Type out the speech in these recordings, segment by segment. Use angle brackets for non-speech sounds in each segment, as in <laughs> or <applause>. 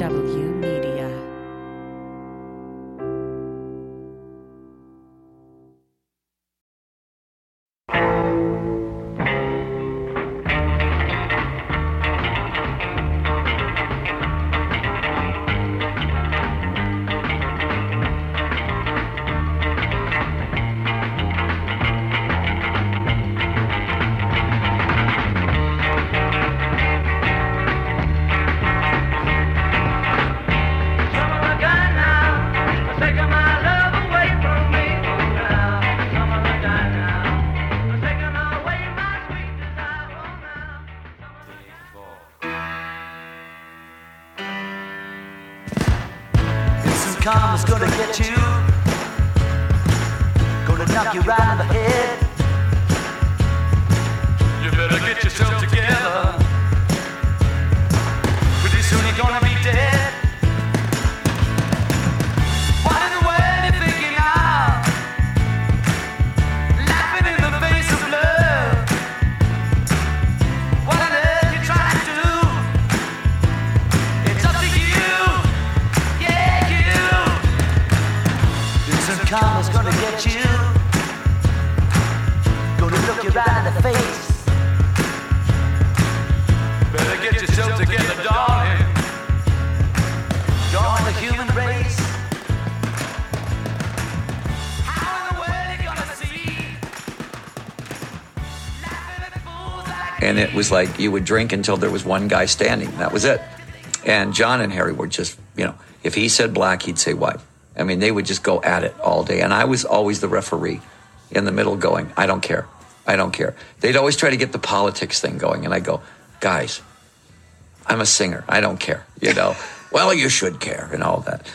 W it was like you would drink until there was one guy standing. That was it. And John and Harry were just, you know, if he said black, he'd say white. I mean, they would just go at it all day. And I was always the referee in the middle going, I don't care. I don't care. They'd always try to get the politics thing going. And I go, guys, I'm a singer. I don't care. You know, <laughs> well, you should care and all that.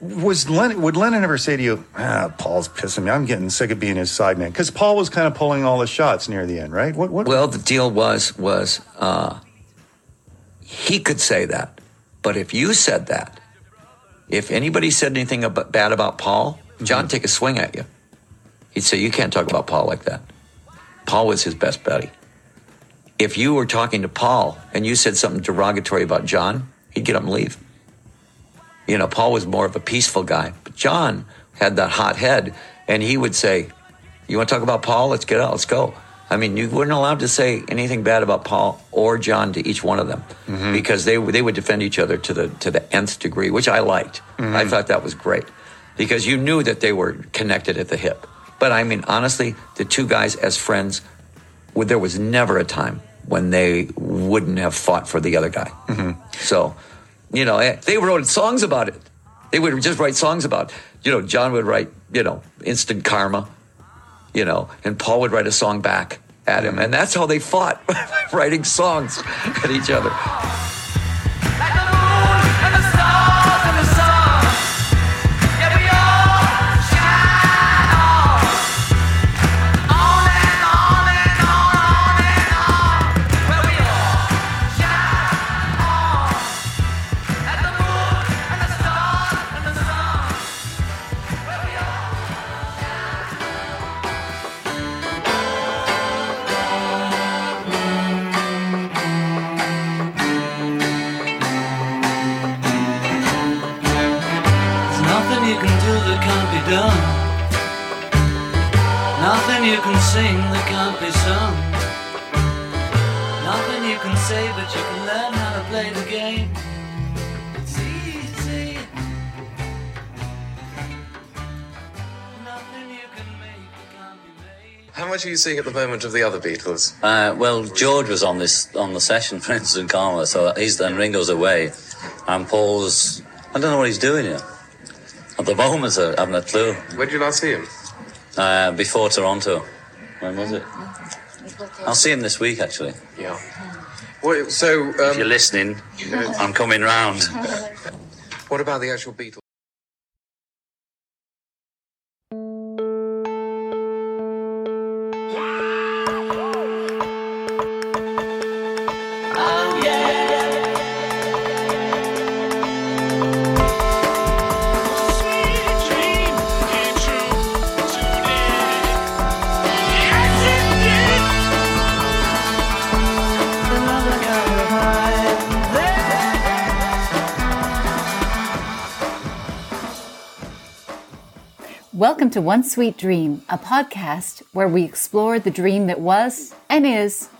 Was Len, would Lennon ever say to you, ah, Paul's pissing me. I'm getting sick of being his sideman? Because Paul was kind of pulling all the shots near the end, right? What? What? Well, the deal was was uh, he could say that, but if you said that, if anybody said anything about, bad about Paul, John would take a swing at you. He'd say you can't talk about Paul like that. Paul was his best buddy. If you were talking to Paul and you said something derogatory about John, he'd get up and leave. You know, Paul was more of a peaceful guy, but John had that hot head, and he would say, "You want to talk about Paul? Let's get out. Let's go." I mean, you weren't allowed to say anything bad about Paul or John to each one of them mm-hmm. because they they would defend each other to the to the nth degree, which I liked. I mm-hmm. thought that was great because you knew that they were connected at the hip. But I mean, honestly, the two guys as friends, there was never a time when they wouldn't have fought for the other guy. Mm-hmm. So, you know, eh, they wrote songs about it. They would just write songs about, it. you know, John would write, you know, instant karma, you know, and Paul would write a song back at him. And that's how they fought, <laughs> writing songs at each other. Sing that can't be sung. Nothing you can say, but you can learn how to play the game. It's easy. Nothing you can make that can't be made. How much are you seeing at the moment of the other Beatles? Uh, well, George was on this on the session <laughs> for Instant Karma, so he's and Ringo's away, and Paul's. I don't know what he's doing here. At the moment, I haven't a clue. When did you last see him? Uh, before Toronto, when was it? I'll see him this week, actually. Yeah. What, so, If you're um, listening, I'm coming round. <laughs> what about the actual Beatles? Welcome to One Sweet Dream, a podcast where we explore the dream that was and is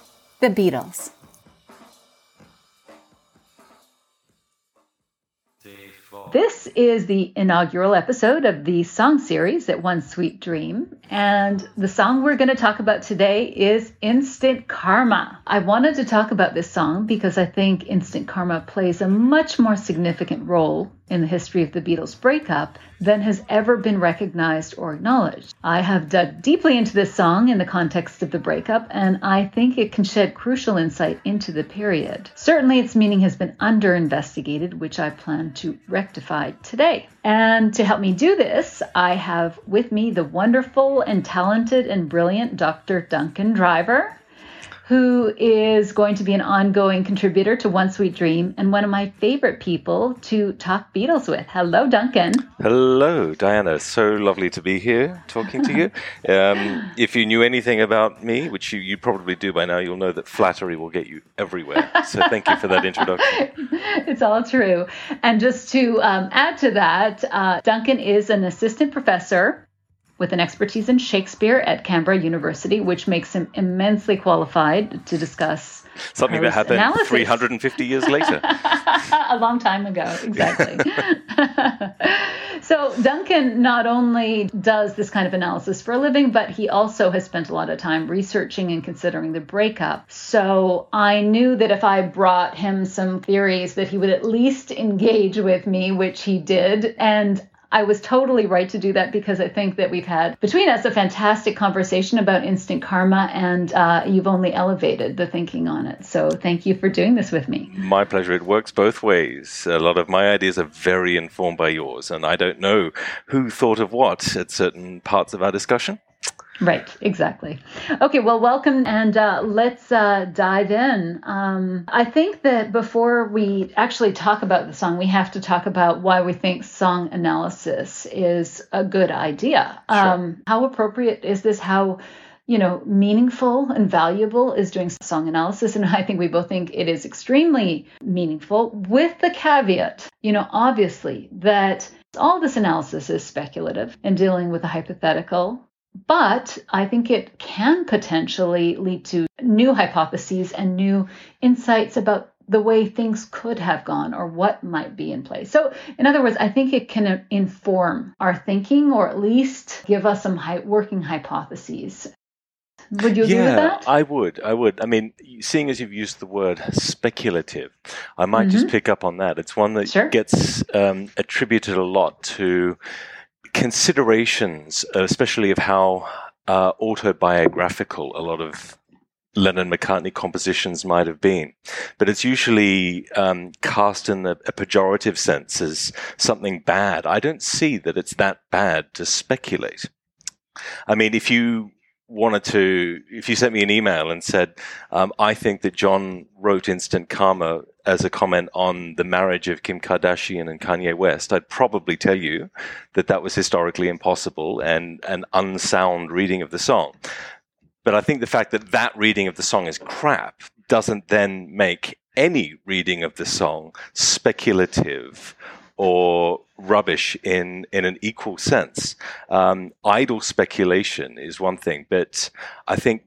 the Beatles. This is the inaugural episode of the song series at One Sweet Dream. And the song we're going to talk about today is Instant Karma. I wanted to talk about this song because I think Instant Karma plays a much more significant role in the history of the Beatles' breakup than has ever been recognized or acknowledged. I have dug deeply into this song in the context of the breakup, and I think it can shed crucial insight into the period. Certainly, its meaning has been under investigated, which I plan to rectify today. And to help me do this, I have with me the wonderful and talented and brilliant Dr. Duncan Driver who is going to be an ongoing contributor to One Sweet Dream and one of my favorite people to talk Beatles with. Hello, Duncan. Hello, Diana. So lovely to be here talking to you. <laughs> Um, if you knew anything about me, which you, you probably do by now, you'll know that flattery will get you everywhere. So thank you for that introduction. <laughs> it's all true. And just to um, add to that, uh, Duncan is an assistant professor with an expertise in Shakespeare at Canberra University, which makes him immensely qualified to discuss Something that happened analysis. 350 years later. <laughs> a long time ago, exactly. <laughs> so, Duncan not only does this kind of analysis for a living, but he also has spent a lot of time researching and considering the breakup. So, I knew that if I brought him some theories, that he would at least engage with me, which he did. And I was totally right to do that because I think that we've had between us a fantastic conversation about instant karma, and uh, you've only elevated the thinking on it. So thank you for doing this with me. My pleasure. It works both ways. A lot of my ideas are very informed by yours, and I don't know who thought of what at certain parts of our discussion. Right, exactly. Okay, well, welcome and uh, let's uh, dive in. Um, I think that before we actually talk about the song, we have to talk about why we think song analysis is a good idea. Um, how appropriate is this? How you know, meaningful and valuable is doing song analysis. And I think we both think it is extremely meaningful, with the caveat, you know, obviously, that all this analysis is speculative and dealing with a hypothetical. But I think it can potentially lead to new hypotheses and new insights about the way things could have gone or what might be in place. So, in other words, I think it can inform our thinking or at least give us some working hypotheses. Would you agree with that? I would. I would. I mean, seeing as you've used the word speculative, I might just pick up on that. It's one that Sure. gets um, attributed a lot to considerations, especially of how uh, autobiographical a lot of Lennon McCartney compositions might have been. But it's usually um, cast in a, a pejorative sense as something bad. I don't see that it's that bad to speculate. I mean, if you wanted to, if you sent me an email and said, um, I think that John wrote Instant Karma as a comment on the marriage of Kim Kardashian and Kanye West, I'd probably tell you that that was historically impossible and an unsound reading of the song. But I think the fact that that reading of the song is crap doesn't then make any reading of the song speculative or rubbish in, in an equal sense. Um, idle speculation is one thing, but I think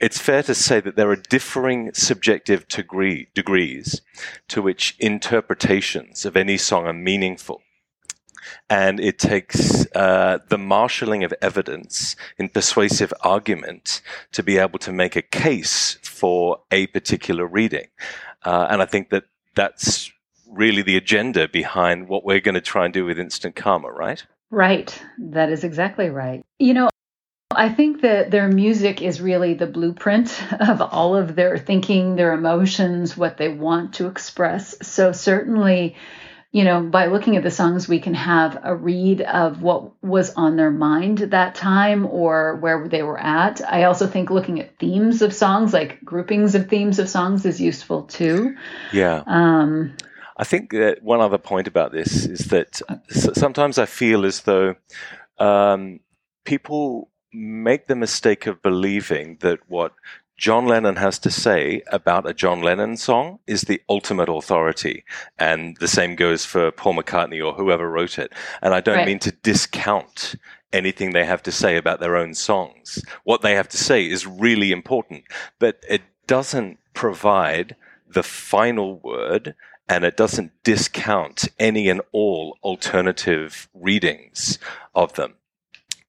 it's fair to say that there are differing subjective degree, degrees to which interpretations of any song are meaningful. And it takes uh, the marshalling of evidence in persuasive argument to be able to make a case for a particular reading. Uh, and I think that that's really the agenda behind what we're going to try and do with instant karma, right? Right. That is exactly right. You know, I think that their music is really the blueprint <laughs> of all of their thinking, their emotions, what they want to express. So, certainly, you know, by looking at the songs, we can have a read of what was on their mind that time or where they were at. I also think looking at themes of songs, like groupings of themes of songs, is useful too. Yeah. Um, I think that one other point about this is that sometimes I feel as though um, people make the mistake of believing that what John Lennon has to say about a John Lennon song is the ultimate authority. And the same goes for Paul McCartney or whoever wrote it. And I don't Right. mean to discount anything they have to say about their own songs. What they have to say is really important, but it doesn't provide the final word and it doesn't discount any and all alternative readings of them.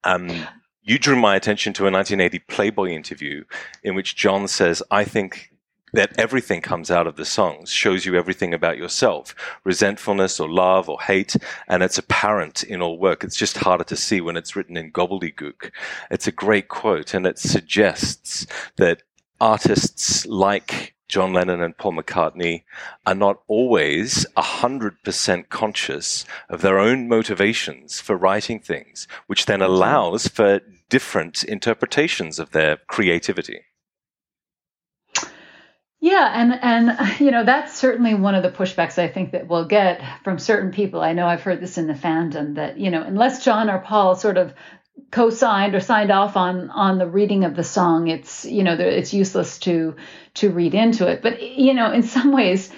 Um, you drew my attention to a 1980 Playboy interview in which John says, I think that everything comes out of the songs, shows you everything about yourself, resentfulness or love or hate, and it's apparent in all work. It's just harder to see when it's written in gobbledygook. It's a great quote, and it suggests that artists like John Lennon and Paul McCartney are not always 100% conscious of their own motivations for writing things, which then allows for different interpretations of their creativity. Yeah, and and you know that's certainly one of the pushbacks I think that we'll get from certain people. I know I've heard this in the fandom that you know unless John or Paul sort of co-signed or signed off on on the reading of the song, it's you know it's useless to to read into it. But you know in some ways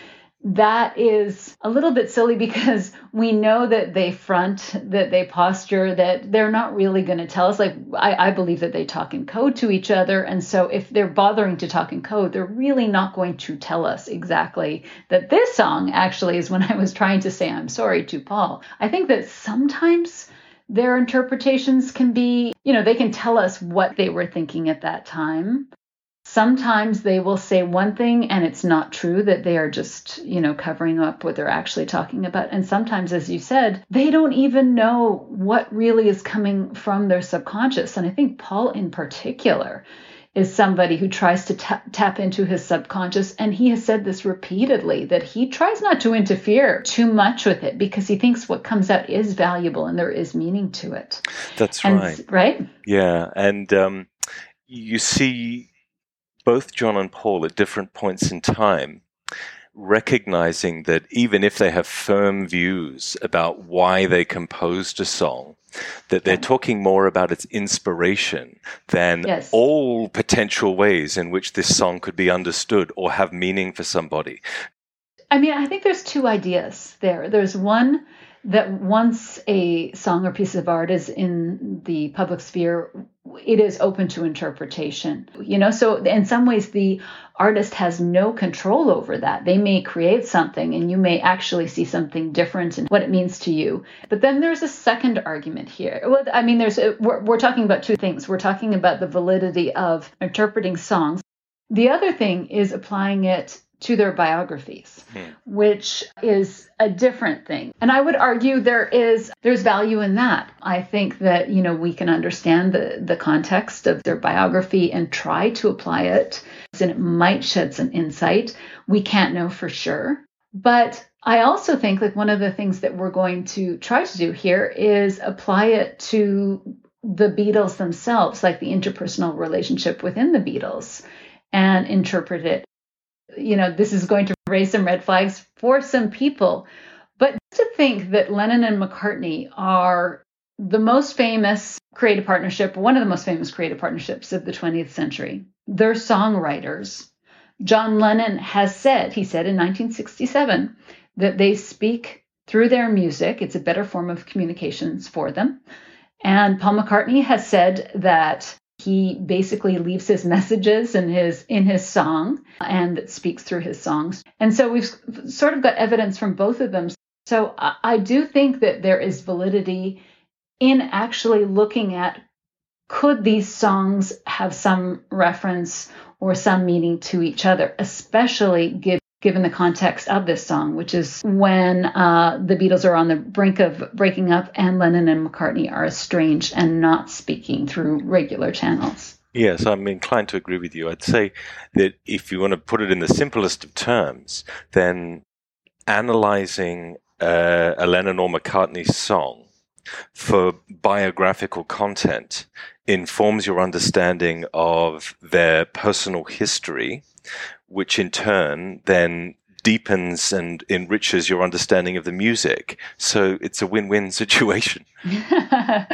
that is a little bit silly because we know that they front, that they posture, that they're not really going to tell us. Like, I, I believe that they talk in code to each other. And so, if they're bothering to talk in code, they're really not going to tell us exactly that this song actually is when I was trying to say I'm sorry to Paul. I think that sometimes their interpretations can be, you know, they can tell us what they were thinking at that time. Sometimes they will say one thing and it's not true that they are just you know covering up what they're actually talking about. And sometimes as you said they don't even know what really is coming from their subconscious. And i think paul in particular is somebody who tries to ta- tap into his subconscious and he has said this repeatedly that he tries not to interfere too much with it because he thinks what comes out is valuable and there is meaning to it That's and right. right Yeah, and um, you see both John and Paul at different points in time recognizing that even if they have firm views about why they composed a song, that they're talking more about its inspiration than Yes. all potential ways in which this song could be understood or have meaning for somebody. I mean, I think there's two ideas there. There's one that once a song or piece of art is in the public sphere, it is open to interpretation. You know, so in some ways, the artist has no control over that. They may create something and you may actually see something different in what it means to you. But then there's a second argument here. Well, I mean, there's uh, we're, we're talking about two things. We're talking about the validity of interpreting songs. The other thing is applying it to their biographies, hmm. which is a different thing. And I would argue there is there's value in that. I think that, you know, we can understand the the context of their biography and try to apply it and it might shed some insight. We can't know for sure. But I also think like one of the things that we're going to try to do here is apply it to the Beatles themselves, like the interpersonal relationship within the Beatles, and interpret it you know, this is going to raise some red flags for some people. But to think that Lennon and McCartney are the most famous creative partnership, one of the most famous creative partnerships of the 20th century, they're songwriters. John Lennon has said, he said in 1967, that they speak through their music. It's a better form of communications for them. And Paul McCartney has said that he basically leaves his messages in his in his song and speaks through his songs. And so we've sort of got evidence from both of them. So I do think that there is validity in actually looking at could these songs have some reference or some meaning to each other especially given given the context of this song, which is when uh, the Beatles are on the brink of breaking up and Lennon and McCartney are estranged and not speaking through regular channels. Yes, I'm inclined to agree with you. I'd say that if you want to put it in the simplest of terms, then analyzing uh, a Lennon or McCartney song for biographical content informs your understanding of their personal history, which in turn then deepens and enriches your understanding of the music. So it's a win win <laughs> situation. <laughs>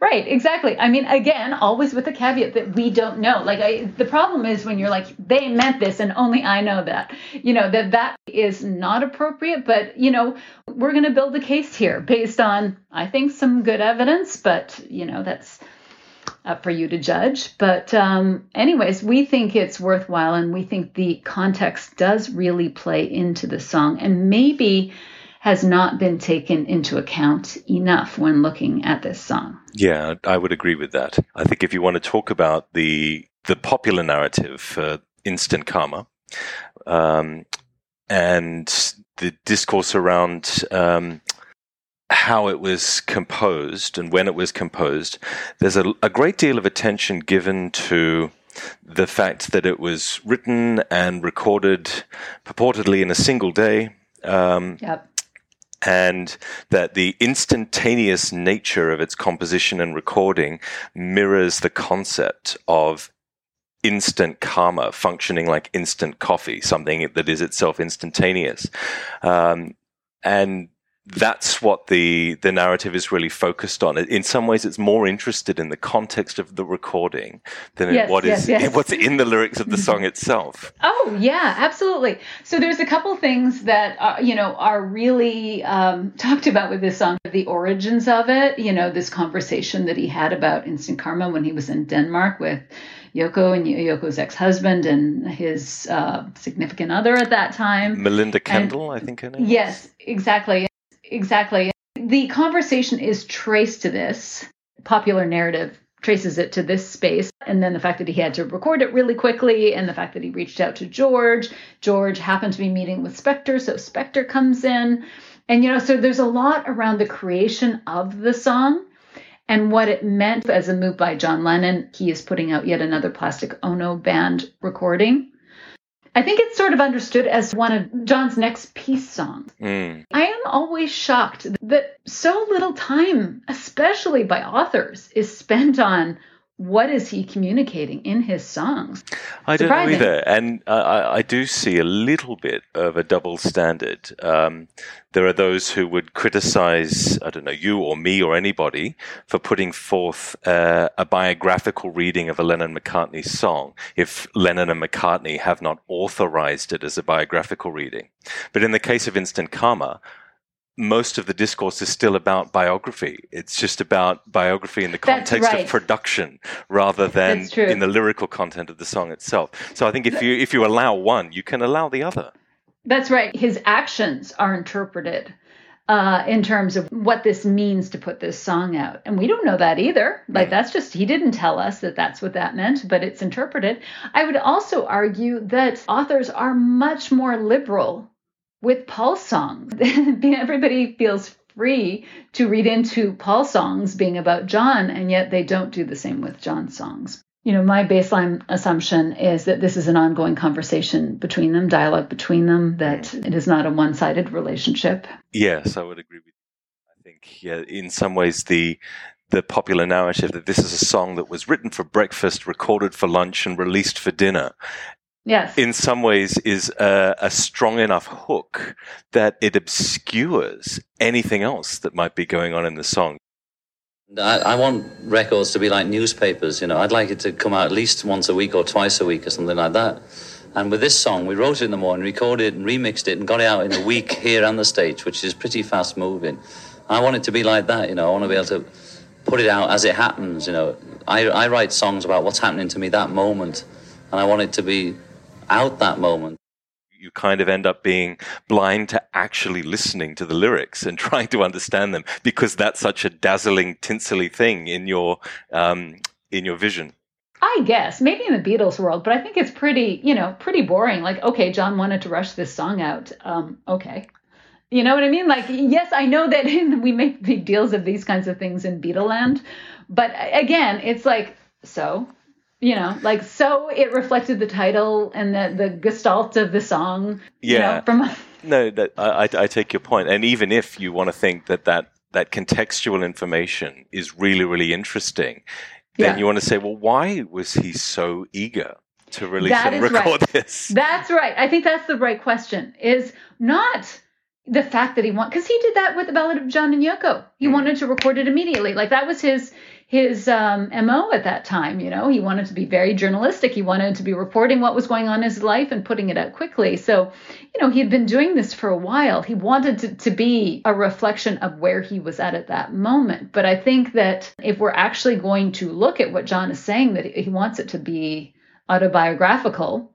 Right, exactly. I mean, again, always with the caveat that we don't know. Like, I, the problem is when you're like, they meant this and only I know that, you know, that that is not appropriate. But, you know, we're going to build a case here based on, I think, some good evidence, but, you know, that's up for you to judge. But, um, anyways, we think it's worthwhile and we think the context does really play into the song and maybe has not been taken into account enough when looking at this song. Yeah, I would agree with that. I think if you want to talk about the the popular narrative for instant karma um, and the discourse around um, how it was composed and when it was composed, there's a, a great deal of attention given to the fact that it was written and recorded purportedly in a single day. Um, Yep. and that the instantaneous nature of its composition and recording mirrors the concept of instant karma functioning like instant coffee, something that is itself instantaneous. Um, and that's what the the narrative is really focused on. In some ways, it's more interested in the context of the recording than Yes, in what is yes, yes. what's in the lyrics of the song <laughs> itself. Oh yeah, absolutely. So there's a couple things that are, you know are really um, <laughs> talked about with this song. The origins of it, you know, this conversation that he had about instant karma when he was in Denmark with Yoko and Yoko's ex-husband and his uh, significant other at that time. Melinda Kendall, I think her name. is. Yes, exactly. Exactly. The conversation is traced to this popular narrative traces it to this space and then the fact that he had to record it really quickly and the fact that he reached out to George. George happened to be meeting with Spector so Spector comes in. And you know so there's a lot around the creation of the song and what it meant as a move by John Lennon. He is putting out yet another Plastic Ono band recording I think it's sort of understood as one of John's next peace songs. Mm. I am always shocked that so little time, especially by authors, is spent on what is he communicating in his songs. I don't know either, and I, I do see a little bit of a double standard. Um, there are those who would criticize, I don't know, you or me or anybody for putting forth uh, a biographical reading of a Lennon McCartney song if Lennon and McCartney have not authorized it as a biographical reading. But in the case of Instant Karma, most of the discourse is still about biography. It's just about biography in the context right. of production rather than in the lyrical content of the song itself. So I think if you if you allow one, you can allow the other. That's right. His actions are interpreted uh, in terms of what this means to put this song out. And we don't know that either. Like, that's just, he didn't tell us that that's what that meant, but it's interpreted. I would also argue that authors are much more liberal with Paul's songs. <laughs> Everybody feels free to read into Paul's songs being about John, and yet they don't do the same with John's songs. You know, my baseline assumption is that this is an ongoing conversation between them, dialogue between them, that it is not a one sided relationship. Yes, I would agree with you. I think yeah, in some ways the the popular narrative that this is a song that was written for breakfast, recorded for lunch, and released for dinner. Yes. In some ways, is a, a strong enough hook that it obscures anything else that might be going on in the song. I, I want records to be like newspapers, you know. I'd like it to come out at least once a week or twice a week or something like that. And with this song, we wrote it in the morning, recorded it and remixed it and got it out in a week <laughs> here on the stage, which is pretty fast moving. I want it to be like that, you know. I want to be able to put it out as it happens, you know. I, I write songs about what's happening to me that moment, and I want it to be out that moment. You kind of end up being blind to actually listening to the lyrics and <laughs> trying to understand them because that's such a dazzling, tinselly thing in your um, in your vision. I guess maybe in the Beatles world, but I think it's pretty, you know, pretty boring. Like, okay, John wanted to rush this song out. Um, okay. You know what I mean? Like, yes, I know that <laughs> we make big deals of these kinds of things in Beatleland, but again, it's like, so, you know, like, so it reflected the title and the, the gestalt of the song. you Yeah. know, from <laughs> No, that I, I, I take your point, and even if you want to think that that that contextual information is really really interesting, then Yeah. you want to say, well, why was he so eager to release That and record right. this? That's right. I think that's the right question. Is not the fact that he want because he did that with the Ballad of John and Yoko. He Mm. wanted to record it immediately. Like that was his his um, mo at that time. You know, he wanted to be very journalistic. He wanted to be reporting what was going on in his life and putting it out quickly. So, you know, he had been doing this for a while. He wanted to, to be a reflection of where he was at at that moment. But I think that if we're actually going to look at what John is saying, that he wants it to be autobiographical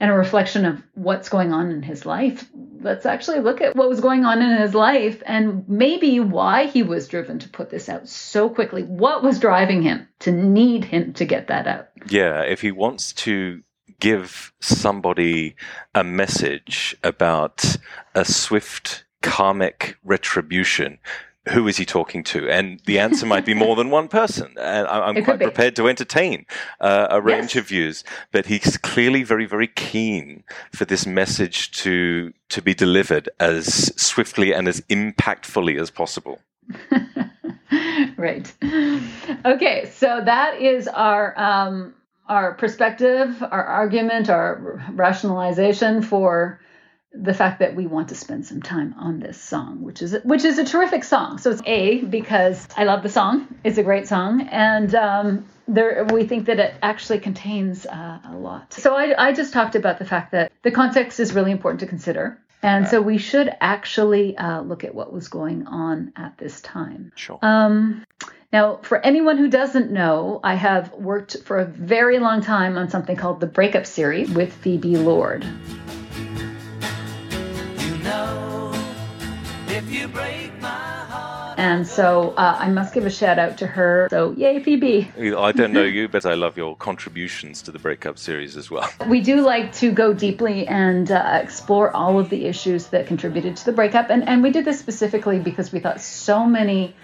and a reflection of what's going on in his life. Let's actually look at what was going on in his life and maybe why he was driven to put this out so quickly. What was driving him to need him to get that out? Yeah, if he wants to give somebody a message about a swift karmic retribution, who is he talking to? And the answer might be more than one person. And I- I'm quite prepared to entertain uh, a range Yes. of views. But he's clearly very, very keen for this message to to be delivered as swiftly and as impactfully as possible. <laughs> right. Okay, so that is our um, our perspective, our argument, our rationalization for the fact that we want to spend some time on this song, which is which is a terrific song. So it's a because I love the song; it's a great song, and um, there we think that it actually contains uh, a lot. So I, I just talked about the fact that the context is really important to consider. And so we should actually uh, look at what was going on at this time. Sure. Um, now, for anyone who doesn't know, I have worked for a very long time on something called the Breakup Series with Phoebe Lord. And so uh, I must give a shout out to her. So, yay, Phoebe. I don't know you, but I love your contributions to the breakup series as well. We do like to go deeply and uh, explore all of the issues that contributed to the breakup. And, and we did this specifically because we thought so many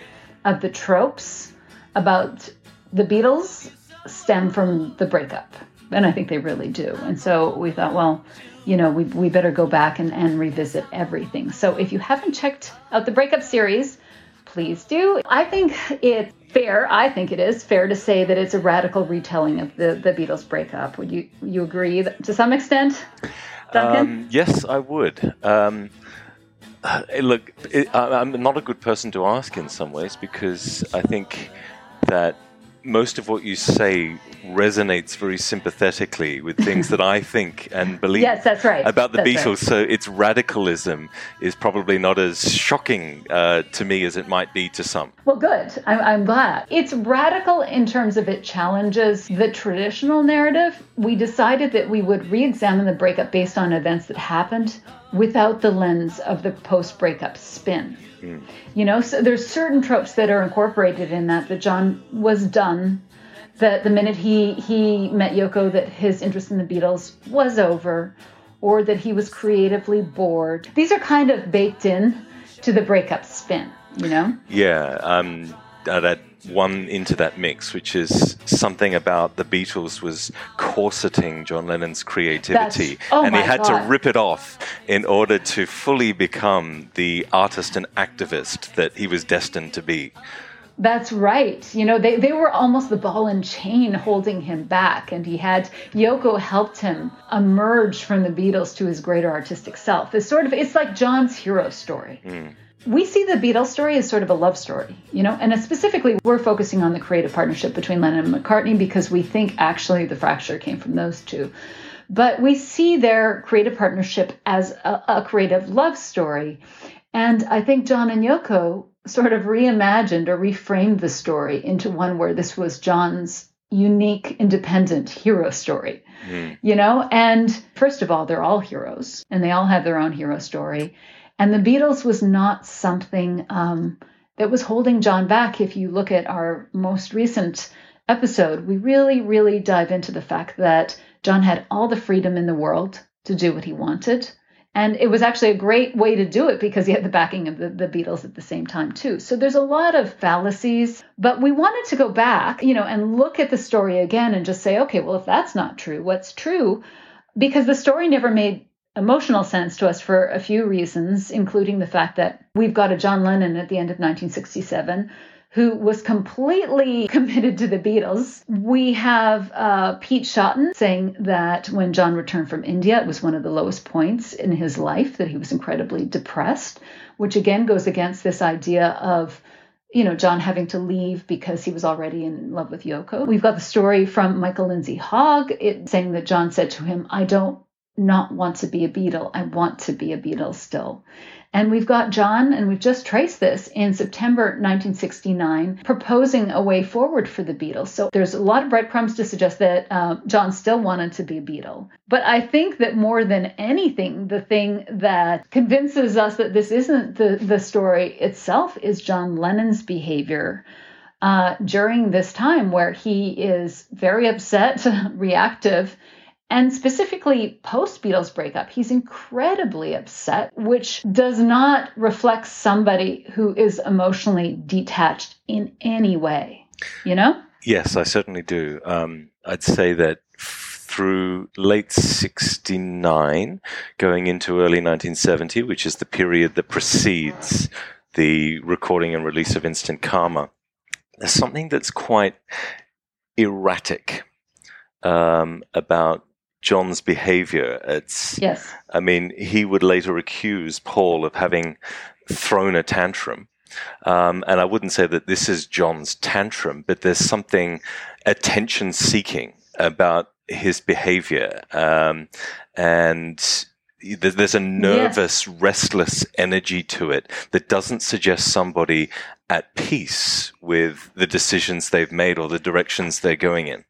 of the tropes about the Beatles stem from the breakup. And I think they really do. And so we thought, well, you know, we, we better go back and, and revisit everything. So if you haven't checked out the breakup series, please do. I think it's fair, I think it is fair to say that it's a radical retelling of the, the Beatles breakup. Would you you agree that, to some extent, Duncan? Um, yes, I would. Um, uh, look, it, I, I'm not a good person to ask in some ways because I think that most of what you say resonates very sympathetically with things that I think and believe Yes, that's right. about the That's Beatles. right. So its radicalism is probably not as shocking uh, to me as it might be to some. Well, good. I'm, I'm glad. It's radical in terms of it challenges the traditional narrative. We decided that we would re examine the breakup based on events that happened without the lens of the post breakup You know, so there's certain tropes that are incorporated in that that John was done. That the minute he he met Yoko, that his interest in the Beatles was over, or that he was creatively bored. These are kind of baked in to the breakup spin. You know. Yeah, um, uh, that one into that mix, which is something about the Beatles was corseting John Lennon's creativity, oh and he had God. to rip it off in order to fully become the artist and activist that he was destined to be. That's right. You know, they, they were almost the ball and chain holding him back. And he had Yoko helped him emerge from the Beatles to his greater artistic self. It's sort of, it's like John's hero story. Mm. We see the Beatles story as sort of a love story, you know, and specifically we're focusing on the creative partnership between Lennon and McCartney because we think actually the fracture came from those two. But we see their creative partnership as a, a creative love story. And I think John and Yoko sort of reimagined or reframed the story into one where this was John's unique, independent hero story. Hmm. You know, and first of all, they're all heroes and they all have their own hero story. And the Beatles was not something um, that was holding John back. If you look at our most recent episode, we really, really dive into the fact that John had all the freedom in the world to do what he wanted. And it was actually a great way to do it because he had the backing of the, the Beatles at the same time, too. So there's a lot of fallacies, but we wanted to go back, you know, and look at the story again and just say, okay, well, if that's not true, what's true? Because the story never made emotional sense to us for a few reasons, including the fact that we've got a John Lennon at the end of 1967 who was completely <laughs> committed to the Beatles. We have uh, Pete Shotton saying that when John returned from India, it was one of the lowest points in his life, that he was incredibly depressed, which again goes against this idea of you know, John having to leave because he was already in love with Yoko. We've got the story from Michael Lindsay Hogg it, saying that John said to him, I don't not want to be a Beatle. I want to be a Beatle still. And we've got John, and we've just traced this in September 1969, proposing a way forward for the Beatles. So there's a lot of breadcrumbs to suggest that uh, John still wanted to be a Beatle. But I think that more than anything, the thing that convinces us that this isn't the, the story itself is John Lennon's behavior. Uh, during this time, where he is very upset, <laughs> reactive, and specifically post Beatles breakup, he's incredibly upset, which does not reflect somebody who is emotionally detached in any way. You know? Yes, I certainly do. Um, I'd say that through late 69, going into early 1970, which is the period that precedes the recording and release of Instant Karma, there's something that's quite erratic um, about John's behavior. It's, Yes. I mean, he would later accuse Paul of having thrown a tantrum. Um, and I wouldn't say that this is John's tantrum, but there's something attention seeking about his behavior. Um, and there's a nervous, restless energy to it that doesn't suggest somebody at peace with the decisions they've made or the directions they're going in.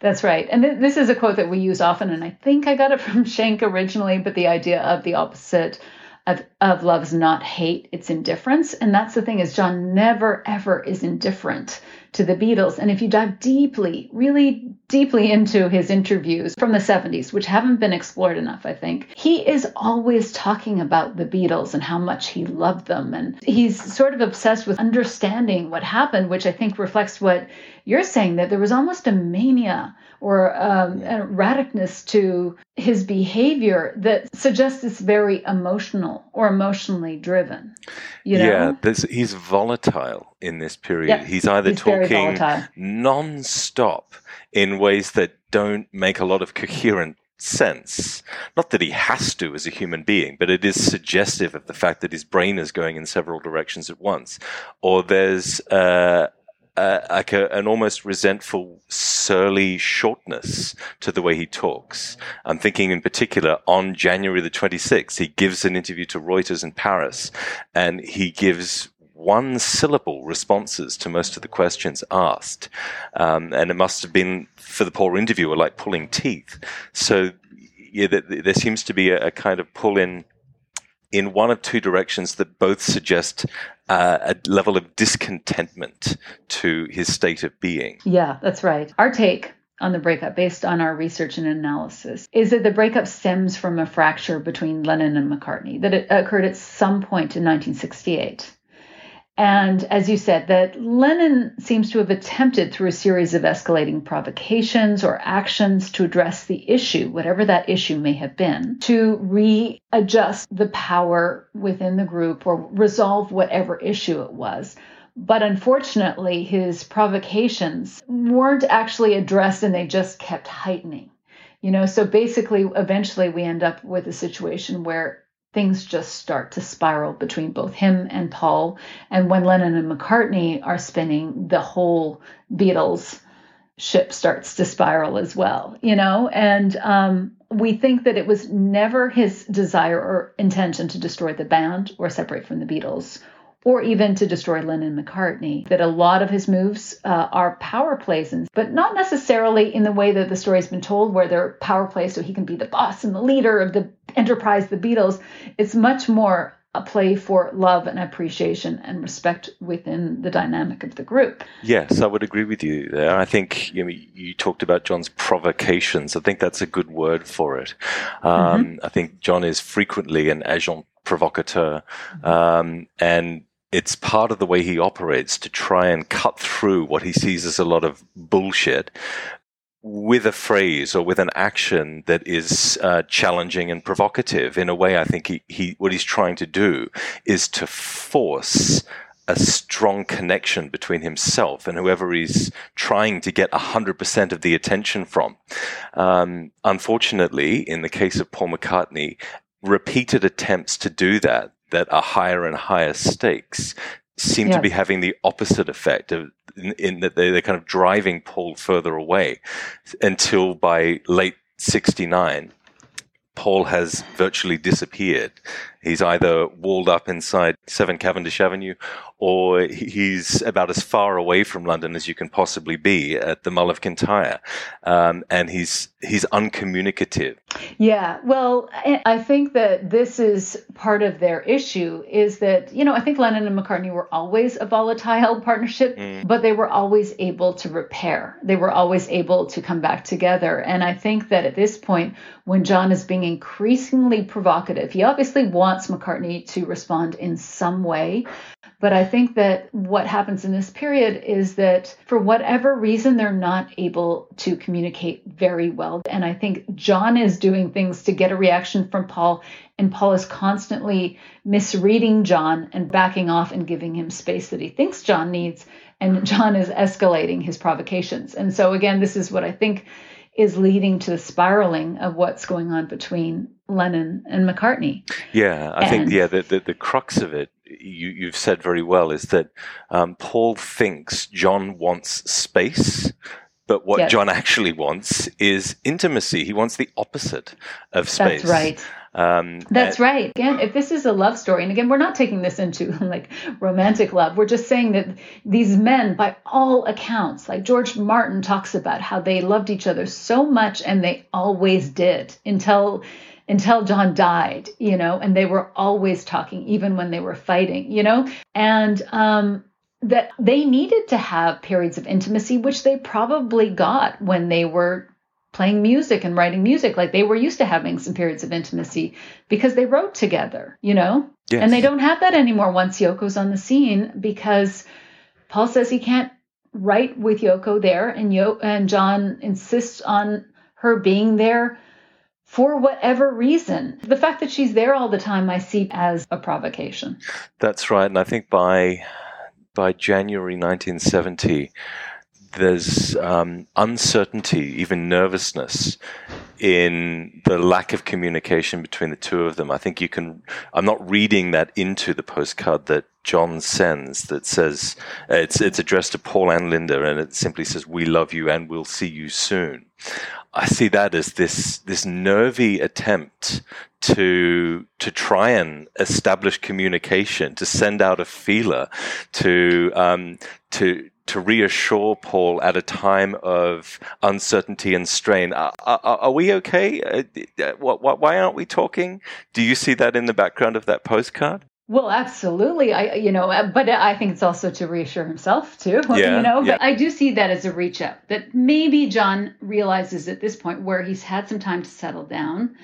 That's right. And th- this is a quote that we use often, and I think I got it from <laughs> Schenck originally, but the idea of the opposite of, of love is not hate, it's indifference. And that's the thing is John never ever is indifferent to the Beatles. And if you dive deeply, really deeply into his interviews from the 70s, which haven't been explored enough, I think, he is always talking about the Beatles and how much he loved them. And he's sort of obsessed with understanding what happened, which I think reflects what you're saying that there was almost a mania or um, a radicness to his behavior that suggests it's very emotional or emotionally driven. You know? Yeah, there's, he's volatile in this period. He's either he's talking non-stop in ways that don't make a lot of coherent sense. Not that he has to as a human being, but it is suggestive of the fact that his brain is going in several directions at once. Or there's uh, uh, like a, an almost resentful, surly shortness to the way he talks. I'm thinking in particular on January the 26th, he gives an interview to Reuters in Paris and he gives one syllable responses to most of the questions asked. Um, and it must have been for the poor interviewer like pulling teeth. So yeah, th- th- there seems to be a, a kind of pull in in one of two directions that both suggest uh, a level of discontentment to his state of being. Yeah, that's right. Our take on the breakup, based on our research and analysis, is that the breakup stems from a fracture between Lennon and McCartney, that it occurred at some point in 1968. And as you said, that Lennon seems to have attempted through a series of escalating provocations or actions to address the issue, whatever that issue may have been, to readjust the power within the group or resolve whatever issue it was. But unfortunately, his provocations weren't actually addressed and they just kept heightening. You know, so basically, eventually, we end up with a situation where things just start to spiral between both him and Paul. And when Lennon and McCartney are spinning, the whole Beatles ship starts to spiral as well, you know? And um, we think that it was never his desire or intention to destroy the band or separate from the Beatles. Or even to destroy Lennon and McCartney. That a lot of his moves uh, are power plays, and, but not necessarily in the way that the story's been told, where they're power plays so he can be the boss and the leader of the enterprise, the Beatles. It's much more a play for love and appreciation and respect within the dynamic of the group. Yes, I would agree with you there. I think you, know, you talked about John's provocations. I think that's a good word for it. Um, I think John is frequently an agent provocateur, um, and it's part of the way he operates to try and cut through what he sees as a lot of bullshit with a phrase or with an action that is uh, challenging and provocative. In a way, I think he, he what he's trying to do is to force a strong connection between himself and whoever he's trying to get 100% of the attention from. Um, unfortunately, in the case of Paul McCartney, repeated attempts to do that that are higher and higher stakes seem to be having the opposite effect of in, in that they, they're kind of driving Paul further away until by late 69 Paul has virtually disappeared. He's either walled up inside 7 Cavendish Avenue or he's about as far away from London as you can possibly be at the Mull of Kintyre. Um, and he's, he's uncommunicative. Yeah, well, I I think that this is part of their issue is that, you know, I think Lennon and McCartney were always a volatile <laughs> partnership, but they were always able to repair. They were always able to come back together. And I think that at this point, when John is being increasingly provocative, he obviously wants McCartney to respond in some way. But I think that what happens in this period is that for whatever reason, they're not able to communicate very well. And I think John is doing things to get a reaction from Paul, and Paul is constantly misreading John and backing off and giving him space that he thinks John needs. And John is escalating his provocations. And so, again, this is what I think is leading to the spiraling of what's going on between Lennon and McCartney. Yeah, I think yeah the, the the crux of it you you've said very well is that um, Paul thinks John wants space, but what Yes. John actually wants is intimacy. He wants the opposite of space. That's right. Um, That's and- right. Again, if this is a love story, and again, we're not taking this into <laughs> like romantic love. We're just saying that these men, by all accounts, like George Martin talks about how they loved each other so much and they always did until until John died, you know, and they were always talking, even when they were fighting, you know, and um that they needed to have periods of intimacy, which they probably got when they were playing music and writing music. Like they were used to having some periods of intimacy because they wrote together, you know? Yes. And they don't have that anymore once Yoko's on the scene because Paul says he can't write with Yoko there and Yo and John insists on her being there for whatever reason. The fact that she's there all the time I see as a provocation. That's right, and I think by by January 1970, there's um, uncertainty, even nervousness, in the lack of communication between the two of them. I think you can. I'm not reading that into the postcard that John sends that says it's it's addressed to Paul and Linda, and it simply says, "We love you and we'll see you soon." I see that as this this nervy attempt to to try and establish communication, to send out a feeler, to um, to to reassure Paul at a time of uncertainty and strain. Are, are, are we okay? Uh, uh, wh- wh- why aren't we talking? Do you see that in the background of that postcard? Well, absolutely. I, you know, uh, but I think it's also to reassure himself too. <laughs> Yeah, you know, yeah. but I do see that as a reach out. That maybe John realizes at this point where he's had some time to settle down,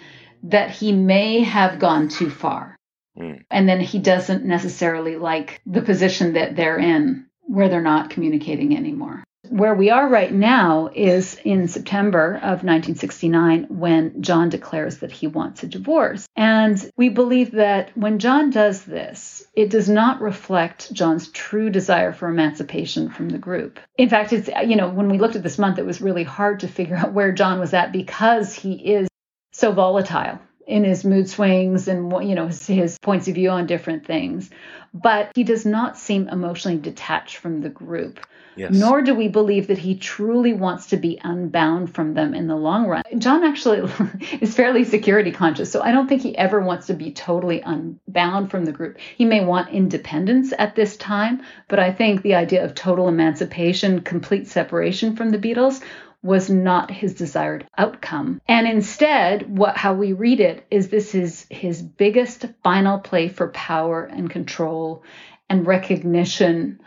that he may have gone too far, Mm. and then he doesn't necessarily like the position that they're in, where they're not communicating anymore. Where we are right now is in September of 1969 when John declares that he wants a divorce. And we believe that when John does this, it does not reflect John's true desire for emancipation from the group. In fact, it's, you know, when we looked at this month, it was really hard to figure out where John was at because he is so volatile in his mood swings and you know his, his points of view on different things but he does not seem emotionally detached from the group Yes. nor do we believe that he truly wants to be unbound from them in the long run. John actually <laughs> is fairly security conscious, so I don't think he ever wants to be totally unbound from the group. He may want independence at this time, but I think the idea of total emancipation, complete separation from the Beatles, was not his desired outcome. And instead, what how we read it is this is his biggest final play for power and control and recognition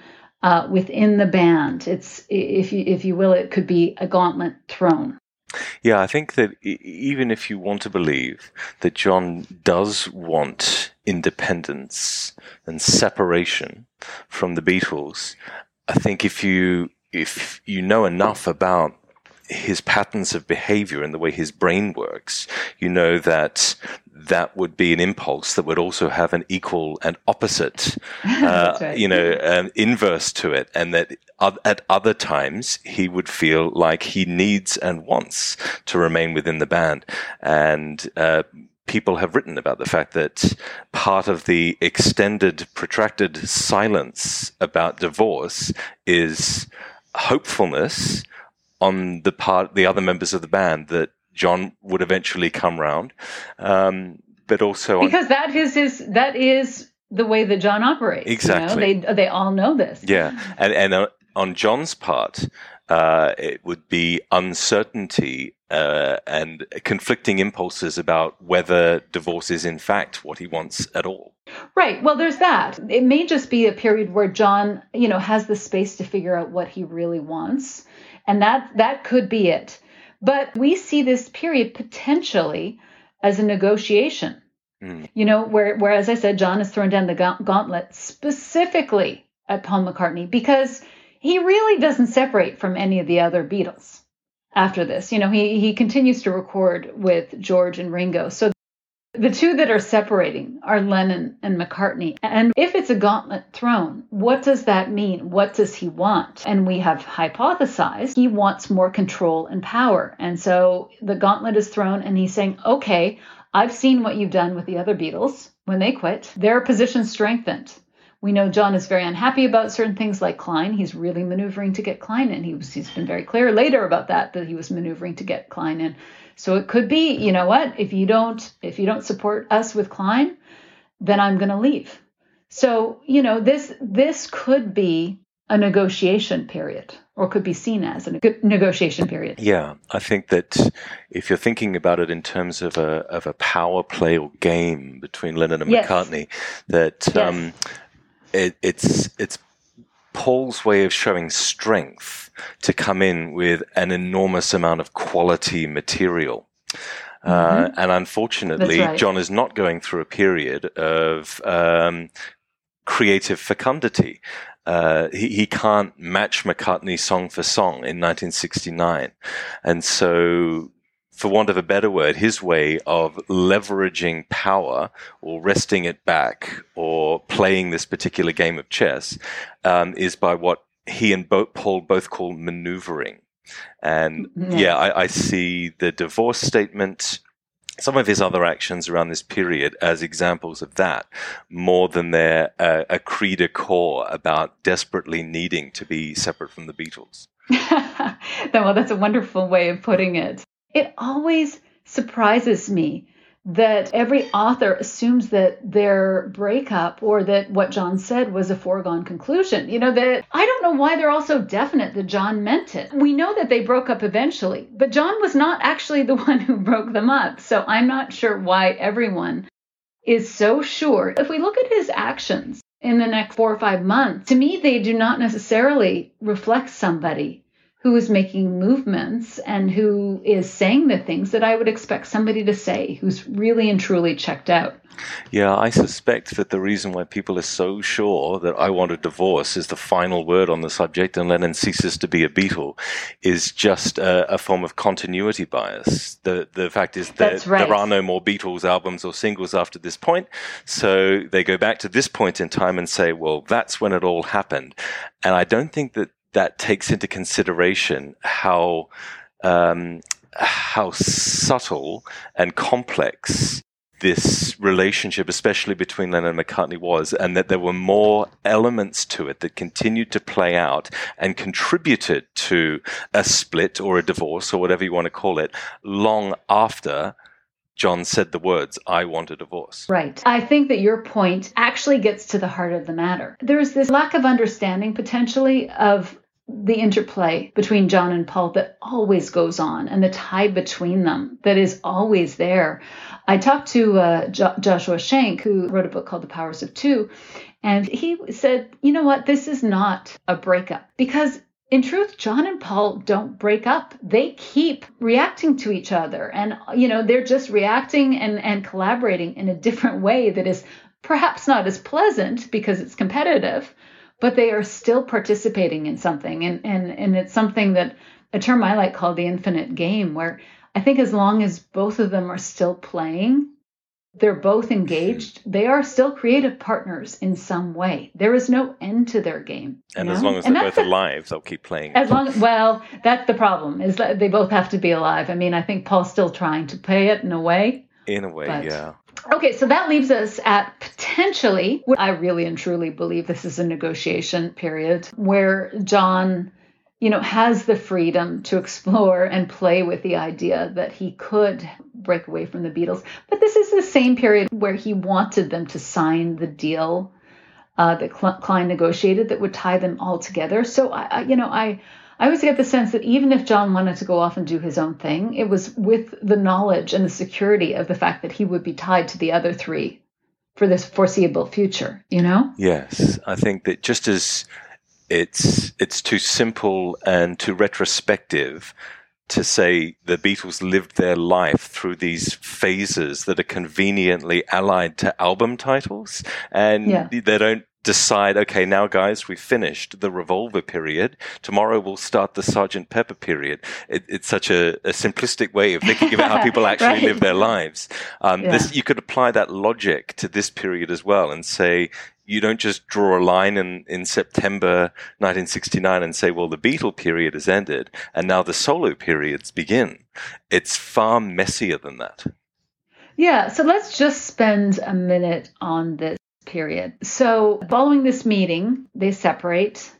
uh, within the band. It's if you if you will, it could be a gauntlet thrown. Yeah, I think that even if you want to believe that John does want independence and separation from the Beatles, I think if you if you know enough about his patterns of behavior and the way his brain works, you know that that would be an impulse that would also have an equal and opposite, <laughs> uh, right. you know, um, inverse to it, and that at other times he would feel like he needs and wants to remain within the band, and uh, people have written about the fact that part of the extended, protracted silence about divorce is hopefulness on the part, the other members of the band that John would eventually come round, um, but also on, because that is his that is the way that John operates. you know? Exactly. They they all know this. Yeah, and and uh, on John's part, uh, it would be uncertainty uh, and conflicting impulses about whether divorce is in fact what he wants at all. Right. Well, there's that. It may just be a period where John, you know, has the space to figure out what he really wants, and that that could be it. But we see this period potentially as a negotiation. Mm. You know, where where as I said, John has thrown down the gauntlet specifically at Paul McCartney because he really doesn't separate from any of the other Beatles after this. You know, he he continues to record with George and Ringo. So the two that are separating are Lennon and McCartney. And if it's a gauntlet thrown, what does that mean? What does he want? And we have hypothesized he wants more control and power. And so the gauntlet is thrown, and he's saying, okay, I've seen what you've done with the other Beatles when they quit. Their position strengthened. We know John is very unhappy about certain things like Klein. He's really maneuvering to get Klein in. He was, he's been very clear later about that, that he was maneuvering to get Klein in. So it could be, you know what, if you don't if you don't support us with Klein, then I'm going to leave. So, you know, this this could be a negotiation period or could be seen as a negotiation period. Yeah, I think that if you're thinking about it in terms of a of a power play or game between Lennon and Yes. McCartney, that Yes. um, it, it's it's Paul's way of showing strength to come in with an enormous amount of quality material. Uh, and unfortunately, Mm-hmm. Right. John is not going through a period of um, creative fecundity. Uh, he, he can't match McCartney song for song in 1969. And so, for want of a better word, his way of leveraging power or wresting it back or playing this particular game of chess um, is by what he and Bo- Paul both call maneuvering. And Yes. yeah, I, I see the divorce statement, some of his other actions around this period as examples of that, more than their uh, a cri de cœur about desperately needing to be separate from the Beatles. <laughs> well, that's a wonderful way of putting it. It always surprises me that every author assumes that their breakup or that what John said was a foregone conclusion. You know, that I don't know why they're all so definite that John meant it. We know that they broke up eventually, but John was not actually the <laughs> one who broke them up. So I'm not sure why everyone is so sure. If we look at his actions in the next four or five months, to me, they do not necessarily reflect somebody who is making movements and who is saying the things that I would expect somebody to say who's really and truly checked out. Yeah, I suspect that the reason why people are so sure that I want a divorce is the final word on the subject and Lennon ceases to be a Beatle is just a, a form of continuity bias. The the fact is that right. there are no more Beatles albums or singles after this point, so they go back to this point in time and say, well, that's when it all happened. And I don't think that that takes into consideration how um, how subtle and complex this relationship, especially between Lennon and McCartney, was, and that there were more elements to it that continued to play out and contributed to a split or a divorce or whatever you want to call it, long after John said the words, I want a divorce. Right. I think that your point actually gets to the heart of the matter. There's this lack of understanding potentially of the interplay between John and Paul that always goes on and the tie between them that is always there. I talked to uh, jo- Joshua Shenk, who wrote a book called The Powers of Two, and he said, you know what, this is not a breakup because in truth, John and Paul don't break up. They keep reacting to each other. And, you know, they're just reacting and, and collaborating in a different way that is perhaps not as pleasant because it's competitive, but they are still participating in something. And, and, and it's something that a term I like called the infinite game, where I think as long as both of them are still playing, they're both engaged, they are still creative partners in some way. There is no end to their game. And as long as And they're both alive, they'll keep playing. as long well, that's the problem is that they both have to be alive. I mean, I think Paul's still trying to play it in a way, In a way, But- yeah. Okay, so that leaves us at potentially, I really and truly believe this is a negotiation period where John, you know, has the freedom to explore and play with the idea that he could break away from the Beatles. But this is the same period where he wanted them to sign the deal uh, that Klein negotiated that would tie them all together. So, I, I, you know, I. I always get the sense that even if John wanted to go off and do his own thing, it was with the knowledge and the security of the fact that he would be tied to the other three for this foreseeable future, you know? Yes, I think that just as it's it's too simple and too retrospective to say the Beatles lived their life through these phases that are conveniently allied to album titles, and Yeah. they don't decide, okay, now guys, we've finished the Revolver period. Tomorrow we'll start the Sergeant Pepper period. It, it's such a, a simplistic way of thinking about how people <laughs> actually Right. live their lives. Um, Yeah. this, you could apply that logic to this period as well and say, you don't just draw a line in, in September 1969 and say, well, the Beatle period has ended and now the solo periods begin. It's far messier than that. Yeah, so let's just spend a minute on this period. So, following this meeting, they separate.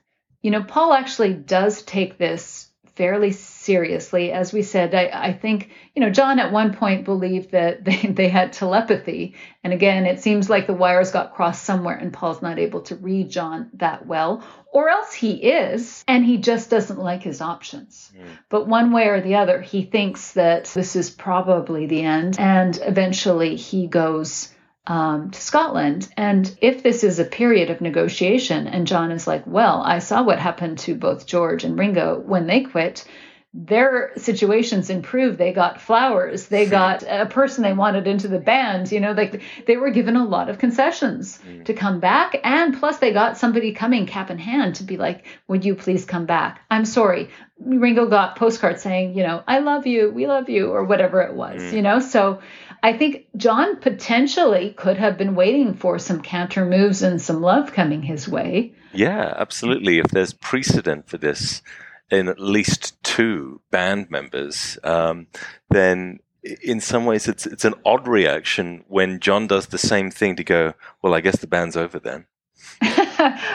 You know, Paul actually does take this fairly seriously. As we said, I, I think, you know, John at one point believed that <laughs> they, they had telepathy. And again, it seems like the wires got crossed somewhere and Paul's not able to read John that well. Or else he is, and he just doesn't like his options. Hmm. But one way or the other, he thinks that this is probably the end. And eventually he goes um, to Scotland. And if this is a period of negotiation, and John is like, well, I saw what happened to both George and Ringo when they quit. Their situations improved. They got flowers. They got a person they wanted into the band. You know, like they were given a lot of concessions to come back. And plus, they got somebody coming cap in hand to be like, would you please come back? I'm sorry. Ringo got postcards saying, you know, I love you, we love you, or whatever it was, you know? So I think John potentially could have been waiting for some counter moves and some love coming his way. Yeah, absolutely. If there's precedent for this in at least two band members, um, then in some ways it's it's an odd reaction when John does the same thing to go, well, I guess the band's over then. <laughs>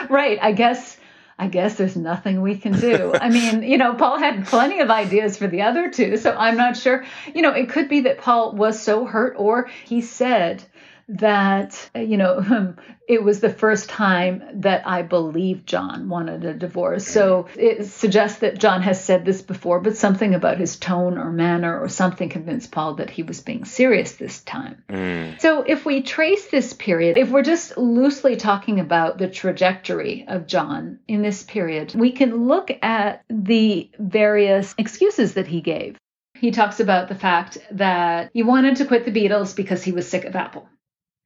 right. I guess I guess there's nothing we can do. I mean, you know, Paul had plenty of ideas for the other two, so I'm not sure. You know, it could be that Paul was so hurt or he said that you know <laughs> it was the first time that I believed John wanted a divorce. So it suggests that John has said this before, but something about his tone or manner or something convinced Paul that he was being serious this time. Mm. So if we trace this period, if we're just loosely talking about the trajectory of John in this period, we can look at the various excuses that he gave. He talks about the fact that he wanted to quit the Beatles because he was sick of Apple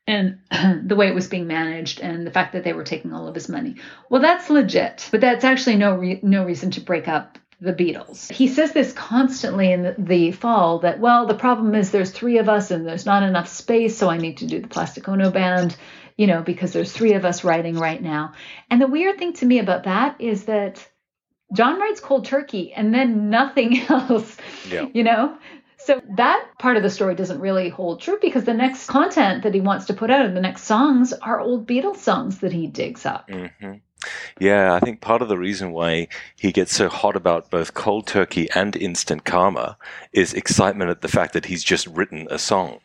and <clears throat> the way it was being managed and the fact that they were taking all of his money. Well, that's legit, but that's actually no re- no reason to break up the Beatles. He says this constantly in the, the fall that well, the problem is there's three of us and there's not enough space, so I need to do the Plastic Ono band, you know, because there's three of us writing right now. And the weird thing to me about that is that John writes cold turkey and then nothing <laughs> else. Yeah. You know? So that part of the story doesn't really hold true because the next content that he wants to put out and the next songs are old Beatles songs that he digs up. hmm Yeah, I think part of the reason why he gets so hot about both Cold Turkey and Instant Karma is excitement at the fact that he's just written a song.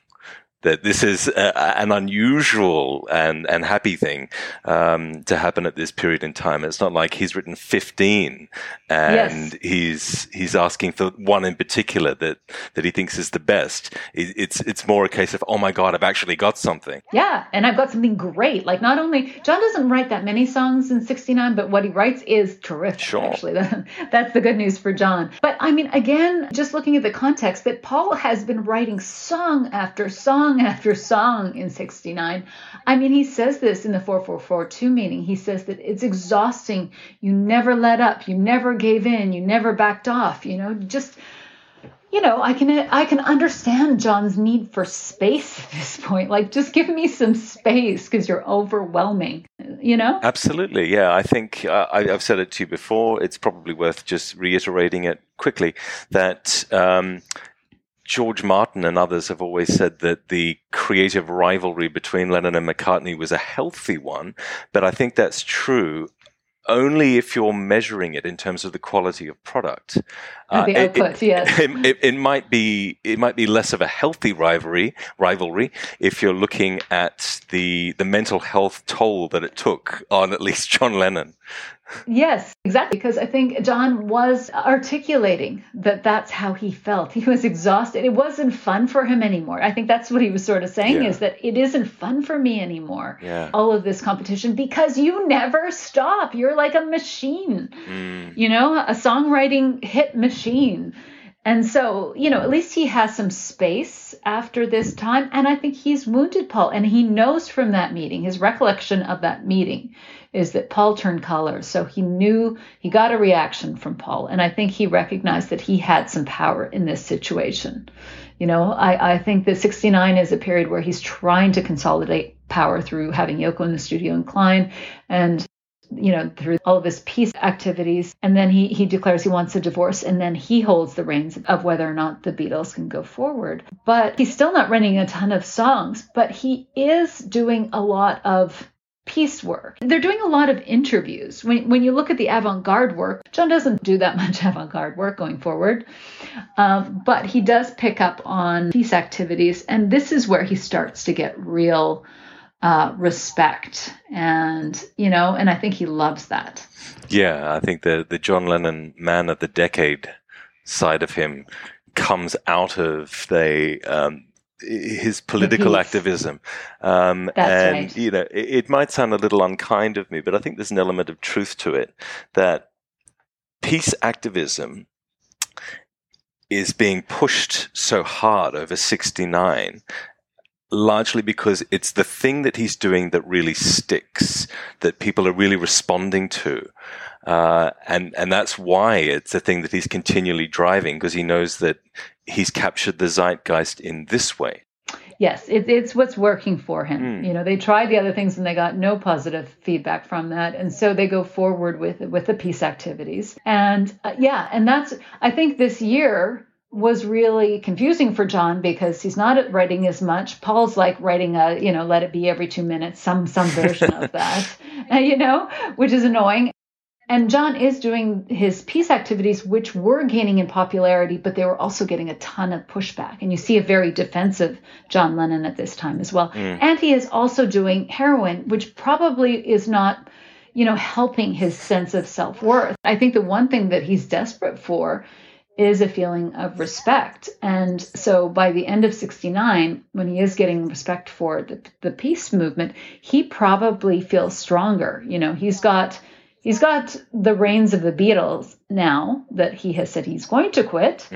That this is a, an unusual and, and happy thing um, to happen at this period in time. It's not like he's written fifteen and Yes. he's he's asking for one in particular that, that he thinks is the best. It, it's it's more a case of oh my god, I've actually got something. Yeah, and I've got something great. Like not only John doesn't write that many songs in 69, but what he writes is terrific Sure. actually. <laughs> That's the good news for John. But I mean again, just looking at the context that Paul has been writing song after song after song in 69. I mean, he says this in the 4442 meeting. He says that it's exhausting. You never let up. You never gave in. You never backed off, you know, just you know, I can I can understand John's need for space at this point. Like, just give me some space because you're overwhelming. You know? Absolutely, yeah. I think uh, I, I've said it to you before. It's probably worth just reiterating it quickly that um, George Martin and others have always said that the creative rivalry between Lennon and McCartney was a healthy one, but I think that's true only if you're measuring it in terms of the quality of product. Uh, the it- output, it, yes. It, it, it might be it might be less of a healthy rivalry rivalry if you're looking at the the mental health toll that it took on at least John Lennon. Yes, exactly. Because I think John was articulating that that's how he felt. He was exhausted. It wasn't fun for him anymore. I think that's what he was sort of saying Yeah. is that it isn't fun for me anymore. Yeah. All of this competition because you never stop. You're like a machine, Mm. you know, a songwriting hit machine. And so, you know, at least he has some space after this time. And I think he's wounded Paul. And he knows from that meeting, his recollection of that meeting is that Paul turned colors. So he knew he got a reaction from Paul. And I think he recognized that he had some power in this situation. You know, I, I think that 69 is a period where he's trying to consolidate power through having Yoko in the studio and Klein and you know, through all of his peace activities. And then he, he declares he wants a divorce, and then he holds the reins of whether or not the Beatles can go forward. But he's still not writing a ton of songs, but he is doing a lot of peace work. They're doing a lot of interviews. When, when you look at the avant garde work, John doesn't do that <laughs> much avant garde work going forward, um, but he does pick up on peace activities. And this is where he starts to get real uh, respect. And, you know, and I think he loves that. Yeah, I think the the John Lennon man of the decade side of him comes out of the um, his political activism. Um, and right. you know, it, it might sound a little unkind of me, but I think there's an element of truth to it that peace activism is being pushed so hard over 69 largely because it's the thing that he's doing that really sticks, that people are really responding to. Uh, and, and that's why it's a thing that he's continually driving because he knows that he's captured the zeitgeist in this way. Yes, it, it's what's working for him. Mm. You know, they tried the other things and they got no positive feedback from that, and so they go forward with with the peace activities. And uh, yeah, and that's I think this year was really confusing for John because he's not writing as much. Paul's like writing a you know let it be every two minutes, some some version of <laughs> that, <laughs> you know, which is annoying. And John is doing his peace activities, which were gaining in popularity, but they were also getting a ton of pushback. And you see a very defensive John Lennon at this time as well. Mm. And he is also doing heroin, which probably is not, you know, helping his sense of self worth. I think the one thing that he's desperate for is a feeling of respect. And so by the end of 69, when he is getting respect for the, the peace movement, he probably feels stronger. You know, he's got he's got the reins of the Beatles now that he has said he's going to quit.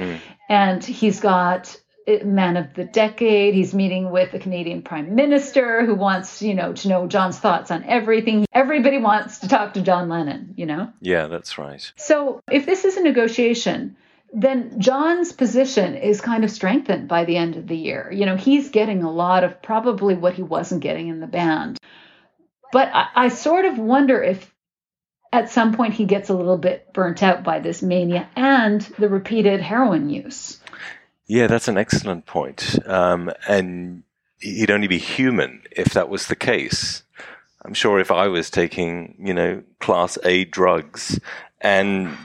And he's got uh, man of the decade. He's meeting with the Canadian prime minister who wants, you know, to know John's thoughts on everything. Everybody wants to talk to John Lennon, you know? Yeah, that's right. So if this is a negotiation, then John's position is kind of strengthened by the end of the year. You know, he's getting a lot of probably what he wasn't getting in the band. But I, I sort of wonder if at some point he gets a little bit burnt out by this mania and the repeated heroin use. Yeah, that's an excellent point. Um, and he'd only be human if that was the case. I'm sure if I was taking, you know, class A drugs and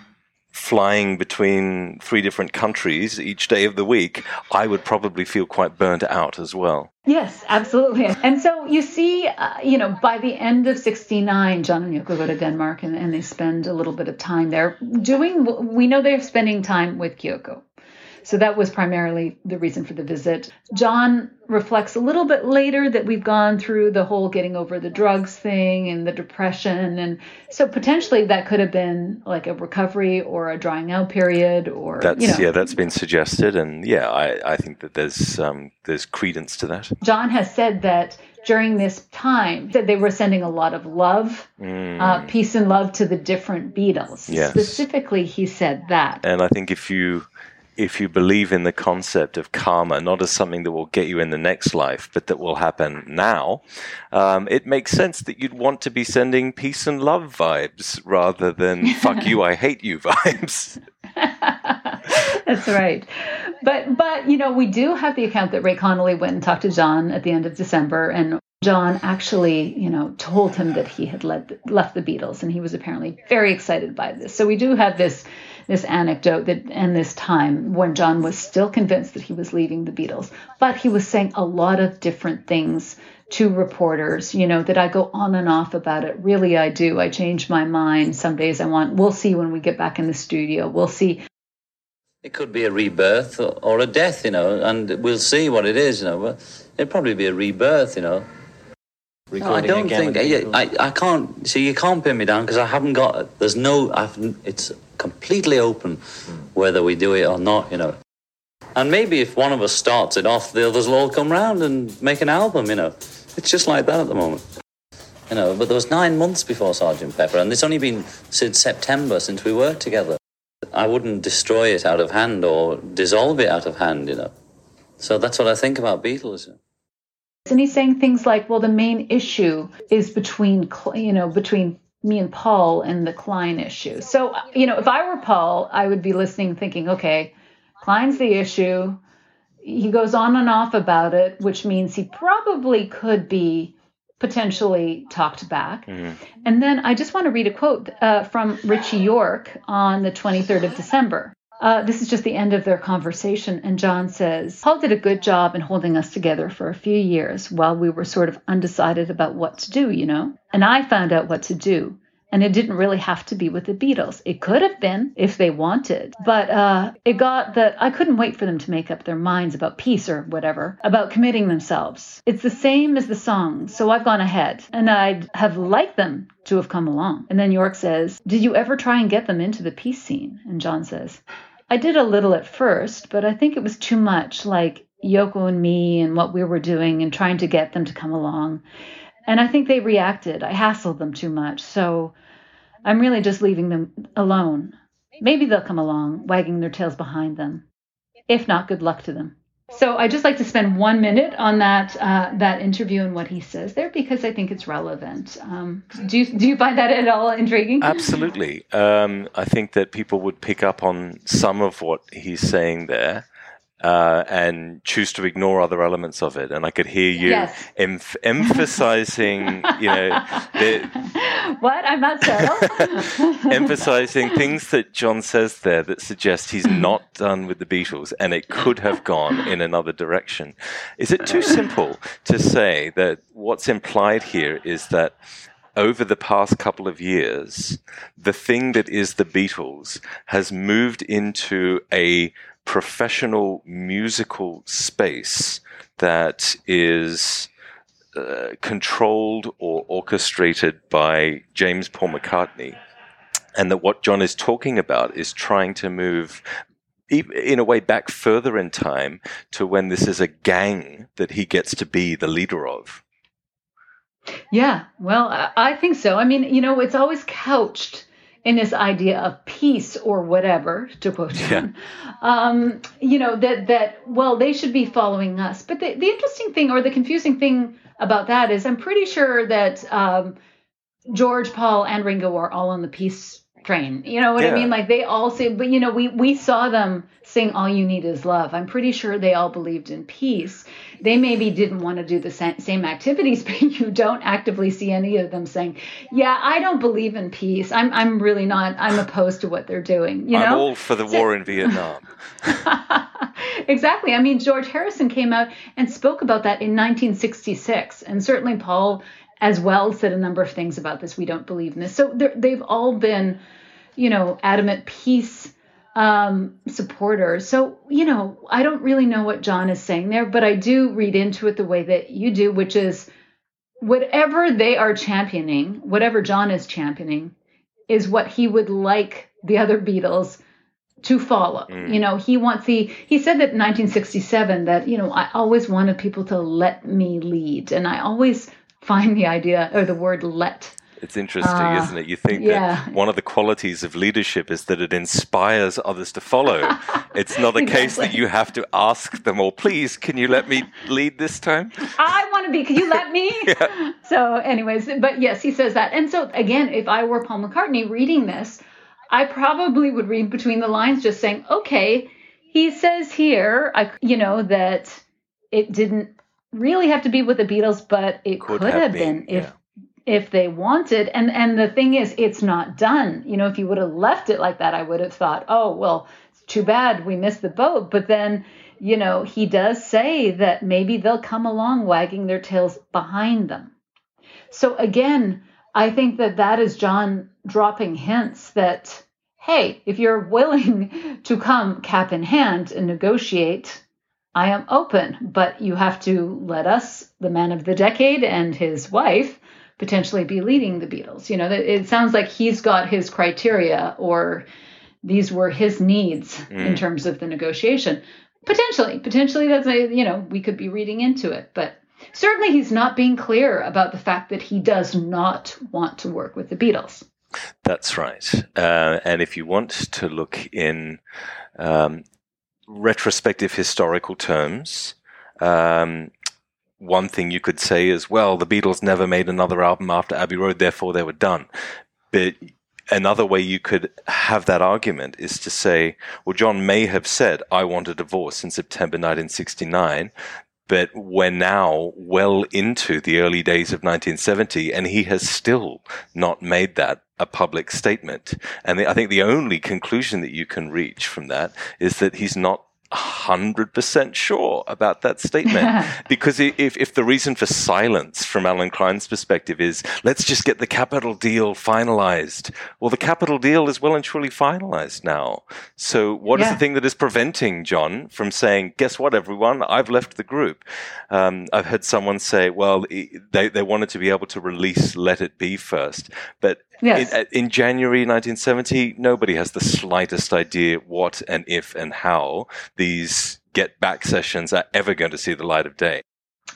flying between three different countries each day of the week, I would probably feel quite burnt out as well. Yes, absolutely. And so you see, uh, you know, by the end of 69, John and Yoko go to Denmark and, and they spend a little bit of time there doing, we know they're spending time with Kyoko. So that was primarily the reason for the visit. John reflects a little bit later that we've gone through the whole getting over the drugs thing and the depression. And so potentially that could have been like a recovery or a drying out period or, That's you know, yeah, that's been suggested, and yeah, I, I think that there's um, there's credence to that. John has said that during this time that they were sending a lot of love, uh, peace and love to the different Beatles. Mm. Yes. Specifically, he said that. And I think if you if you believe in the concept of karma, not as something that will get you in the next life, but that will happen now, um, it makes sense that you'd want to be sending peace and love vibes rather than <laughs> fuck you, I hate you <laughs> vibes. <laughs> That's right. but but you know we do have the account that Ray Connolly went and talked to John at the end of December, and John actually you know told him that he had led, left the Beatles, and he was apparently very excited by this. So we do have this this anecdote that and this time when John was still convinced that he was leaving the Beatles, but he was saying a lot of different things to reporters, you know, that I go on and off about it. Really, I do. I change my mind. Some days I want, we'll see when we get back in the studio. We'll see. It could be a rebirth or, or a death, you know, and we'll see what it is, you know. It'd probably be a rebirth, you know. No, I don't think I, I, I can't see you can't pin me down because I haven't got there's no I've it's completely open whether we do it or not you know. And maybe if one of us starts it off the others will all come round and make an album you know. It's just like that at the moment. You know but there was nine months before Sergeant Pepper and it's only been since September since we worked together. I wouldn't destroy it out of hand or dissolve it out of hand you know. So that's what I think about Beatles And he's saying things like, well, the main issue is between, you know, between me and Paul and the Klein issue. So, you know, if I were Paul, I would be listening, thinking, okay, Klein's the issue. He goes on and off about it, which means he probably could be potentially talked back. And then I just want to read a quote uh, from Ritchie Yorke on the 23rd of December. Uh, this is just the end of their conversation, and John says, Paul did a good job in holding us together for a few years while we were sort of undecided about what to do, you know? And I found out what to do. And it didn't really have to be with the Beatles. It could have been if they wanted. But uh, it got that I couldn't wait for them to make up their minds about peace or whatever, about committing themselves. It's the same as the song, so I've gone ahead. And I'd have liked them to have come along. And then Yorke says, Did you ever try and get them into the peace scene? And John says, I did a little at first, but I think it was too much, like Yoko and me and what we were doing and trying to get them to come along. And I think they reacted. I hassled them too much. So I'm really just leaving them alone. Maybe they'll come along, wagging their tails behind them. If not, good luck to them. So I just like to spend one minute on that uh, that interview and what he says there because I think it's relevant. Um, do you do you find that at all intriguing? Absolutely. Um, I think that people would pick up on some of what he's saying there. Uh, and choose to ignore other elements of it, and I could hear you Yes. emph- emphasizing, you know, <laughs> the, what? I'm not subtle. <laughs> emphasizing things that John says there that suggest he's not done with the Beatles and it could have gone in another direction. Is it too simple to say that what's implied here is that over the past couple of years, the thing that is the Beatles has moved into a professional musical space that is uh, controlled or orchestrated by James Paul McCartney. And that what John is talking about is trying to move, in a way, back further in time to when this is a gang that he gets to be the leader of. Yeah, well, I think so. I mean, you know, it's always couched in this idea of peace or whatever, to quote John. Um, you know, that that well, they should be following us. But the, the interesting thing or the confusing thing about that is I'm pretty sure that um, George, Paul, and Ringo are all on the peace train. You know what I mean? Like they all say, but you know, we we saw them sing "All You Need Is Love." I'm pretty sure they all believed in peace. They maybe didn't want to do the same activities, <laughs> but you don't actively see any of them saying, "Yeah, I don't believe in peace. I'm I'm really not. I'm opposed to what they're doing." You know? I'm all for the war in Vietnam. <laughs> <laughs> exactly. I mean, George Harrison came out and spoke about that in 1966, and certainly Paul as well said a number of things about this. We don't believe in this. So they've all been, you know, adamant peace um, supporters. So you know, I don't really know what John is saying there, but I do read into it the way that you do, which is whatever they are championing, whatever John is championing, is what he would like the other Beatles to follow. You know, he wants the he said that in 1967 that, you know, I always wanted people to let me lead. And I always find the idea or the word let. It's interesting, Uh, isn't it? You think yeah. that one of the qualities of leadership is that it inspires others to follow. <laughs> it's not a case that you have to ask them, or please, can you let me lead this time? I want to be, can you let me? <laughs> So, anyways, but yes, he says that. And so, again, if I were Paul McCartney reading this, I probably would read between the lines just saying, okay, he says here, I, you know, that it didn't really have to be with the Beatles, but it could, have, been, if yeah. If they wanted. And and the thing is, it's not done. You know, if you would have left it like that, I would have thought, oh well, it's too bad we missed the boat. But then, you know, he does say that maybe they'll come along wagging their tails behind them. So again, I think that that is John dropping hints that, hey, if you're willing <laughs> to come cap in hand and negotiate, I am open, but you have to let us, the man of the decade and his wife, potentially be leading the Beatles. You know, it sounds like he's got his criteria or these were his needs in terms of the negotiation. Potentially, potentially that's a, you know, we could be reading into it, but certainly he's not being clear about the fact that he does not want to work with the Beatles. That's right. Uh, and if you want to look in um, retrospective historical terms, um, one thing you could say is, well, the Beatles never made another album after Abbey Road, therefore they were done. But another way you could have that argument is to say, well, John may have said, I want a divorce in September 1969. But we're now well into the early days of 1970, and he has still not made that a public statement. And the, I think the only conclusion that you can reach from that is that he's not 100% sure about that statement. <laughs> because if, if the reason for silence from Allen Klein's perspective is, let's just get the Capitol deal finalized, well, the Capitol deal is well and truly finalized now. So what is Yeah. the thing that is preventing John from saying, guess what, everyone, I've left the group? Um, I've heard someone say, well, they, they wanted to be able to release Let It Be first. But Yes. in, uh, in January 1970, nobody has the slightest idea what and if and how these get back sessions are ever going to see the light of day.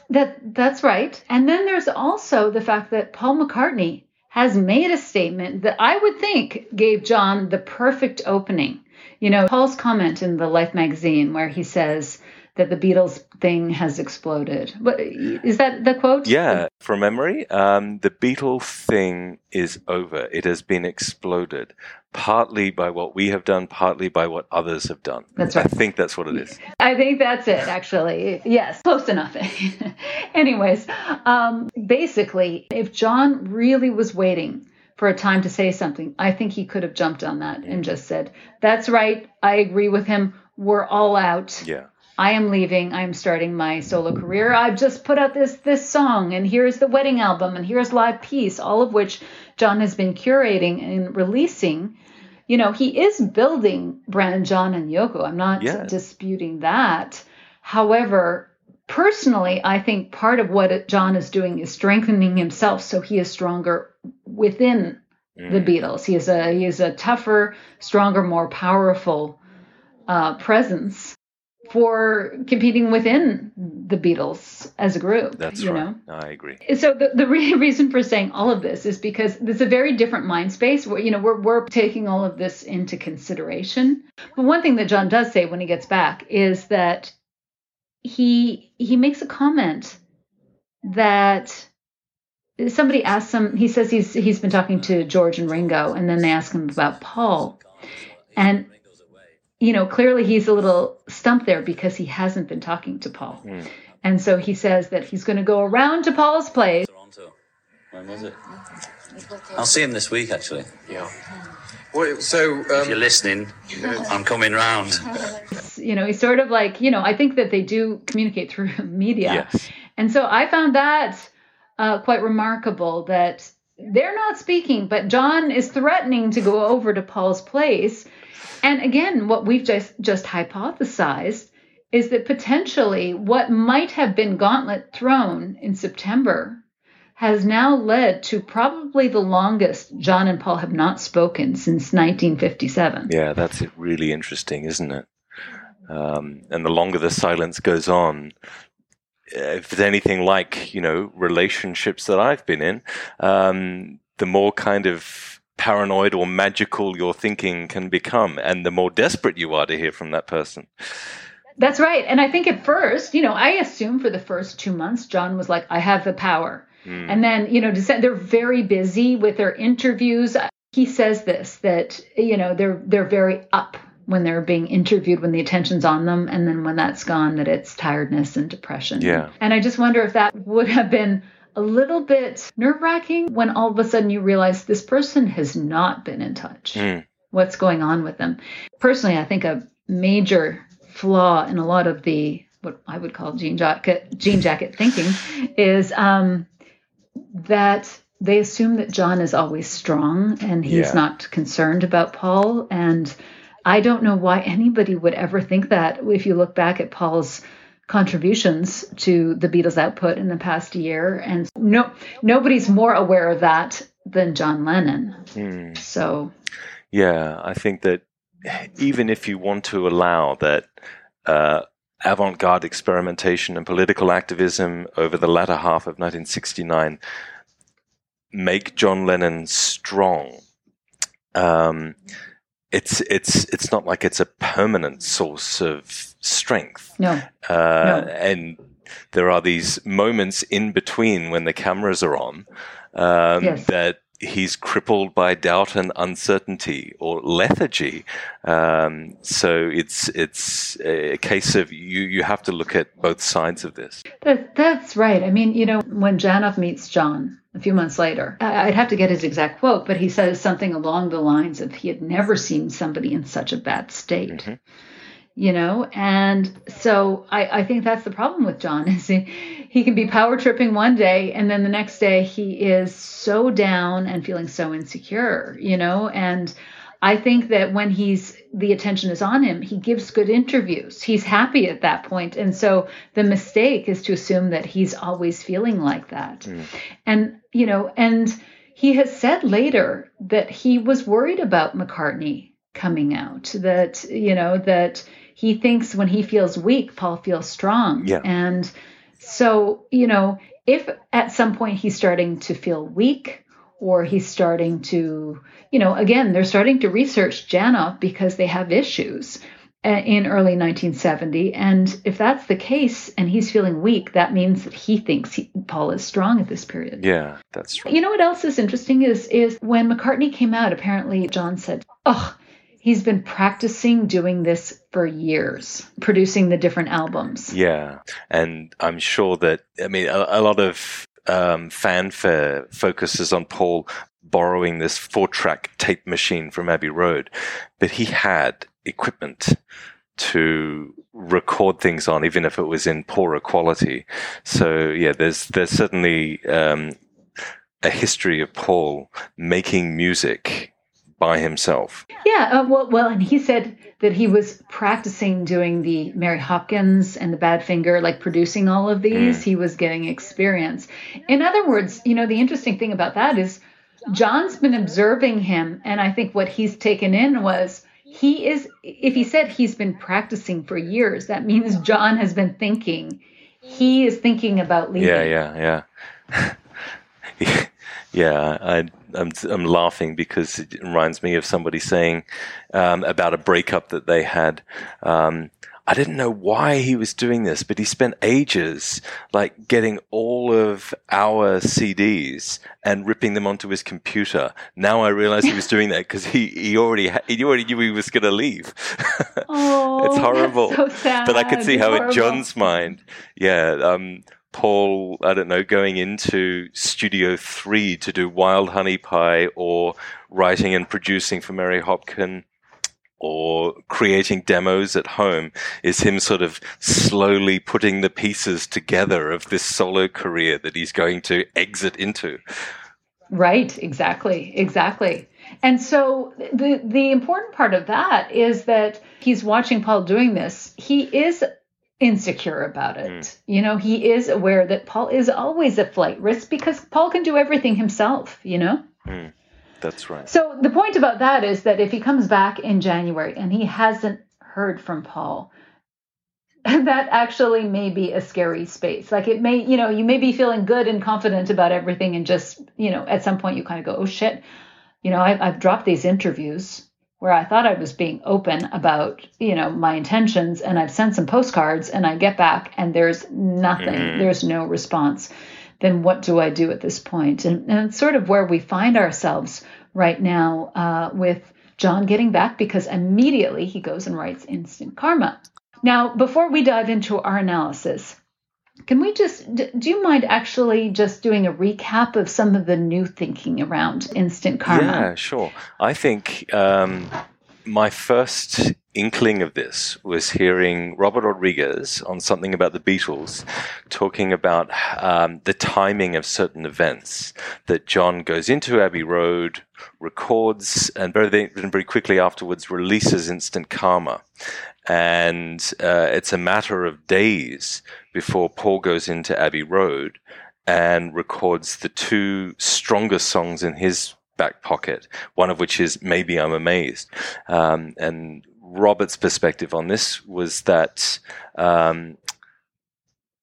That that's right. And then there's also the fact that Paul McCartney has made a statement that I would think gave John the perfect opening. You know, Paul's comment in the Life magazine where he says that the Beatles thing has exploded. Is that the quote? Yeah, from memory, um, the Beatles thing is over. It has been exploded, partly by what we have done, partly by what others have done. That's right. I think that's what it is. <laughs> I think that's it, actually. Yes, close enough. <laughs> Anyways, um, basically, if John really was waiting for a time to say something, I think he could have jumped on that and just said, That's right. I agree with him. We're all out. Yeah. I am leaving. I am starting my solo career. I've just put out this this song, and here's the wedding album, and here's Live Peace, all of which John has been curating and releasing. You know, he is building Brandon, John, and Yoko. I'm not Yeah. disputing that. However, personally, I think part of what John is doing is strengthening himself so he is stronger within the Beatles. He is a he is a tougher, stronger, more powerful uh, presence for competing within the Beatles as a group. That's you right. know. I agree. So the, the re- <laughs> reason for saying all of this is because it's a very different mind space where, you know, we're, we're taking all of this into consideration. But one thing that John does say when he gets back is that he he makes a comment that somebody asks him he says he's he's been talking to George and Ringo and then they ask him about Paul and you know clearly he's a little stumped there because he hasn't been talking to Paul and so he says that he's going to go around to Paul's place Toronto. When was it? I'll see him this week, actually. Yeah. Well, so If you're um, listening, I'm coming round. <laughs> you know he's sort of like you know I think that they do communicate through <laughs> media Yes. and so I found that uh, quite remarkable that they're not speaking but John is threatening to go over to Paul's place and again what we've just just hypothesized is that potentially what might have been gauntlet thrown in September has now led to probably the longest John and Paul have not spoken since 1957 Yeah, that's. Really interesting, isn't it? Um, and the longer the silence goes on, if it's anything like you know relationships that I've been in, um, the more kind of paranoid or magical your thinking can become, and the more desperate you are to hear from that person. That's right. And I think at first, you know, I assume for the first two months, John was like, I have the power. Hmm. And then, you know, they're very busy with their interviews. He says this that, you know, they're they're very up when they're being interviewed, when the attention's on them, and then when that's gone, that it's tiredness and depression. Yeah. And I just wonder if that would have been a little bit nerve wracking when all of a sudden you realize this person has not been in touch. Mm. What's going on with them? Personally, I think a major flaw in a lot of the what I would call jean jacket jean jacket thinking is um, that they assume that John is always strong and he's Yeah. not concerned about Paul. And I don't know why anybody would ever think that if you look back at Paul's contributions to the Beatles output in the past year. And no nobody's more aware of that than John Lennon. Mm. So Yeah, I think that even if you want to allow that uh, avant garde experimentation and political activism over the latter half of 1969 make John Lennon strong, um, it's it's it's not like it's a permanent source of strength. no. Uh, No. And there are these moments in between when the cameras are on um, Yes. that he's crippled by doubt and uncertainty or lethargy. Um, so it's it's a case of you you have to look at both sides of this. That, that's right. I mean, you know, when Janov meets John a few months later, I- I'd have to get his exact quote, but he says something along the lines of he had never seen somebody in such a bad state. Mm-hmm. You know, and so I, I think that's the problem with John is he, he can be power tripping one day and then the next day he is so down and feeling so insecure, you know, and I think that when he's the attention is on him, he gives good interviews. He's happy at that point. And so the mistake is to assume that he's always feeling like that. Mm. And, you know, and he has said later that he was worried about McCartney coming out, that, you know, that he thinks when he feels weak, Paul feels strong. Yeah. And so, you know, if at some point he's starting to feel weak or he's starting to, you know, again, they're starting to research Janov because they have issues uh, in early 1970. And if that's the case and he's feeling weak, that means that he thinks he, Paul is strong at this period. Yeah, that's right. You know what else is interesting is is when McCartney came out, apparently John said, "Oh, he's been practicing doing this for years, producing the different albums." Yeah, and I'm sure that I mean a, a lot of um, fanfare focuses on Paul borrowing this four-track tape machine from Abbey Road, but he had equipment to record things on, even if it was in poorer quality. So yeah, there's there's certainly um, a history of Paul making music by himself. Yeah, uh, well, well, and he said that he was practicing doing the Mary Hopkins and the Badfinger, like producing all of these. He was getting experience. In other words, you know, the interesting thing about that is John's been observing him, and I think what he's taken in was he is. If he said he's been practicing for years, that means John has been thinking. He is thinking about leaving. Yeah, yeah, <laughs> yeah. Yeah, I, I'm I'm laughing because it reminds me of somebody saying um, about a breakup that they had. Um, I didn't know why he was doing this, but he spent ages like getting all of our CDs and ripping them onto his computer. Now I realize he was doing that because he, he already ha- he already knew he was going to leave. Oh, <laughs> it's horrible. that's so sad. But I could see It's how in. John's mind, yeah, um, Paul, I don't know, going into Studio Three to do Wild Honey Pie, or writing and producing for Mary Hopkin, or creating demos at home, is him sort of slowly putting the pieces together of this solo career that he's going to exit into. Right, exactly, exactly. And so the the important part of that is that he's watching Paul doing this. He is insecure about it. Mm. You know, he is aware that Paul is always a flight risk because Paul can do everything himself, you know? Mm. That's right. So the point about that is that if he comes back in January and he hasn't heard from Paul, <laughs> that actually may be a scary space. Like it may, you know, you may be feeling good and confident about everything, and just, you know, at some point you kind of go, oh shit, you know, I've, I've dropped these interviews where I thought I was being open about, you know, my intentions, and I've sent some postcards, and I get back and there's nothing, there's no response. Then what do I do at this point? And, and it's sort of where we find ourselves right now uh, with John getting back because immediately he goes and writes Instant Karma. Now, before we dive into our analysis, can we just, do you mind actually just doing a recap of some of the new thinking around instant karma? Yeah, sure. I think um, my first inkling of this was hearing Robert Rodriguez on something about the Beatles talking about um, the timing of certain events. That John goes into Abbey Road, records, and very, very quickly afterwards releases Instant Karma. And uh, it's a matter of days before Paul goes into Abbey Road and records the two strongest songs in his back pocket, one of which is Maybe I'm Amazed. Um, and Robert's perspective on this was that um,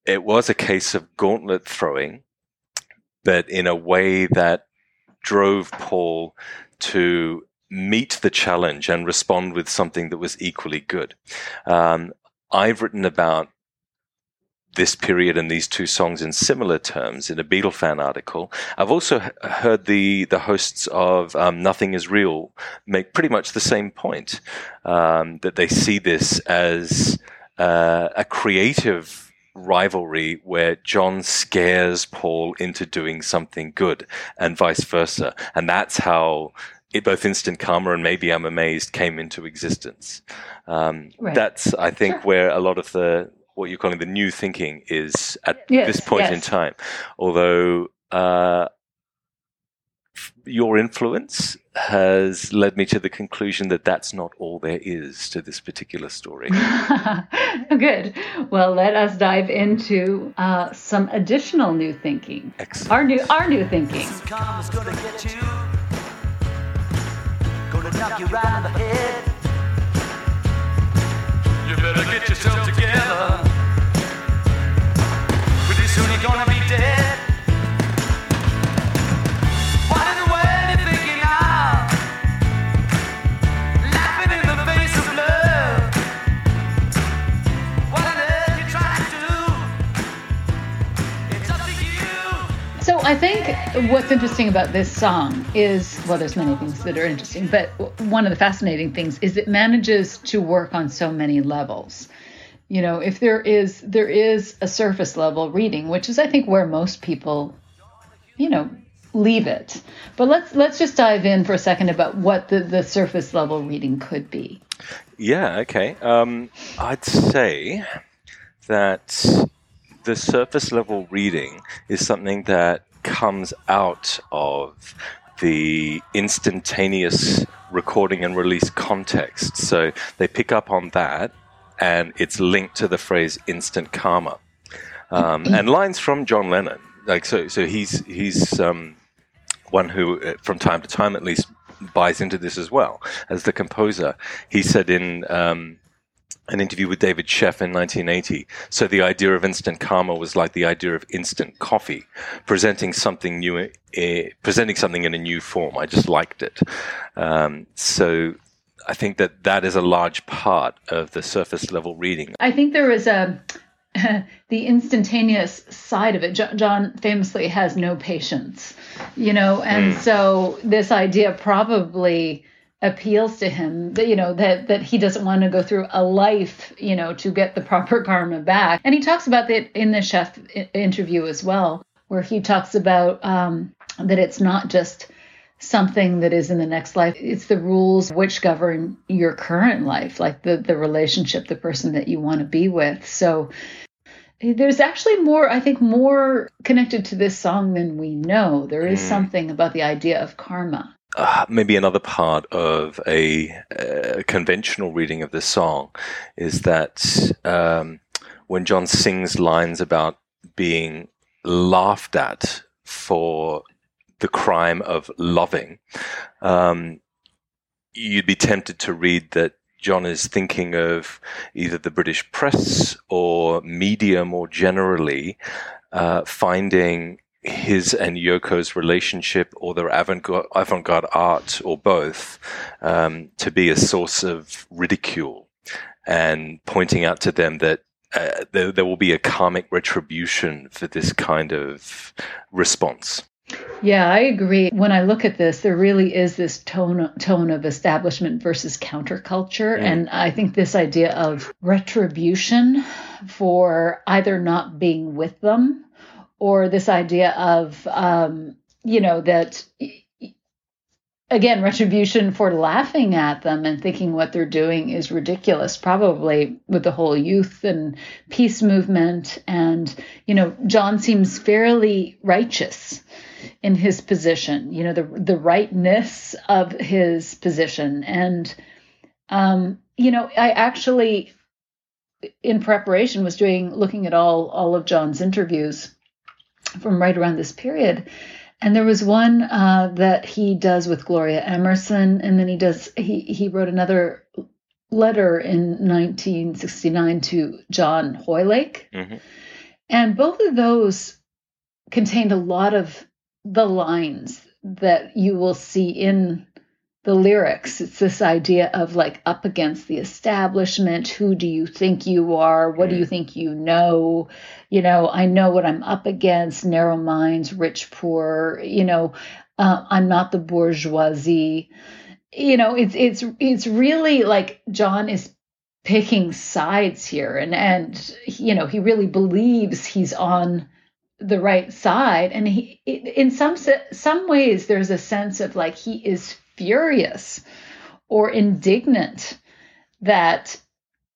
it was a case of gauntlet throwing, but in a way that drove Paul to meet the challenge and respond with something that was equally good. Um, I've written about this period and these two songs in similar terms in a Beatle fan article. I've also heard the the hosts of um, Nothing Is Real make pretty much the same point um, that they see this as uh, a creative rivalry where John scares Paul into doing something good and vice versa, and that's how. It, both instant karma and maybe I'm amazed came into existence. Um, Right. That's I think where a lot of the what you're calling the new thinking is at Yes, this point in time. Although uh, your influence has led me to the conclusion that that's not all there is to this particular story. <laughs> Good. Well, let us dive into uh, some additional new thinking. Excellent. Our new, our new thinking. Karma's gonna get you. Gonna knock you right in the head. You better get yourself together. I think what's interesting about this song is, well, there's many things that are interesting, but one of the fascinating things is it manages to work on so many levels. You know, if there is there is a surface level reading, which is I think where most people, you know, leave it. But let's let's just dive in for a second about what the, the surface level reading could be. Yeah, okay. Um, I'd say that the surface level reading is something that comes out of the instantaneous recording and release context. So they pick up on that, and it's linked to the phrase instant karma. Um, and lines from John Lennon, like so. So he's he's um, one who, uh, from time to time at least, buys into this as well as the composer. He said in um, an interview with David Sheff in 1980. So the idea of instant karma was like the idea of instant coffee, presenting something new, uh, presenting something in a new form. I just liked it. Um, so I think that that is a large part of the surface level reading. I think there is a <laughs> the instantaneous side of it. John famously has no patience, you know, and so this idea probably appeals to him that you know that that he doesn't want to go through a life you know to get the proper <laughs> karma back. And he talks about that in the Sheff interview as well where he talks about um, that it's not just something that is in the next life. It's the rules which govern your current life like the the relationship the person that you want to be with. So there's actually more i think more connected to this song than we know. There is something about the idea of karma uh, maybe another part of a, conventional reading of this song is that um, when John sings lines about being laughed at for the crime of loving, um, you'd be tempted to read that John is thinking of either the British press or media more generally uh, finding his and Yoko's relationship or their avant-garde, avant-garde art or both um, to be a source of ridicule and pointing out to them that uh, there, there will be a karmic retribution for this kind of response. Yeah, I agree. When I look at this, there really is this tone tone of establishment versus counterculture, and I think this idea of retribution for either not being with them, or this idea of um, you know that again retribution for laughing at them and thinking what they're doing is ridiculous probably with the whole youth and peace movement. And you know john seems fairly righteous in his position you know the the rightness of his position. And um you know i actually in preparation was doing looking at all all of john's interviews from right around this period and there was one uh, that he does with Gloria Emerson, and then he does he he wrote another letter in 1969 to John Hoyland, Mhm. and both of those contained a lot of the lines that you will see in the lyrics. It's this idea of like up against the establishment. Who do you think you are? What do you think you know? You know, I know what I'm up against narrow minds, rich, poor. You know, uh, I'm not the bourgeoisie. You know, it's it's it's really like John is picking sides here, and and you know he really believes he's on the right side, and he in some some ways there's a sense of like he is furious or indignant that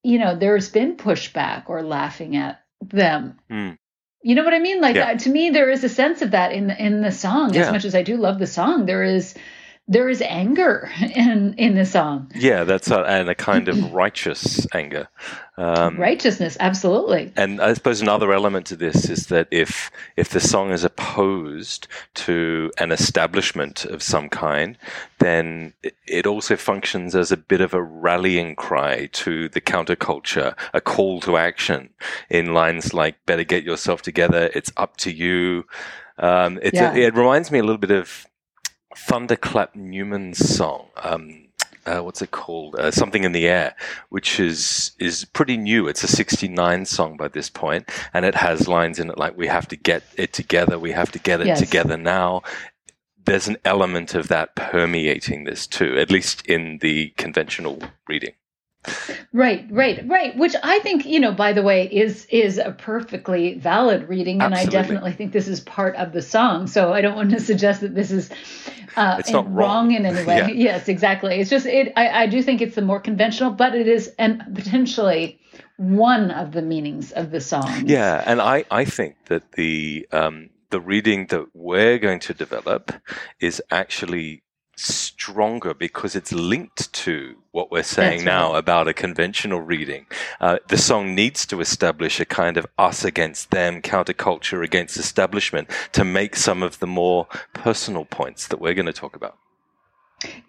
you know there's been pushback or laughing at them Mm. you know what i mean like Yeah. uh, to me there is a sense of that in in the song Yeah. as much as i do love the song there is there is anger <laughs> in in the song Yeah, that's a, and a kind of <clears throat> righteous anger. Um, righteousness absolutely And I suppose another element to this is that if if the song is opposed to an establishment of some kind, then it- also functions as a bit of a rallying cry to the counterculture, a call to action in lines like "Better get yourself together," "It's up to you." Um, it's Yeah. a, it reminds me a little bit of Thunderclap Newman's song. Um, uh, what's it called? Uh, Something in the air, which is is pretty new. It's a '69 song by this point, and it has lines in it like "We have to get it together. We have to get it Yes. together now." There's an element of that permeating this too, at least in the conventional reading. Right, right, right. Which I think, you know, by the way, is is a perfectly valid reading, and Absolutely. I definitely think this is part of the song. So I don't want to suggest that this is uh, It's not wrong. in any way. Yeah. <laughs> Yes, exactly. It's just it. I, I do think it's the more conventional, but it is and potentially one of the meanings of the song. Yeah, and I, I think that the um, the reading that we're going to develop is actually stronger because it's linked to what we're saying That's now about a conventional reading. Uh, the song needs to establish a kind of us against them, counterculture against establishment, to make some of the more personal points that we're going to talk about.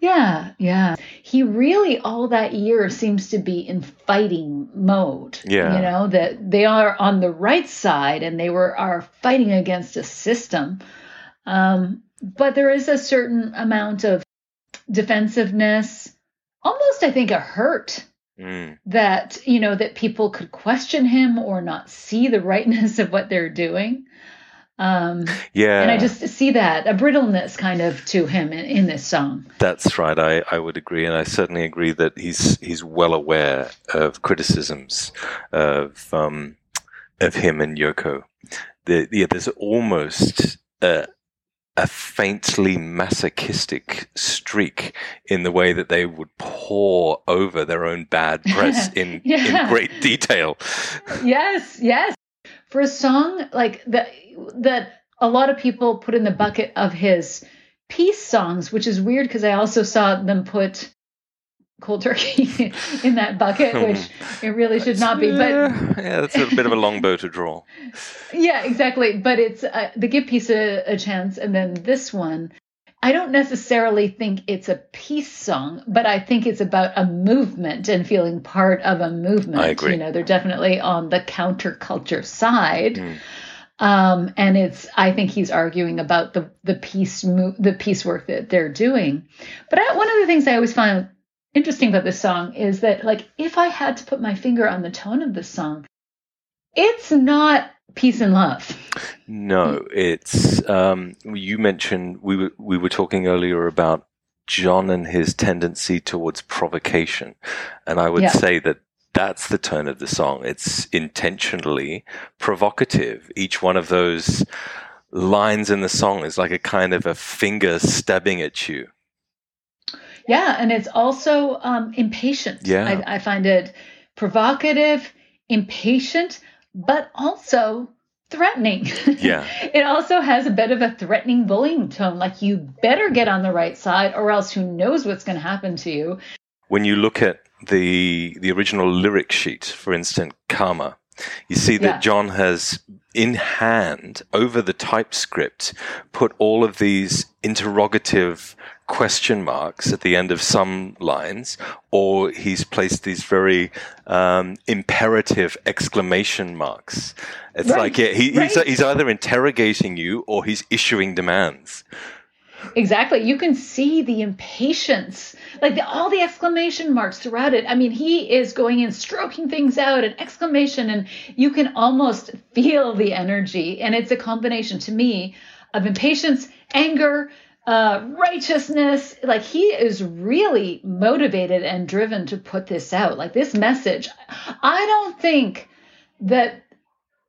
Yeah, yeah. He really all that year seems to be in fighting mode. Yeah. You know, that they are on the right side and they were are fighting against a system. Um, but there is a certain amount of defensiveness, almost I think a hurt Mm. that, you know, that people could question him or not see the rightness <laughs> of what they're doing. Um, Yeah, and I just see that a brittleness kind of to him in, in this song. That's right. I, I would agree, and I certainly agree that he's he's well aware of criticisms of um, of him and Yoko. The, yeah, there's almost a, a faintly masochistic streak in the way that they would pour over their own bad press <laughs> in Yeah. in great detail. yes, yes. For a song like that, that a lot of people put in the bucket of his peace songs, which is weird because I also saw them put cold turkey <laughs> in that bucket, which it really should not be. But yeah, that's a bit of a long bow to draw. <laughs> yeah, exactly. But it's uh, the give peace a, a chance, and then this one. I don't necessarily think it's a peace song, but I think it's about a movement and feeling part of a movement. I agree. You know, they're definitely on the counterculture side. Mm. Um, and it's I think he's arguing about the the peace mo- the peace work that they're doing. But I, one of the things I always find interesting about this song is that like if I had to put my finger on the tone of this song, it's not peace and love. No, it's um, you mentioned we were we were talking earlier about John and his tendency towards provocation, and I would Yeah. say that that's the tone of the song. It's intentionally provocative. Each one of those lines in the song is like a kind of a finger stabbing at you. Yeah, and it's also um, impatient. Yeah. I, I find it provocative, impatient, but also threatening. <laughs> Yeah. it also has a bit of a threatening bullying tone, like you better get on the right side, or else who knows what's going to happen to you. when you look at the the original lyric sheet, for instance, Karma, you see that Yeah. John has in hand over the typescript put all of these interrogative question marks at the end of some lines, or he's placed these very um, imperative exclamation marks. It's Right, like yeah, he, he's, he's either interrogating you or he's issuing demands. Exactly. You can see the impatience, like the, all the exclamation marks throughout it. I mean, he is going in, stroking things out, and exclamation, and you can almost feel the energy. And it's a combination to me of impatience, anger, uh, righteousness. Like he is really motivated and driven to put this out. Like this message, I don't think that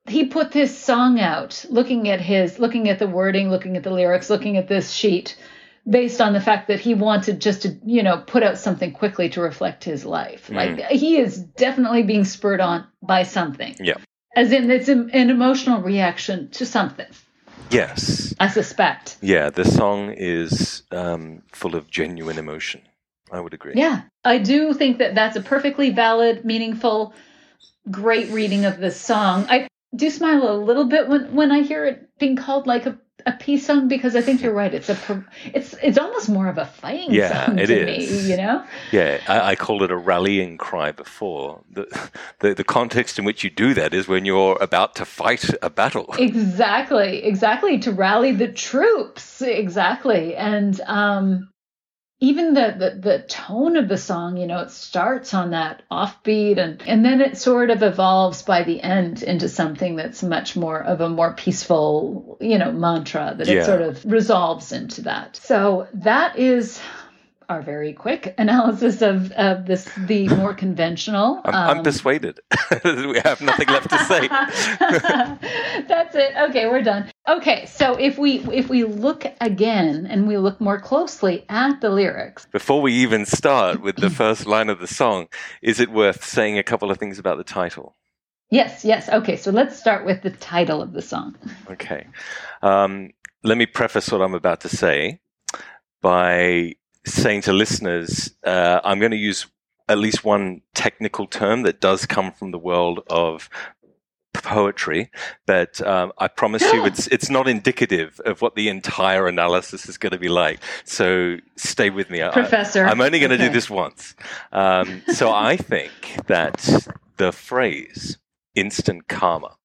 he put this song out looking at his looking at the wording looking at the lyrics looking at this sheet based on the fact that he wanted just to you know put out something quickly to reflect his life like he is definitely being spurred on by something Yeah. as in it's an, an emotional reaction to something Yes. i suspect Yeah, the song is um, full of genuine emotion. I would agree. yeah i do think that that's a perfectly valid meaningful great reading of this song i do smile a little bit when when i hear it being called like a a peace song because I think you're right. It's a it's it's almost more of a fighting Yeah, song it to is. me. You know, Yeah, I, I called it a rallying cry before. The, the the context in which you do that is when you're about to fight a battle. exactly, exactly to rally the troops, exactly, and um, even the, the the tone of the song. You know, it starts on that offbeat, and and then it sort of evolves by the end into something that's much more of a more peaceful, you know, mantra that Yeah. it sort of resolves into that. So that is. Our very quick <laughs> analysis of, of this, the more <laughs> conventional. I'm, I'm um, persuaded. <laughs> we have nothing left to say. That's it. Okay, we're done. Okay, so if we if we look again and we look more closely at the lyrics, Before we even start with the <clears throat> first line of the song, is it worth saying a couple of things about the title? yes, yes. Okay, so let's start with the title of the song. Okay. Um, let me preface what I'm about to say by saying to listeners, uh, I'm going to use at least one technical term that does come from the world of poetry, but um, I promise you <gasps> it's it's not indicative of what the entire analysis is going to be like. So stay with me. I- Professor. I'm only going to Okay. do this once. Um, so I <laughs> think that the phrase instant karma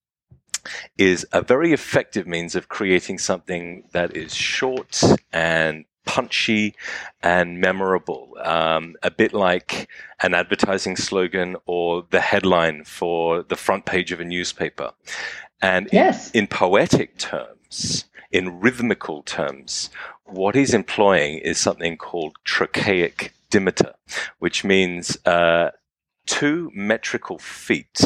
is a very effective means of creating something that is short and punchy and memorable. Um, a bit like an advertising slogan or the headline for the front page of a newspaper. And in- Yes. in, poetic terms, in rhythmical terms, what he's employing is something called trochaic dimeter, which means uh, two metrical feet,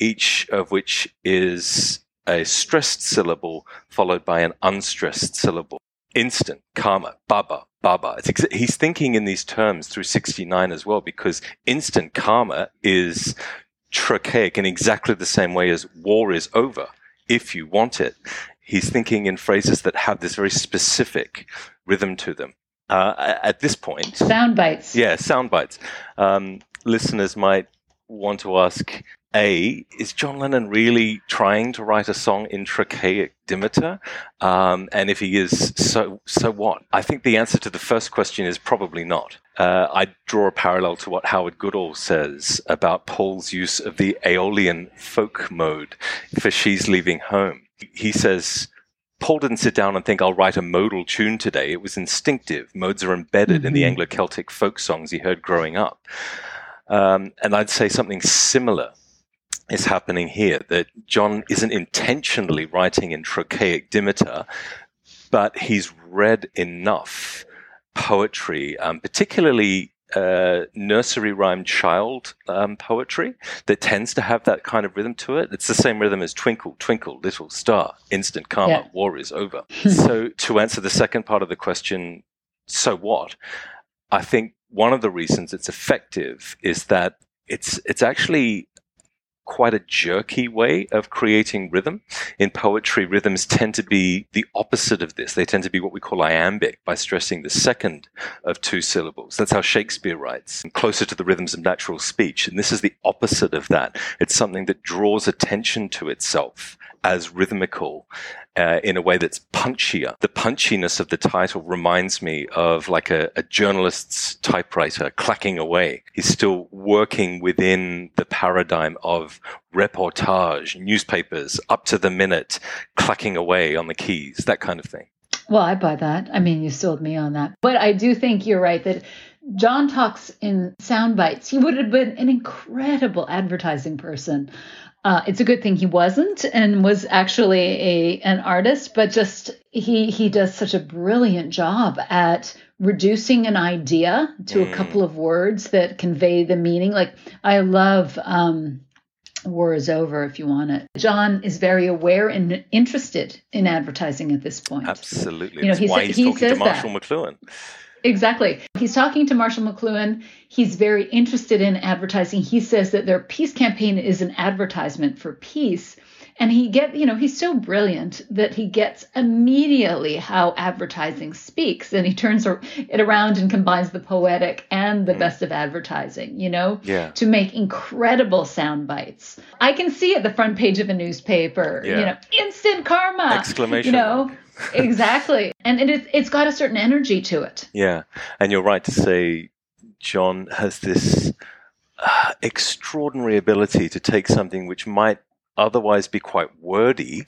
each of which is a stressed syllable followed by an unstressed syllable. Instant, karma, baba, baba. It's ex- he's thinking in these terms through 69 as well, because instant karma is trochaic in exactly the same way as war is over if you want it. He's thinking in phrases that have this very specific rhythm to them. Uh, at this point, Sound bites. yeah, sound bites. Um, listeners might want to ask: A, is John Lennon really trying to write a song in trochaic dimeter? Um, and if he is, so so what? I think the answer to the first question is probably not. Uh, I draw a parallel to what Howard Goodall says about Paul's use of the Aeolian folk mode for "She's Leaving Home." He says. Paul didn't sit down and think, I'll write a modal tune today. It was instinctive. Modes are embedded in the Mhm. Anglo Celtic folk songs he heard growing up. Um, and I'd say something similar is happening here. That John isn't intentionally writing in trochaic dimeter, but he's read enough poetry, um, particularly uh, nursery rhyme child um, poetry that tends to have that kind of rhythm to it. It's the same rhythm as Twinkle, Twinkle, Little Star, Instant Karma, Yeah. War is Over. <laughs> so, to answer the second part of the question, so what? I think one of the reasons it's effective is that it's it's actually quite a jerky way of creating rhythm. In poetry, rhythms tend to be the opposite of this. They tend to be what we call iambic by stressing the second of two syllables. That's how Shakespeare writes, closer to the rhythms of natural speech. And this is the opposite of that. It's something that draws attention to itself as rhythmical uh, in a way that's punchier. The punchiness of the title reminds me of like a, a journalist's typewriter clacking away. He's still working within the paradigm of reportage, newspapers, up to the minute, clacking away on the keys, that kind of thing. Well, I buy that. I mean, you sold me on that. But I do think you're right that John talks in sound bites. He would have been an incredible advertising person. Uh, it's a good thing he wasn't and was actually a an artist, but just he he does such a brilliant job at reducing an idea to a couple of words that convey the meaning. Like I love um, war is over if you want it. John is very aware and interested in advertising at this point. Absolutely. You know, That's he why sa- he's he talking to Marshall that. McLuhan. Exactly. He's talking to Marshall McLuhan. He's very interested in advertising. He says that their peace campaign is an advertisement for peace. And he get, you know, he's so brilliant that he gets immediately how advertising speaks, and he turns it around and combines the poetic and the mm. best of advertising, you know, Yeah. to make incredible sound bites. I can see at the front page of a newspaper, Yeah. you know, instant karma, Exclamation you know, mark. <laughs> exactly, and it is, it's got a certain energy to it. Yeah, and you're right to say John has this uh, extraordinary ability to take something which might otherwise be quite wordy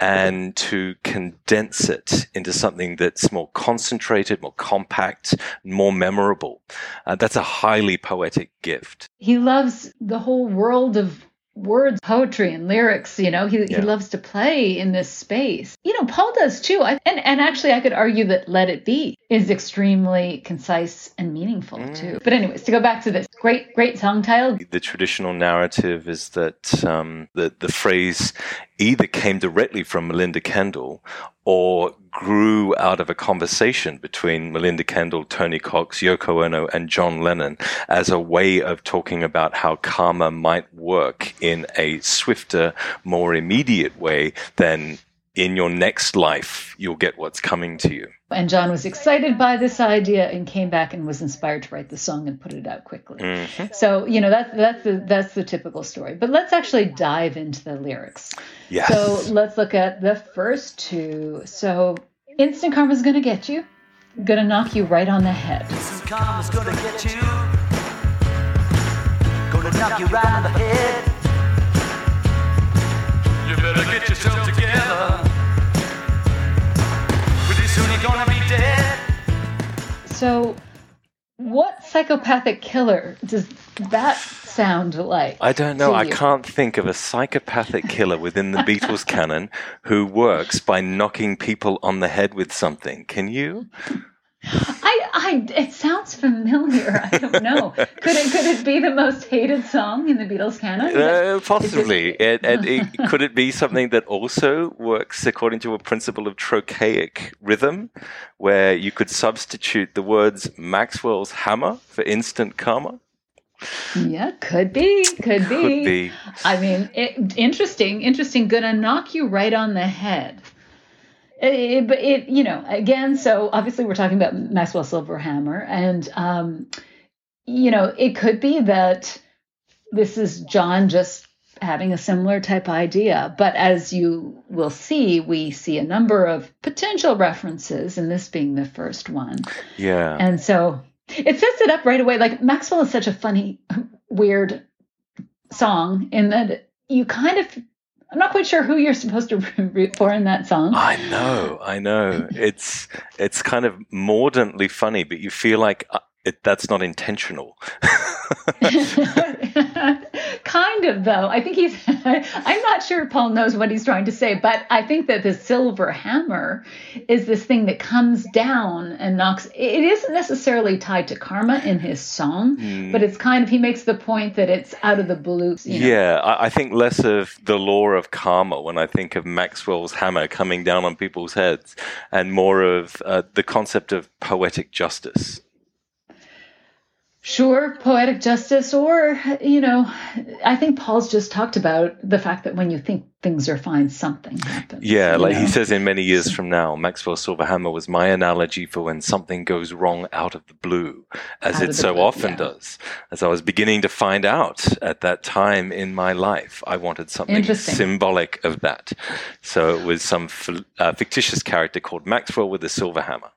and to condense it into something that's more concentrated, more compact, more memorable. Uh, that's a highly poetic gift. he loves the whole world of words, poetry, and lyrics. You know, he, he loves to play in this space. You know, Paul does too. I, and and actually, I could argue that "Let It Be" is extremely concise and meaningful Mm. too. But anyways, to go back to this great great song title, The traditional narrative is that um, the, the phrase either came directly from Melinda Kendall or grew out of a conversation between Melinda Kendall, Tony Cox, Yoko Ono, and John Lennon as a way of talking about how karma might work in a swifter, more immediate way than in your next life, you'll get what's coming to you. And John was excited by this idea and came back and was inspired to write the song and put it out quickly. Mhm. So you know that's that's the that's the typical story. But let's actually dive into the lyrics. Yes. So let's look at the first two. So instant karma's gonna get you, gonna knock you right on the head. Instant karma's gonna get you. Gonna knock you right on the head. You better get yourself together. So, what psychopathic killer does that sound like? I don't know. I can't think of a psychopathic killer within the Beatles canon who works by knocking people on the head with something. Can you? I, I, it sounds familiar. I don't know. could it, could it be the most hated song in the Beatles canon? Uh, possibly. It, it, <laughs> it, could it be something that also works according to a principle of trochaic rhythm, where you could substitute the words Maxwell's hammer for instant karma? yeah, could be, could be. Could be. I mean, it, interesting, interesting. Gonna knock you right on the head. It, but it, you know, again, so obviously we're talking about Maxwell Silverhammer, and um, you know, it could be that this is John just having a similar type idea. But as you will see, we see a number of potential references, and this being the first one. Yeah. And so it sets it up right away. Like Maxwell is such a funny, weird song in that you kind of, I'm not quite sure who you're supposed to <laughs> root for in that song. I know, I know. <laughs> It's it's kind of mordantly funny, but you feel like uh, it, that's not intentional. <laughs> <laughs> kind of though. I think he's. <laughs> I'm not sure Paul knows what he's trying to say, but I think that the silver hammer is this thing that comes down and knocks. It isn't necessarily tied to karma in his song, Hmm. but it's kind of. He makes the point that it's out of the blue. You know? Yeah, I, I think less of the law of karma when I think of Maxwell's hammer coming down on people's heads, and more of uh, the concept of poetic justice. Sure, poetic justice, or, you know, I think Paul's just talked about the fact that when you think things are fine, something happens. Yeah, like he says in many years from now, Maxwell's silver hammer was my analogy for when something goes wrong out of the blue, as Out it so blue, often yeah. does. As I was beginning to find out at that time in my life, I wanted something symbolic of that. So it was some f- uh, fictitious character called Maxwell with a silver hammer.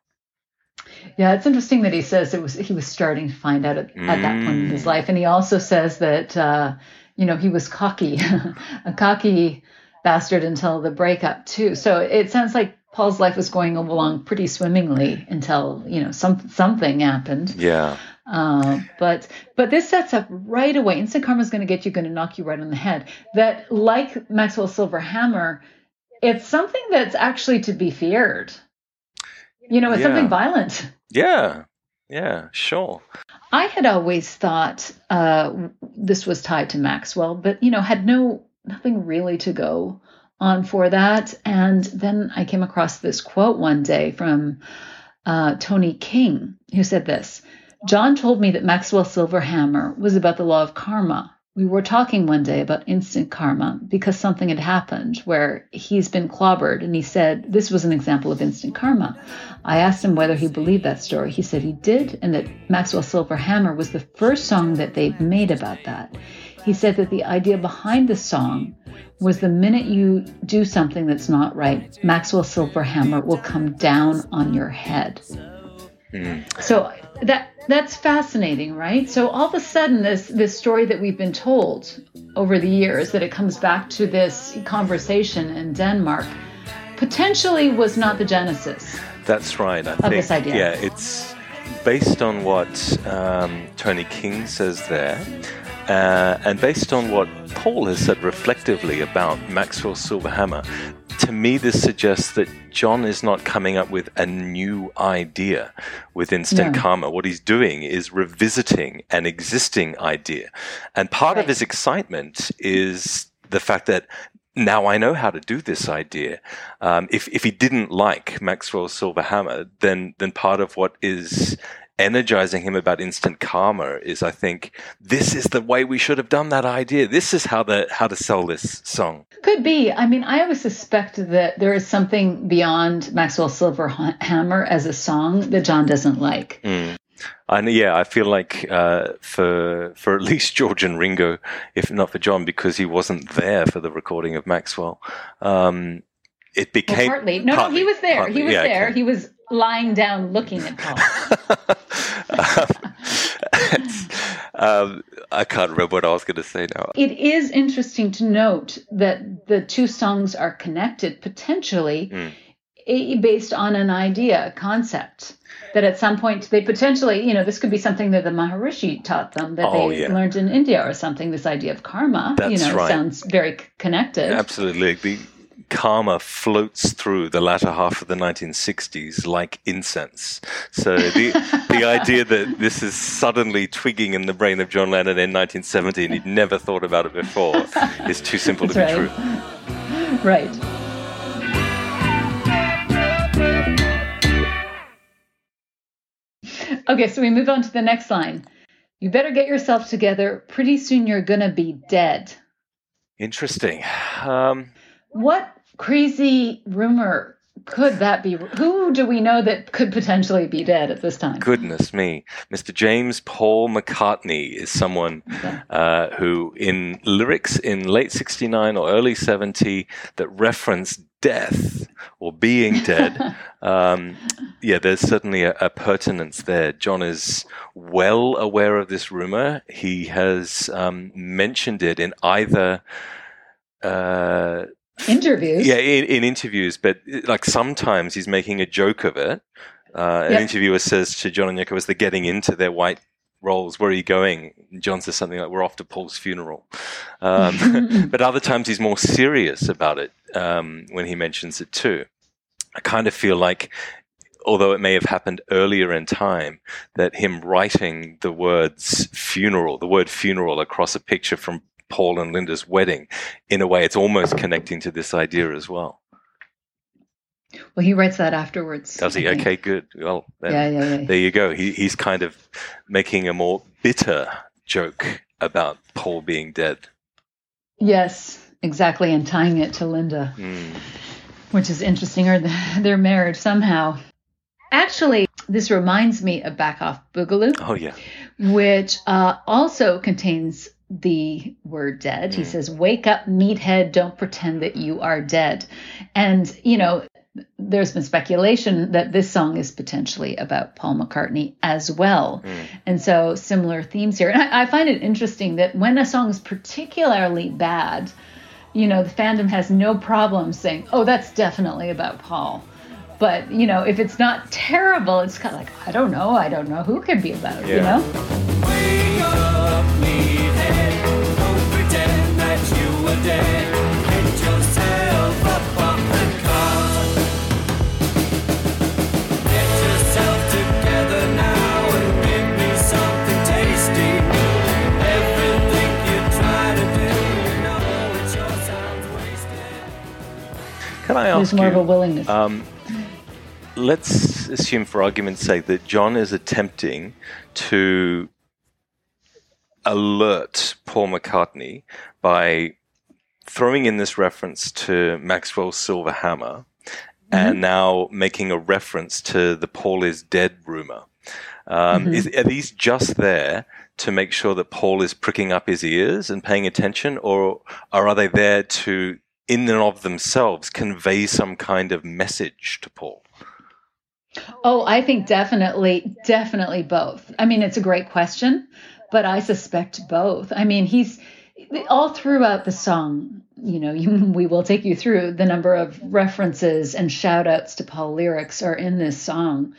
Yeah, it's interesting that he says it was he was starting to find out at, at that point in his Mm. life, and he also says that uh, you know he was cocky, <laughs> a cocky bastard until the breakup too. So it sounds like Paul's life was going along pretty swimmingly until you know some something happened. Yeah. Uh, but but this sets up right away. Instant karma is going to get you, going to knock you right on the head. That like Maxwell Silver Hammer, it's something that's actually to be feared. You know, it's Yeah. something violent. Yeah. Yeah, sure. I had always thought uh, this was tied to Maxwell, but you know, had no nothing really to go on for that. And then I came across this quote one day from uh, Tony King, who said this: "John told me that Maxwell Silverhammer was about the law of karma." We were talking one day about instant karma because something had happened where he's been clobbered, and he said this was an example of instant karma. I asked him whether he believed that story. He said he did, and that Maxwell Silver Hammer was the first song that they'd made about that. He said that the idea behind the song was the minute you do something that's not right, Maxwell Silver Hammer will come down on your head. So that that's fascinating, right? So all of a sudden, this this story that we've been told over the years that it comes back to this conversation in Denmark potentially was not the genesis. That's right. I think. this idea. Yeah, it's based on what um, Tony King says there, uh, and based on what Paul has said reflectively about Maxwell Silverhammer. To me, this suggests that John is not coming up with a new idea with instant No. karma. What he's doing is revisiting an existing idea. And part of his excitement is the fact that now I know how to do this idea. Um, if if he didn't like Maxwell's silver hammer, then then part of what is energizing him about instant karma is I think this is the way we should have done that idea. This is how the how to sell this song. Could be. I mean, I always suspect that there is something beyond Maxwell Silver Hammer as a song that John doesn't like. And yeah, I feel like uh, for for at least George and Ringo, if not for John, because he wasn't there for the recording of Maxwell, um, it Well, became partly. No, partly, no, he was there. partly, he was yeah, there. okay. He was lying down looking at Paul. <laughs> um, I can't remember what I was going to say now. it is interesting to note that the two songs are connected potentially eh, based on an idea, a concept. That at some point they potentially, you know, this could be something that the Maharishi taught them that Oh, they yeah. learned in India or something. This idea of karma, you know, right. sounds very connected. Absolutely. The karma floats through the latter half of the 1960s like incense. So the the <laughs> idea that this is suddenly twigging in the brain of John Lennon in 1970 and he'd never thought about it before is too simple to be true. right. <laughs> Right. Okay, so we move on to the next line. You better get yourself together. Pretty soon you're going to be dead. Interesting. Um, What crazy rumor could that be? Who do we know that could potentially be dead at this time? goodness me. Mr. James Paul McCartney is someone uh, who, in lyrics in late 69 or early 70 that reference death or being dead, <laughs> um, yeah, there's certainly a, a pertinence there. John is well aware of this rumor. He has um, mentioned it in either. Uh, Interviews. yeah, in, in interviews, but like sometimes he's making a joke of it. Uh, an Yep. interviewer says to John and Yoko as they're getting into their white Rolls, where are you going? And John says something like, we're off to Paul's funeral. Um, <laughs> but other times he's more serious about it um, when he mentions it too. I kind of feel like, although it may have happened earlier in time, that him writing the words funeral, the word funeral across a picture from Paul and Linda's wedding, in a way, it's almost connecting to this idea as well. Well, he writes that afterwards. Does he? Okay, good. Well, then, Yeah, yeah, yeah. there you go. He, he's kind of making a more bitter joke about Paul being dead. Yes, exactly, and tying it to Linda, Mm. which is interesting. Or <laughs> they're married somehow. Actually, this reminds me of Back Off Boogaloo. Oh, yeah. which uh, also contains the word dead. He hmm. says, Wake up, meathead, don't pretend that you are dead. And, you know, there's been speculation that this song is potentially about Paul McCartney as well. Hmm. And so similar themes here. And I, I find it interesting that when a song is particularly bad, you know, the fandom has no problem saying, oh, that's definitely about Paul. But, you know, if it's not terrible, it's kind of like, I don't know. I don't know who it could be about, you Yeah. know? Tasty. Everything you try to do, you know it sure sounds wasted. Can I ask more of a willingness. Um, let's assume, for argument's sake, that John is attempting to alert Paul McCartney by throwing in this reference to Maxwell's silver hammer and now making a reference to the Paul is dead rumor. Um, is, are these just there to make sure that Paul is pricking up his ears and paying attention, or, or are they there to, in and of themselves, convey some kind of message to Paul? Oh, I think definitely, definitely both. I mean, it's a great question, but I suspect both. I mean, he's all throughout the song, you know, <laughs> you, we will take you through the number of references and shout outs to Paul lyrics are in this song.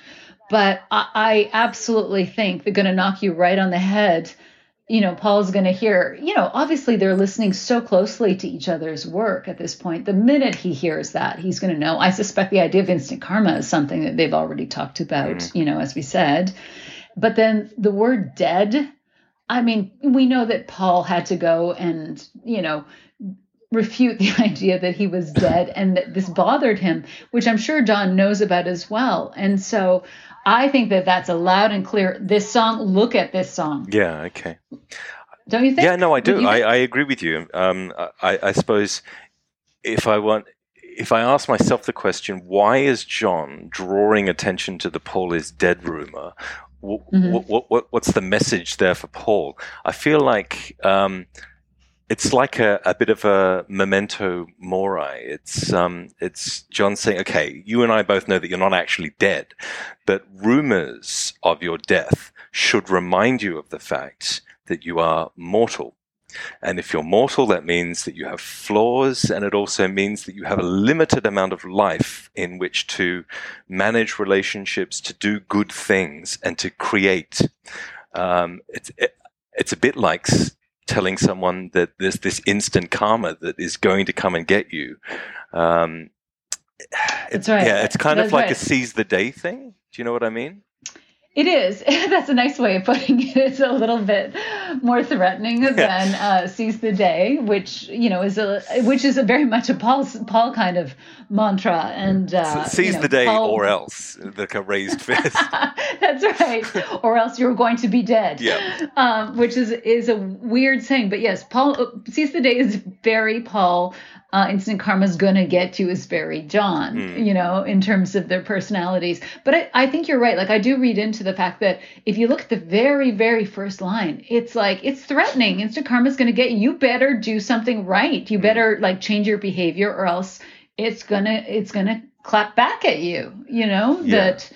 But I, I absolutely think they're going to knock you right on the head. You know, Paul's going to hear, you know, obviously they're listening so closely to each other's work at this point. The minute he hears that, he's going to know. I suspect the idea of instant karma is something that they've already talked about, mm. you know, as we said. But then the word dead, I mean, we know that Paul had to go and, you know, refute the <laughs> idea that he was dead and that this bothered him, which I'm sure John knows about as well. And so I think that that's a loud and clear. This song, look at this song. Yeah, okay. Don't you think? Yeah, no, I do. I. I agree with you. Um, I, I suppose if I want, if I ask myself the question, why is John drawing attention to the Paul is dead rumor? What, Mhm. what, what, what's the message there for Paul? I feel like um, it's like a, a bit of a memento mori. It's um, it's John saying, "Okay, you and I both know that you're not actually dead, but rumors of your death should remind you of the fact that you are mortal." And if you're mortal, that means that you have flaws, and it also means that you have a limited amount of life in which to manage relationships, to do good things, and to create. Um, it's it, it's a bit like telling someone that there's this instant karma that is going to come and get you. Um, it's, right. Yeah, it's kind of That's like a seize the day thing. Do you know what I mean? It is. <laughs> That's a nice way of putting it. It's a little bit more threatening than uh, "seize the day," which you know is a which is a very much a Paul Paul kind of mantra. And uh, seize you know, the day Paul- or else, like a raised <laughs> fist. <laughs> That's right. Or else you're going to be dead. Yeah. Um, which is is a weird saying, but yes, Paul uh, seize the day is very Paul. Uh, instant is gonna get you is very John. Hmm. You know, in terms of their personalities. But I, I think you're right. Like I do read into the fact that if you look at the very very first line, it's like it's threatening. Instant karma is gonna get you. You better do something right. Hmm. You better like change your behavior, or else it's gonna it's gonna clap back at you. You know Yeah. that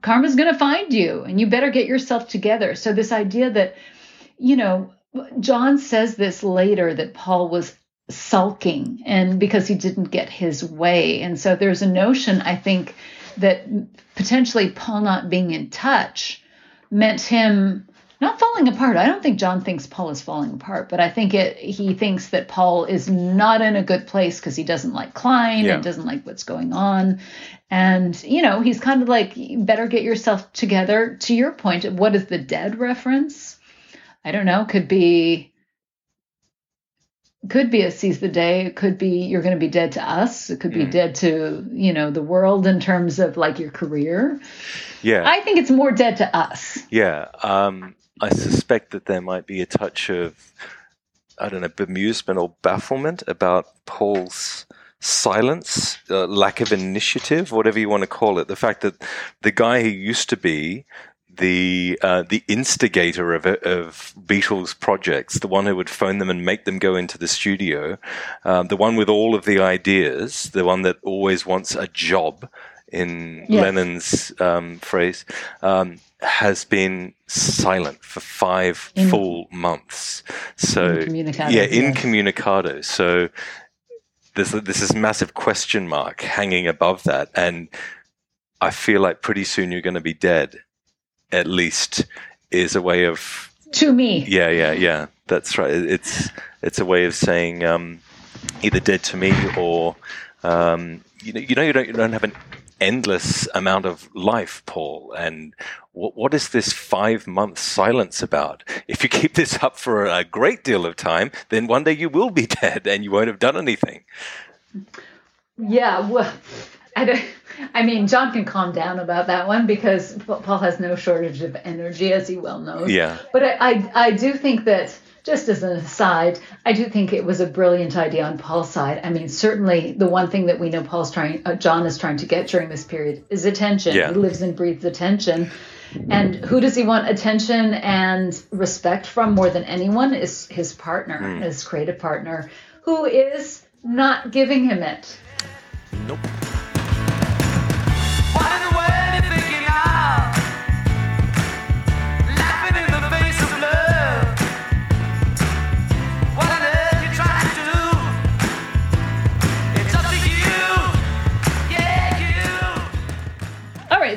karma's going to find you and you better get yourself together. So, this idea that, you know, John says this later that Paul was sulking and because he didn't get his way. And so, there's a notion, I think, that potentially Paul not being in touch meant him not falling apart. I don't think John thinks Paul is falling apart, but I think it he thinks that Paul is not in a good place because he doesn't like Klein Yeah. and doesn't like what's going on. And you know, he's kind of like better get yourself together. To your point, what is the dead reference? I don't know, could be could be a seize the day, it could be you're going to be dead to us, it could be Mm. dead to, you know, the world in terms of like your career. Yeah. I think it's more dead to us. Yeah, um, I suspect that there might be a touch of, I don't know, bemusement or bafflement about Paul's silence, uh, lack of initiative, whatever you want to call it. The fact that the guy who used to be the uh, the instigator of of Beatles projects, the one who would phone them and make them go into the studio, um, the one with all of the ideas, the one that always wants a job, in Yes. Lennon's um, phrase, um, has been silent for five In- full months. So Incommunicado, yeah, yes. incommunicado. So there's there's this massive question mark hanging above that, and I feel like pretty soon you're going to be dead. At least is a way of To me. yeah, yeah, yeah. That's right. It's it's a way of saying um, either dead to me or um, you know you know you don't you don't have an endless amount of life, Paul. And what what is this five month silence about? If you keep this up for a great deal of time, then one day you will be <laughs> dead and you won't have done anything. Yeah, well, I, don't, I mean, John can calm down about that one because Paul has no shortage of energy, as he well knows. Yeah. But I, I, I do think that, just as an aside, I do think it was a brilliant idea on Paul's side. I mean, certainly the one thing that we know Paul's trying, uh, John is trying to get during this period is attention. Yeah. He lives and breathes attention. And who does he want attention and respect from more than anyone is his partner, Hmm. his creative partner, who is not giving him it. What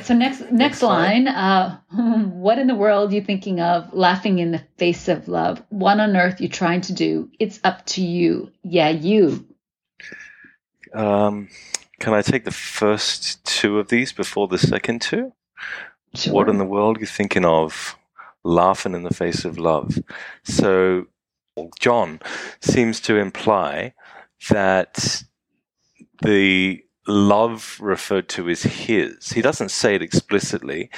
so next next line, uh, <laughs> what in the world you thinking of? Laughing in the face of love. What on earth you trying to do? It's up to you. Yeah, you. Um, can I take the first two of these before the second two? Sure. What in the world are you thinking of? Laughing in the face of love. So, John seems to imply that the love referred to is his. He doesn't say it explicitly,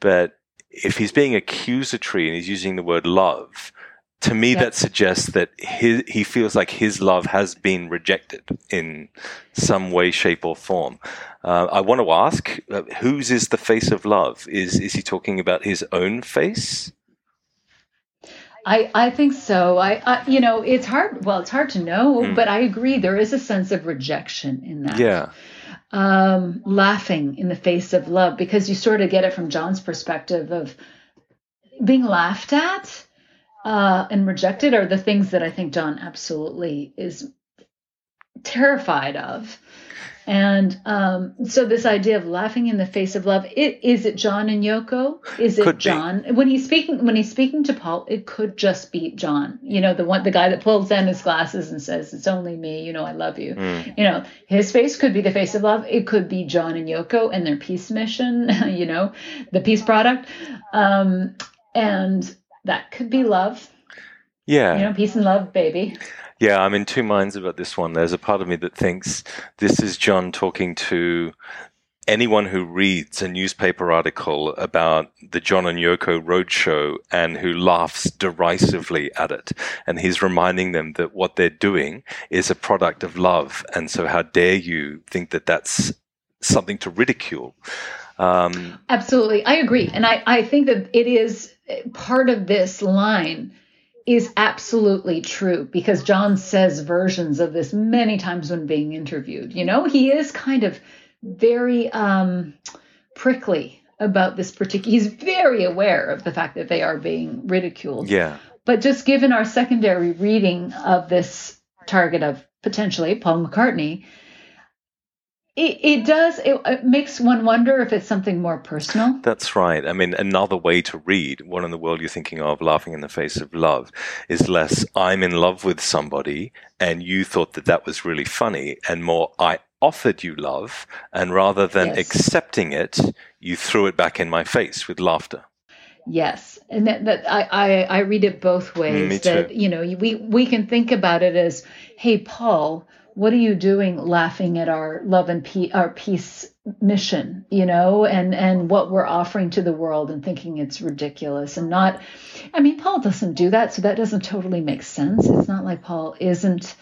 but if he's being accusatory and he's using the word love, to me Yep. that suggests that his, he feels like his love has been rejected in some way, shape, or form. Uh, I want to ask, uh, whose is the face of love? Is is he talking about his own face? I, I think so. I, I you know it's hard. Well, it's hard to know, Mm. but I agree. There is a sense of rejection in that. Yeah, um, laughing in the face of love because you sort of get it from John's perspective of being laughed at uh, and rejected are the things that I think John absolutely is terrified of. And um, so this idea of laughing in the face of love, it, is it John and Yoko? Is it Could be. John? When he's speaking when he's speaking to Paul, it could just be John. You know, the one the guy that pulls down his glasses and says, It's only me, you know, I love you Mm. you know his face could be the face of love it could be john and yoko and their peace mission <laughs> you know the peace product um and that could be love yeah. you know peace and love baby Yeah, I'm in two minds about this one. There's a part of me that thinks this is John talking to anyone who reads a newspaper article about the John and Yoko roadshow and who laughs derisively at it. And he's reminding them that what they're doing is a product of love. And so how dare you think that that's something to ridicule? Um, absolutely i agree and i i think that it is part of this line is absolutely true because john says versions of this many times when being interviewed you know he is kind of very um prickly about this particular he's very aware of the fact that they are being ridiculed yeah. But just given our secondary reading of this target of potentially Paul McCartney, It, it does. It, it makes one wonder if it's something more personal. That's right. I mean, another way to read "What in the World You're Thinking of, Laughing in the Face of Love" is less "I'm in love with somebody and you thought that that was really funny," and more "I offered you love, and rather than Yes. accepting it, you threw it back in my face with laughter." Yes, and that, that I, I I read it both ways. me that you know we we can think about it as, hey Paul, what are you doing, laughing at our love and peace, our peace mission, you know, and and what we're offering to the world, and thinking it's ridiculous and not. I mean, Paul doesn't do that, so that doesn't totally make sense. It's not like Paul isn't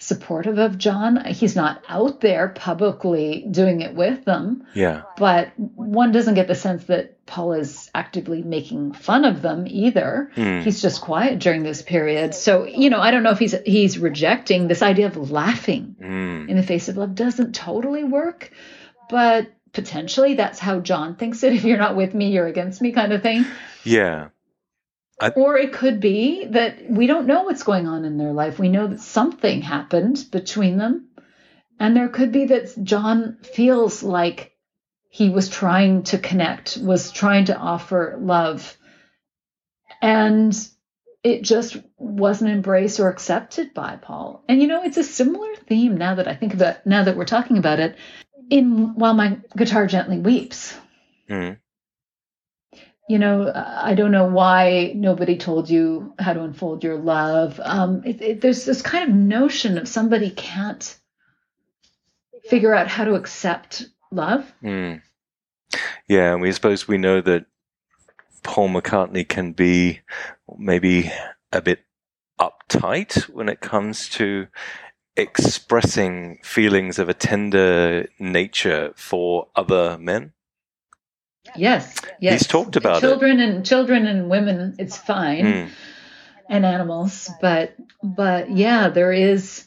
supportive of John. He's not out there publicly doing it with them Yeah. but one doesn't get the sense that Paul is actively making fun of them either. Hmm. He's just quiet during this period. So, you know, I don't know if he's he's rejecting this idea of laughing Mm. in the face of love doesn't totally work, but potentially that's how John thinks it. If you're not with me, you're against me kind of thing. Yeah. Or it could be that we don't know what's going on in their life. We know that something happened between them. And there could be that John feels like he was trying to connect, was trying to offer love. And it just wasn't embraced or accepted by Paul. And you know, it's a similar theme now that I think about now that we're talking about it in While My Guitar Gently Weeps Mm. You know, I don't know why nobody told you how to unfold your love. Um, it, it, there's this kind of notion of somebody can't figure out how to accept love. Mm. Yeah, we suppose we know that Paul McCartney can be maybe a bit uptight when it comes to expressing feelings of a tender nature for other men. Yes, yes. He's talked about it. children and children and women. It's fine, Mm. and animals, but but yeah, there is.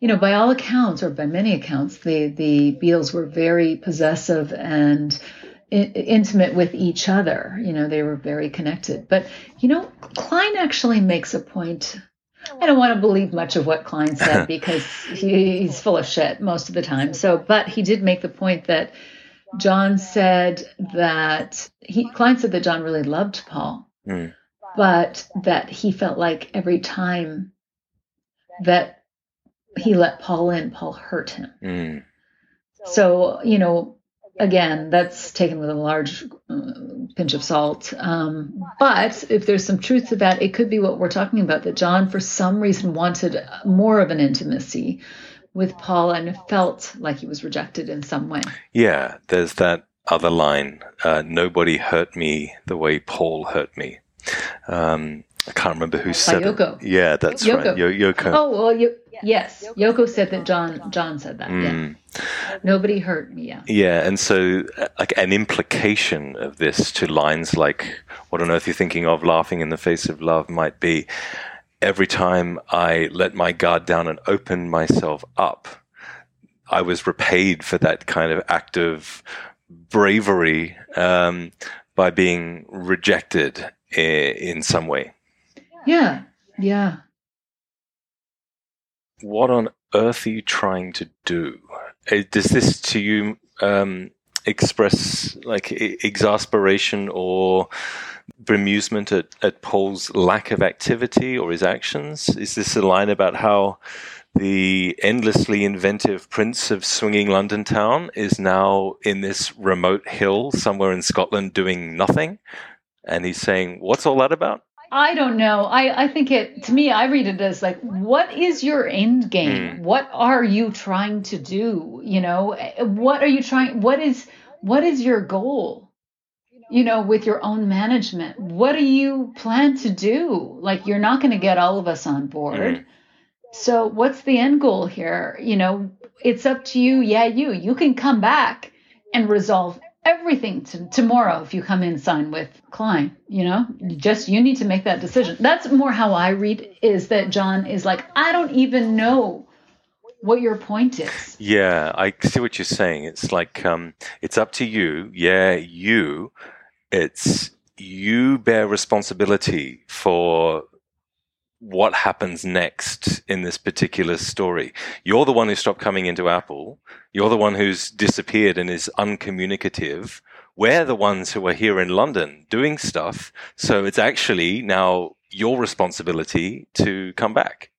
You know, by all accounts, or by many accounts, the the Beatles were very possessive and i- intimate with each other. You know, they were very connected. But you know, Klein actually makes a point. I don't want to believe much of what Klein said <laughs> because he, he's full of shit most of the time. So, but he did make the point that John said that he Klein said that John really loved Paul, Mm. but that he felt like every time that he let Paul in, Paul hurt him. Mm. So, you know, again, that's taken with a large uh, pinch of salt. Um, but if there's some truth to that, it could be what we're talking about that John, for some reason, wanted more of an intimacy with Paul and felt like he was rejected in some way. Yeah, there's that other line uh, nobody hurt me the way Paul hurt me. Um, I can't remember who said Yoko. it. Yeah, that's Yoko. right. Yo- Yoko. Oh well, you, yes, Yoko said that John John said that. Mm. Yeah, nobody hurt me. Yeah, Yeah, and so uh, like an implication of this to lines like "What on earth are you're thinking of, laughing in the face of love" might be every time I let my guard down and open myself up, I was repaid for that kind of act of bravery um, by being rejected i- in some way. yeah, yeah. what on earth are you trying to do? Uh, Does this to you um, express like exasperation or bemusement at, at Paul's lack of activity or his actions? Is this a line about how the endlessly inventive prince of swinging London town is now in this remote hill somewhere in Scotland doing nothing? And he's saying, What's all that about? I don't know. I, I think it to me I read it as like what is your end game? What are you trying to do? You know, Eh, what are you trying what is what is your goal? You know, with your own management. What do you plan to do? Like you're not going to get all of us on board. Mm. So what's the end goal here? You know, it's up to you. Yeah, you. You can come back and resolve everything to, tomorrow if you come in sign with Klein. You know, just you need to make that decision. That's more how I read is that John is like, I don't even know what your point is. Yeah, I see what you're saying. It's like um, it's up to you. Yeah, you. It's you bear responsibility for what happens next in this particular story. You're the one who stopped coming into Apple. You're the one who's disappeared and is uncommunicative. We're the ones who are here in London doing stuff. So it's actually now your responsibility to come back.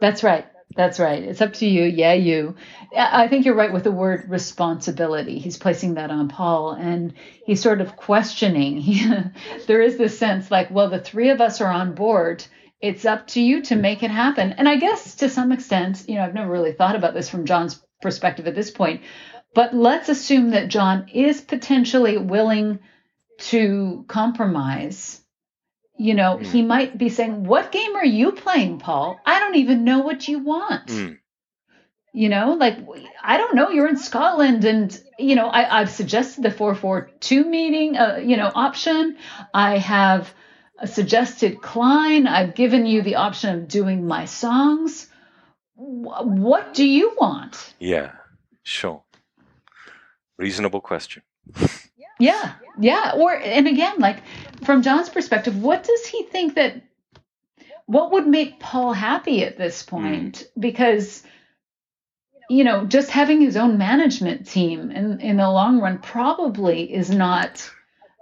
That's right. That's right. It's up to you. Yeah, you. I think you're right with the word responsibility. He's placing that on Paul and he's sort of questioning. <laughs> there is this sense like, well, the three of us are on board. It's up to you to make it happen. And I guess to some extent, you know, I've never really thought about this from John's perspective at this point, but let's assume that John is potentially willing to compromise you know, he might be saying, What game are you playing, Paul? I don't even know what you want. Mm. You know, like, I don't know. You're in Scotland, and, you know, I, I've suggested the 442 meeting, uh, you know, option. I have suggested Klein. I've given you the option of doing my songs. Wh- What do you want? Yeah, sure. Reasonable question. <laughs> Yeah, yeah. Or and again, like from John's perspective, what does he think that what would make Paul happy at this hmm. point? Because you know, just having his own management team in in the long run probably is not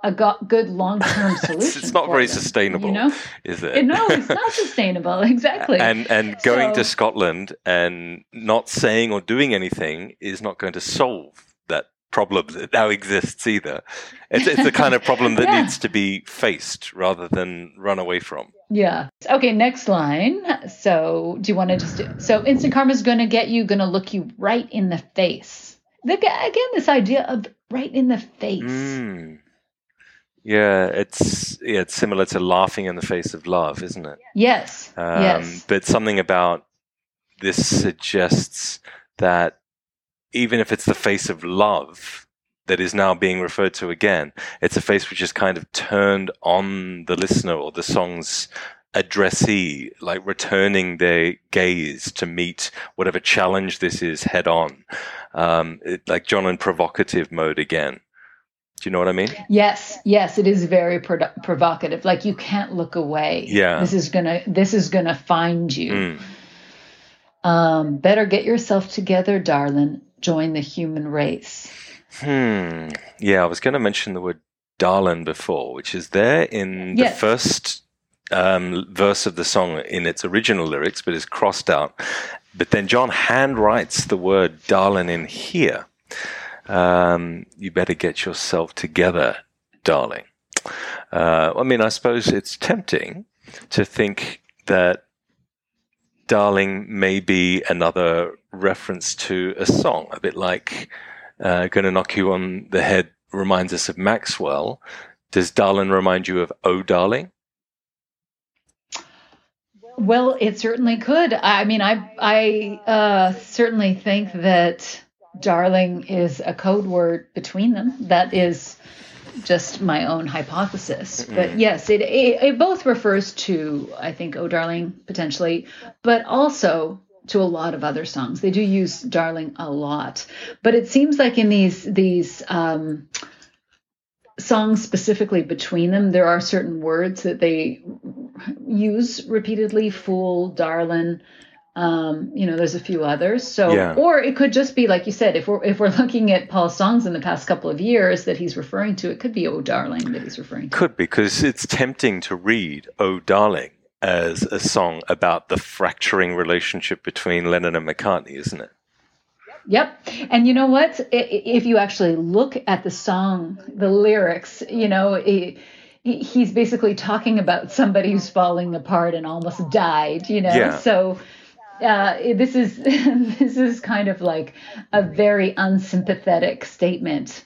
a go- good long term <laughs> solution. it's not very them, sustainable, You know, is it? no, it's not <laughs> sustainable. Exactly. and and going to Scotland and not saying or doing anything is not going to solve problem that now exists either. It's it's the kind of problem that <laughs> Yeah. needs to be faced rather than run away from. Yeah. Okay, next line. So, do you want to just do, so instant karma is going to get you, going to look you right in the face. The, again, this idea of right in the face. Mm. Yeah, it's yeah, it's similar to laughing in the face of love, isn't it? Yes. Um, yes. But something about this suggests that even if it's the face of love that is now being referred to again, it's a face which is kind of turned on the listener or the song's addressee, like returning their gaze to meet whatever challenge this is head on. Um, it, like John in provocative mode again. Do you know what I mean? Yes. Yes. It is very produ- provocative. Like you can't look away. Yeah. This is gonna. This is gonna find you. Mm. Um, better get yourself together, darling. Join the human race. Hmm. Yeah, I was going to mention the word darling before, which is there in the first um, verse of the song in its original lyrics, but is crossed out. But then John handwrites the word darling in here. Um, you better get yourself together, darling. Uh, I mean, I suppose it's tempting to think that darling may be another reference to a song, a bit like uh, Gonna Knock You on the Head reminds us of Maxwell. Does darling remind you of Oh Darling? Well, it certainly could. I mean, I I uh, certainly think that darling is a code word between them. That is just my own hypothesis. But yes, it, it it both refers to I think oh darling potentially, but also to a lot of other songs. They do use darling a lot, but it seems like in these these um, songs specifically between them, there are certain words that they use repeatedly fool "darling." um you know there's a few others so Yeah. or it could just be like you said if we're if we're looking at paul's songs in the past couple of years that he's referring to it could be oh darling that he's referring to Could be because it's tempting to read Oh Darling as a song about the fracturing relationship between Lennon and McCartney, isn't it? Yep. And you know what? If you actually look at the song, the lyrics, you know, he, he- he's basically talking about somebody who's falling apart and almost died, you know? Yeah. So uh, this is <laughs> this is kind of like a very unsympathetic statement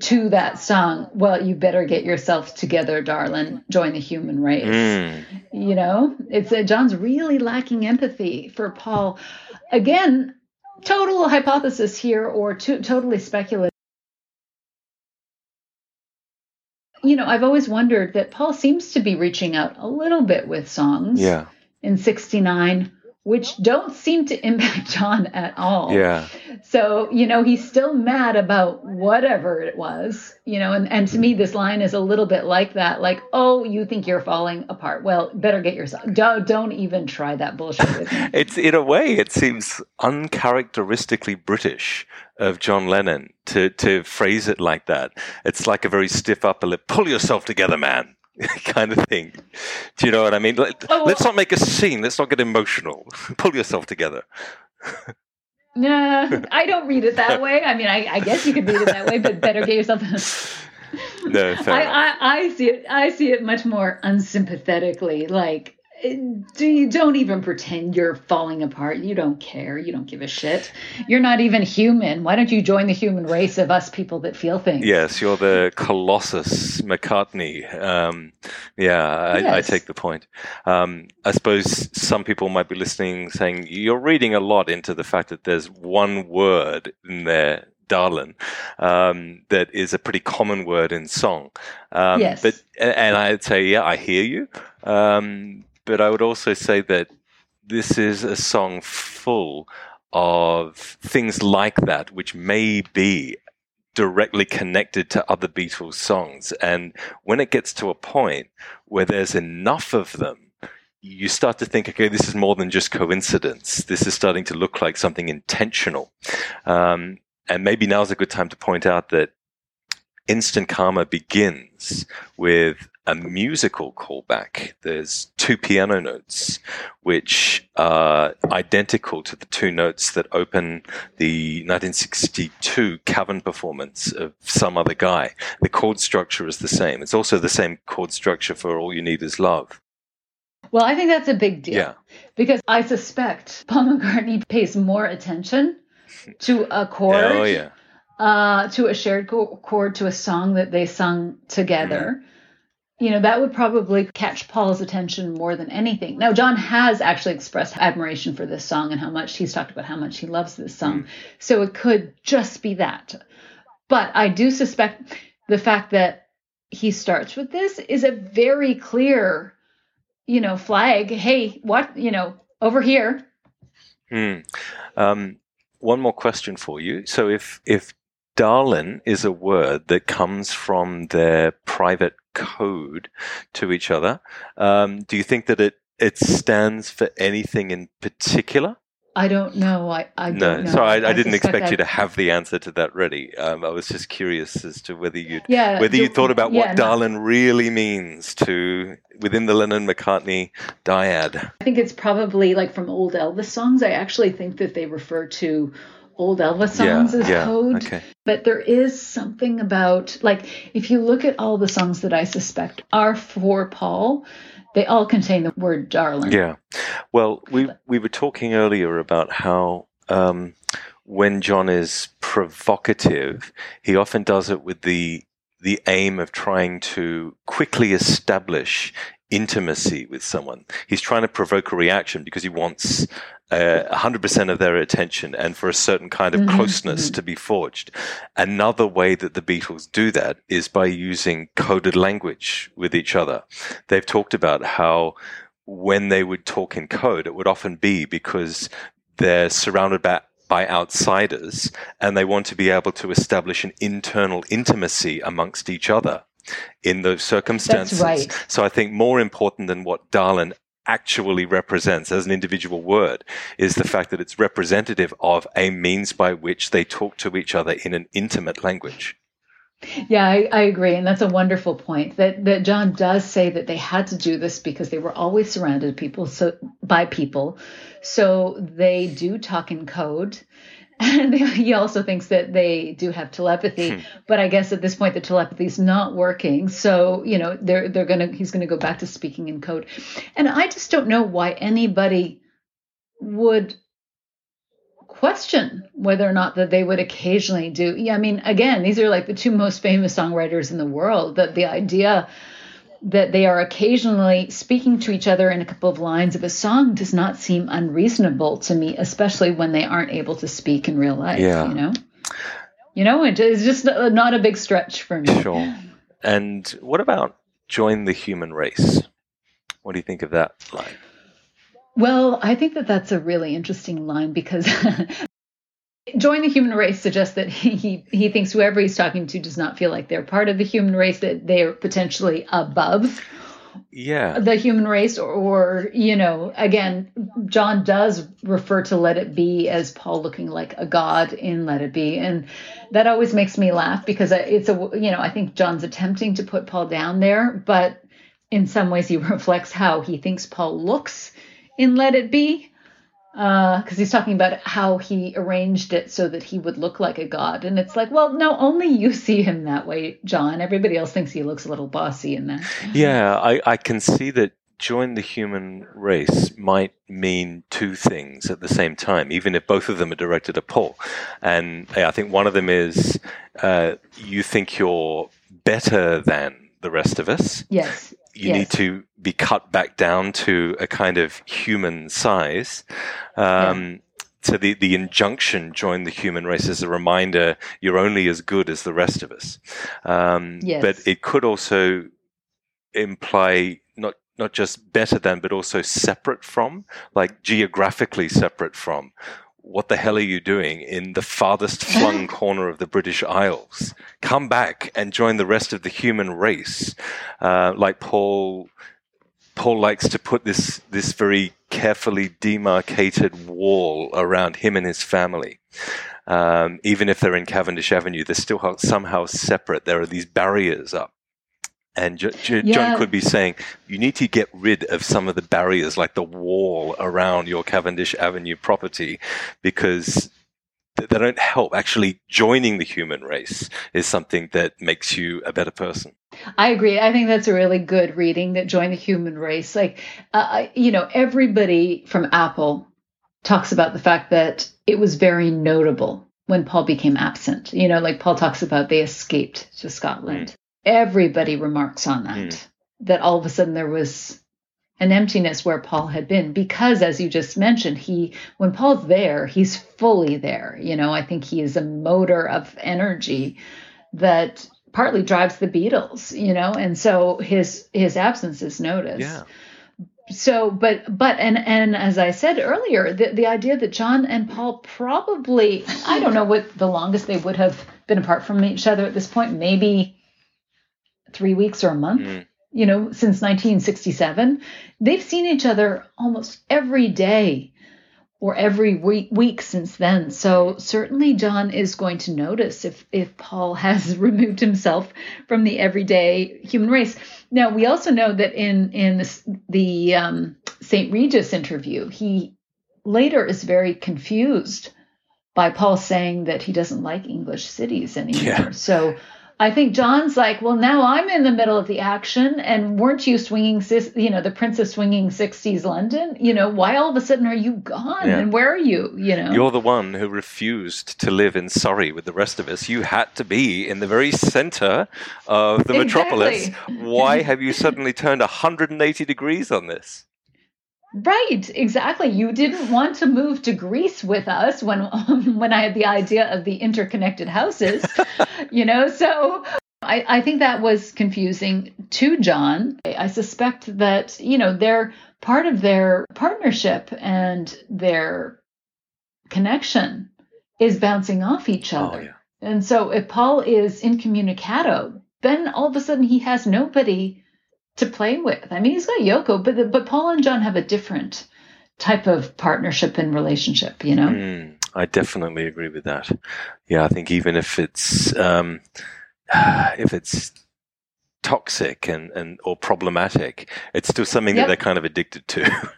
to that song. Well, you better get yourself together, darling. Join the human race. Mm. You know, it's uh, John's really lacking empathy for Paul. Again, total hypothesis here, or to, totally speculative. You know, I've always wondered that Paul seems to be reaching out a little bit with songs Yeah. in '69, which don't seem to impact <laughs> John at all. Yeah. So, you know, he's still mad about whatever it was, you know, and, and to me, mm-hmm. this line is a little bit like that. Like, oh, you think you're falling apart. Well, better get yourself. Don't, don't even try that bullshit with me. <laughs> It's in a way, it seems uncharacteristically British of John Lennon to to phrase it like that. It's like a very stiff upper lip. Pull yourself together, man. <laughs> kind of thing. Do you know what I mean? Let, Oh, let's not make a scene. Let's not get emotional. <laughs> Pull yourself together. <laughs> Nah, I don't read it that way. I mean, I, I guess you could read it that way, but better get yourself. No, fair I. I, I see it. I see it much more unsympathetically. Like, do you don't even pretend you're falling apart. You don't care. You don't give a shit. You're not even human. Why don't you join the human race of us people that feel things? Yes, you're the Colossus McCartney. Um, yeah, I, I take the point. Um, I suppose some people might be listening saying, you're reading a lot into the fact that there's one word in there, darling, um, that is a pretty common word in song. Um, Yes. But, and I'd say, yeah, I hear you. Um, but I would also say that this is a song full of things like that, which may be directly connected to other Beatles songs. And when it gets to a point where there's enough of them, you start to think, okay, this is more than just coincidence. This is starting to look like something intentional. Um, and maybe now's a good time to point out that Instant Karma begins with a musical callback. There's two piano notes, which are identical to the two notes that open the 1962 Cavern performance of Some Other Guy. The chord structure is the same. It's also the same chord structure for All You Need Is Love. Well, I think that's a big deal. Yeah. Because I suspect Paul McCartney pays more attention to a chord, Oh, yeah. uh, to a shared chord, to a song that they sung together. You know, that would probably catch Paul's attention more than anything. Now, John has actually expressed admiration for this song and how much he's talked about how much he loves this song. So it could just be that. But I do suspect the fact that he starts with this is a very clear, you know, flag. Hey, what, you know, over here. Hmm. Um, one more question for you. So, if if darlin is a word that comes from their private code to each other, um, do you think that it it stands for anything in particular? I don't know. I, I No, don't know. sorry, I, I didn't suspect expect you to have the answer to that ready. Um, I was just curious as to whether you Yeah, whether you thought about yeah, what no. darlin really means to within the Lennon McCartney dyad. I think it's probably like from old Elvis songs. I actually think that they refer to old Elvis songs yeah, as yeah, code. okay. But there is something about like if you look at all the songs that I suspect are for Paul, they all contain the word darling. Yeah. Well, we we were talking earlier about how um, when John is provocative, he often does it with the the aim of trying to quickly establish intimacy with someone. He's trying to provoke a reaction because he wants uh, 100% of their attention and for a certain kind of closeness to be forged. Another way that the Beatles do that is by using coded language with each other. They've talked about how when they would talk in code, it would often be because they're surrounded by, by outsiders and they want to be able to establish an internal intimacy amongst each other in those circumstances. right. So I think more important than what Darlin actually represents as an individual word is the fact that it's representative of a means by which they talk to each other in an intimate language. Yeah, I, I agree, and that's a wonderful point. That that John does say that they had to do this because they were always surrounded people so by people, so they do talk in code. <laughs> And he also thinks that they do have telepathy, hmm. but I guess at this point the telepathy is not working. So you know they're they're gonna he's gonna go back to speaking in code, and I just don't know why anybody would question whether or not that they would occasionally do yeah i mean again these are like the two most famous songwriters in the world that the idea that they are occasionally speaking to each other in a couple of lines of a song does not seem unreasonable to me especially when they aren't able to speak in real life Yeah. you know you know it is just not a big stretch for me Sure. And what about join the human race? What do you think of that line? Well, I think that that's a really interesting line because <laughs> Join the human race suggests that he he thinks whoever he's talking to does not feel like they're part of the human race, that they're potentially above Yeah. the human race, or, or you know, again, John does refer to Let It Be as Paul looking like a god in Let It Be, and that always makes me laugh because it's a you know I think John's attempting to put Paul down there, but in some ways he <laughs> reflects how he thinks Paul looks in Let It Be because he's talking about how he arranged it so that he would look like a god. And it's like, well, no, only you see him that way, John. Everybody else thinks he looks a little bossy in that. Yeah, I, I can see that join the human race might mean two things at the same time, even if both of them are directed at Paul. And I think one of them is uh, you think you're better than the rest of us. Yes. You yes. need to be cut back down to a kind of human size. Um, So the, the injunction, join the human race, is a reminder you're only as good as the rest of us. Um, Yes. But it could also imply not not just better than, but also separate from, like geographically separate from. What the hell are you doing in the farthest flung <laughs> corner of the British Isles? Come back and join the rest of the human race. Uh, like Paul, Paul likes to put this this very carefully demarcated wall around him and his family. Um, even if they're in Cavendish Avenue, they're still somehow separate. There are these barriers up. And Jo- Jo- Yeah. John could be saying, you need to get rid of some of the barriers, like the wall around your Cavendish Avenue property, because th- they don't help. Actually, joining the human race is something that makes you a better person. I agree. I think that's a really good reading that join the human race. Like, uh, you know, everybody from Apple talks about the fact that it was very notable when Paul became absent. You know, like Paul talks about they escaped to Scotland. Everybody remarks on that, Mm. that all of a sudden there was an emptiness where Paul had been because as you just mentioned he when Paul's there he's fully there you know I think he is a motor of energy that partly drives the Beatles you know and so his his absence is noticed Yeah. so but but and and as i said earlier the, the idea that john and paul probably i don't know what the longest they would have been apart from each other at this point maybe three weeks or a month Mm. you know since 1967 they've seen each other almost every day or every week, week since then so certainly john is going to notice if if paul <laughs> has removed himself from the everyday human race now we also know that in in this, the um, st regis interview he later is very confused by paul saying that he doesn't like english cities anymore Yeah. so I think John's like, well, now I'm in the middle of the action, and weren't you swinging, you know, the Princess swinging '60s London? You know, why all of a sudden are you gone? Yeah. And where are you? You know, You're the one who refused to live in Surrey with the rest of us. You had to be in the very center of the metropolis. Why have you suddenly turned 180 degrees on this? Right? Exactly. You didn't want to move to Greece with us when <laughs> when I had the idea of the interconnected houses, <laughs> you know. So I, I think that was confusing to John. I suspect that you know they're part of their partnership and their connection is bouncing off each Oh, other. And so if Paul is incommunicado, then all of a sudden he has nobody to play with. I mean, he's got Yoko, but the, but Paul and John have a different type of partnership and relationship, you know. Mm, I definitely agree with that. Yeah, I think even if it's um, <sighs> if it's toxic and, and or problematic, it's still something Yep. that they're kind of addicted to.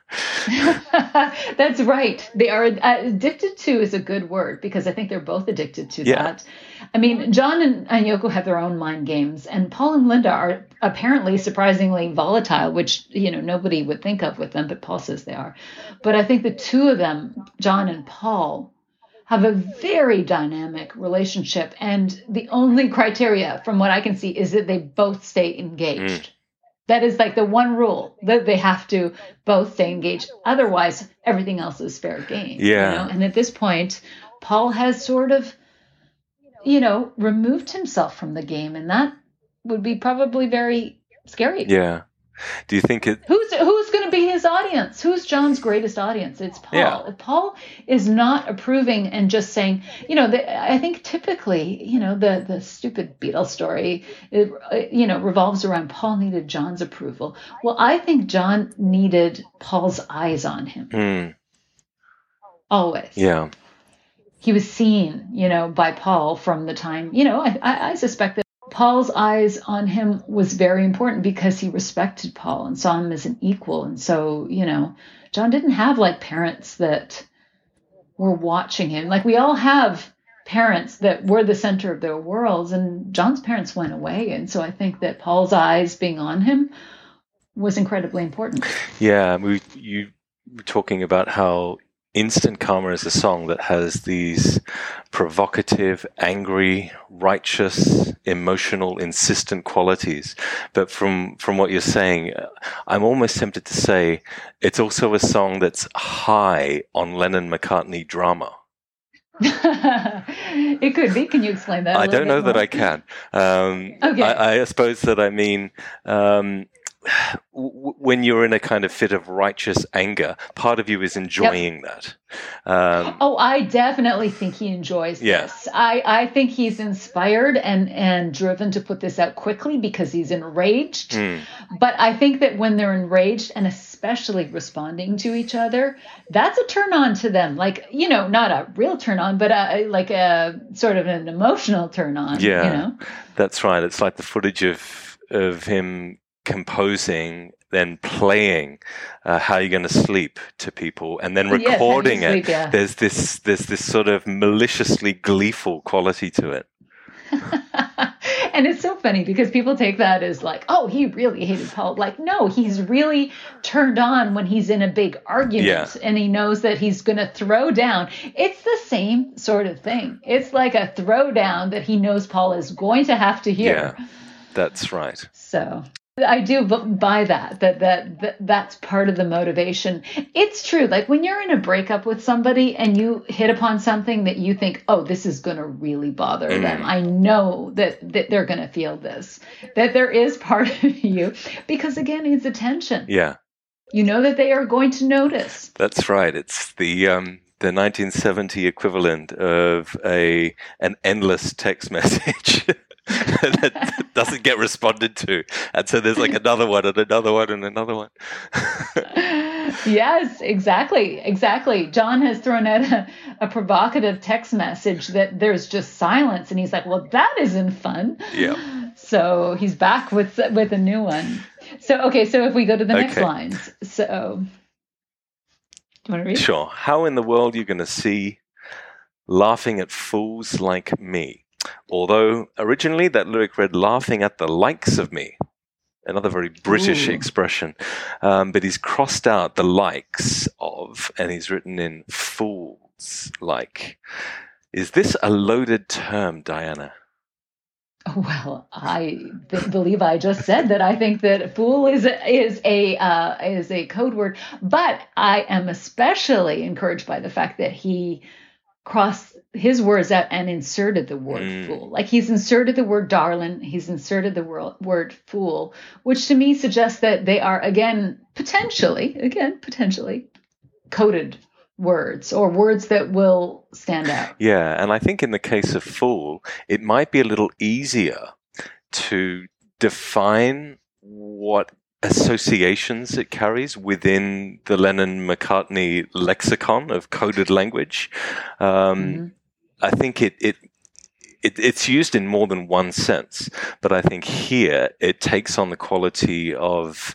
<laughs> That's right. They are uh, addicted to is a good word because I think they're both addicted to Yeah. that. I mean, John and, and Yoko have their own mind games, and Paul and Linda are apparently surprisingly volatile, which you know nobody would think of with them, but Paul says they are. But I think the two of them, John and Paul, have a very dynamic relationship, and the only criteria, from what I can see, is that they both stay engaged. Mm. That is like the one rule that they have to both stay engaged. Otherwise, everything else is fair game. Yeah. You know? And at this point, Paul has sort of, you know, removed himself from the game, and that would be probably very scary. yeah. Do you think it? Who's who's going to be his audience? Who's John's greatest audience? It's Paul. Yeah. Paul is not approving and just saying, you know, the, I think typically, you know, the the stupid Beatles story, it, you know, revolves around Paul needed John's approval. Well, I think John needed Paul's eyes on him Mm, always. yeah. He was seen, you know, by Paul from the time, you know, I, I, I suspect that Paul's eyes on him was very important because he respected Paul and saw him as an equal. And so, you know, John didn't have like parents that were watching him. Like we all have parents that were the center of their worlds, and John's parents went away. And so I think that Paul's eyes being on him was incredibly important. Yeah, we you were talking about how Instant Karma is a song that has these provocative, angry, righteous, emotional, insistent qualities. But from from what you're saying, uh, I'm almost tempted to say it's also a song that's high on Lennon McCartney drama. <laughs> it could be. Can you explain that? I don't know that I can. Um, Okay. I, I suppose that I mean, um, when you're in a kind of fit of righteous anger, part of you is enjoying that. Um, Oh, I definitely think he enjoys Yeah. this. I, I think he's inspired and, and driven to put this out quickly because he's enraged. mm, But I think that when they're enraged and especially responding to each other, that's a turn on to them. Like, you know, not a real turn on, but a, like a sort of an emotional turn on. Yeah. You know? that's right. It's like the footage of of him composing, then playing uh, "How You're Going to Sleep" to people, and then Yes, recording it. Sleep, yeah. There's this there's this sort of maliciously gleeful quality to it. <laughs> and it's so funny because people take that as like, oh, he really hated Paul. Like, no, he's really turned on when he's in a big argument Yeah. and he knows that he's going to throw down. It's the same sort of thing. It's like a throwdown that he knows Paul is going to have to hear. Yeah, that's right. So I do buy that, that that that that's part of the motivation. It's true. Like when you're in a breakup with somebody and you hit upon something that you think, "Oh, this is going to really bother Mm. them. I know that that they're going to feel this." That there is part of <laughs> you because again, it's attention. Yeah. You know that they are going to notice. That's right. It's the um, the 1970 equivalent of a an endless text <laughs> message that doesn't get responded to, and so there's like another one and another one and another one. <laughs> yes, exactly, exactly. John has thrown out a, a provocative text message that there's just silence, and he's like, "Well, that isn't fun." yeah. So he's back with with a new one. So okay, so if we go to the next Okay. lines, so do you want to read? Sure. How in the world are you going to see laughing at fools like me? Although originally that lyric read laughing at the likes of me. Another very British Ooh. expression. Um, but he's crossed out the likes of and he's written in fools like. Is this a loaded term, Diana? Well, I th- believe I just said that I think that fool is a, is a uh, is a code word, but I am especially encouraged by the fact that he crossed his words out and inserted the word Mm. fool. Like he's inserted the word darling, he's inserted the word, word fool, which to me suggests that they are again potentially, again potentially coded words or words that will stand out. Yeah, and I think in the case of fool, it might be a little easier to define what associations it carries within the Lennon McCartney lexicon of coded language. Um, Mhm. I think it, it it, it's used in more than one sense, but I think here it takes on the quality of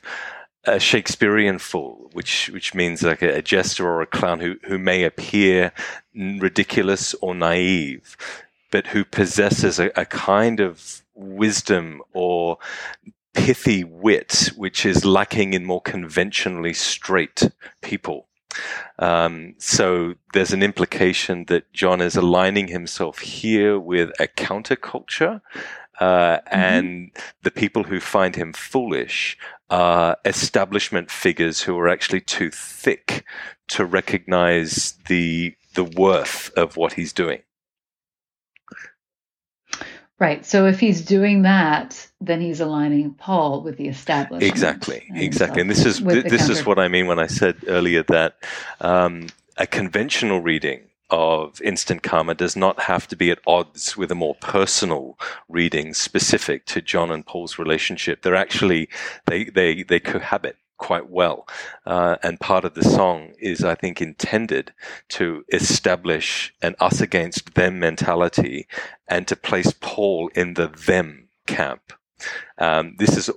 a Shakespearean fool, which which means like a, a jester or a clown who who may appear ridiculous or naive, but who possesses a, a kind of wisdom or pithy wit which is lacking in more conventionally straight people. Um, so there's an implication that John is aligning himself here with a counterculture, uh, and the people who find him foolish are establishment figures who are actually too thick to recognize the the worth of what he's doing. Right. So if he's doing that, then he's aligning Paul with the establishment. Exactly, and exactly. And this is the this is what I mean when I said earlier that um, a conventional reading of instant karma does not have to be at odds with a more personal reading specific to John and Paul's relationship. They're actually they they they cohabit quite well, uh, and part of the song is, I think, intended to establish an us against them mentality and to place Paul in the them camp. Um, this is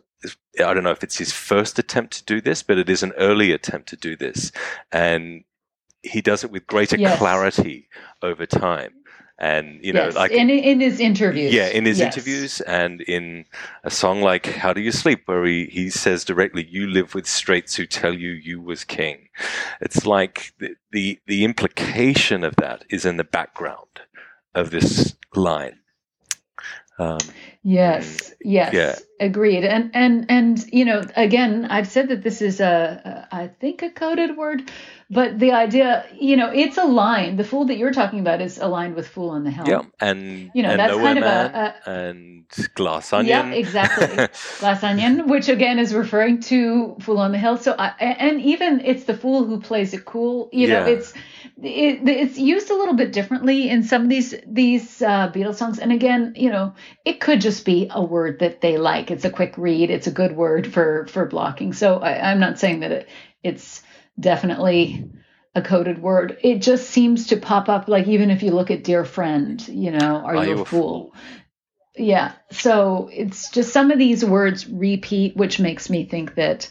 I don't know if it's his first attempt to do this, but it is an early attempt to do this. And he does it with greater Yes. clarity over time. And, you know, yes. like, in, in his interviews. yeah, in his Yes. interviews and in a song like How Do You Sleep, where he, he says directly, You live with straights who tell you you was king. It's like the, the, the implication of that is in the background of this line. Um, Yes, yes, Yeah. agreed. And and and you know, again, I've said that this is a, a I think a coded word, but the idea, you know, it's aligned. The fool that you're talking about is aligned with fool on the hill. yeah, and You know, and that's kind of a- a- and Glass Onion. Yeah, exactly. <laughs> Glass onion, which again is referring to Fool on the Hill. So, I, and even it's the fool who plays it cool. You know, Yeah. it's it, it's used a little bit differently in some of these these uh, Beatles songs. And again, you know, it could just be a word that they like. It's a quick read. It's a good word for for blocking. So I, I'm not saying that it it's definitely a coded word. It just seems to pop up. Like even if you look at "Dear Friend," you know, are, you, a fool? Yeah. So it's just some of these words repeat, which makes me think that,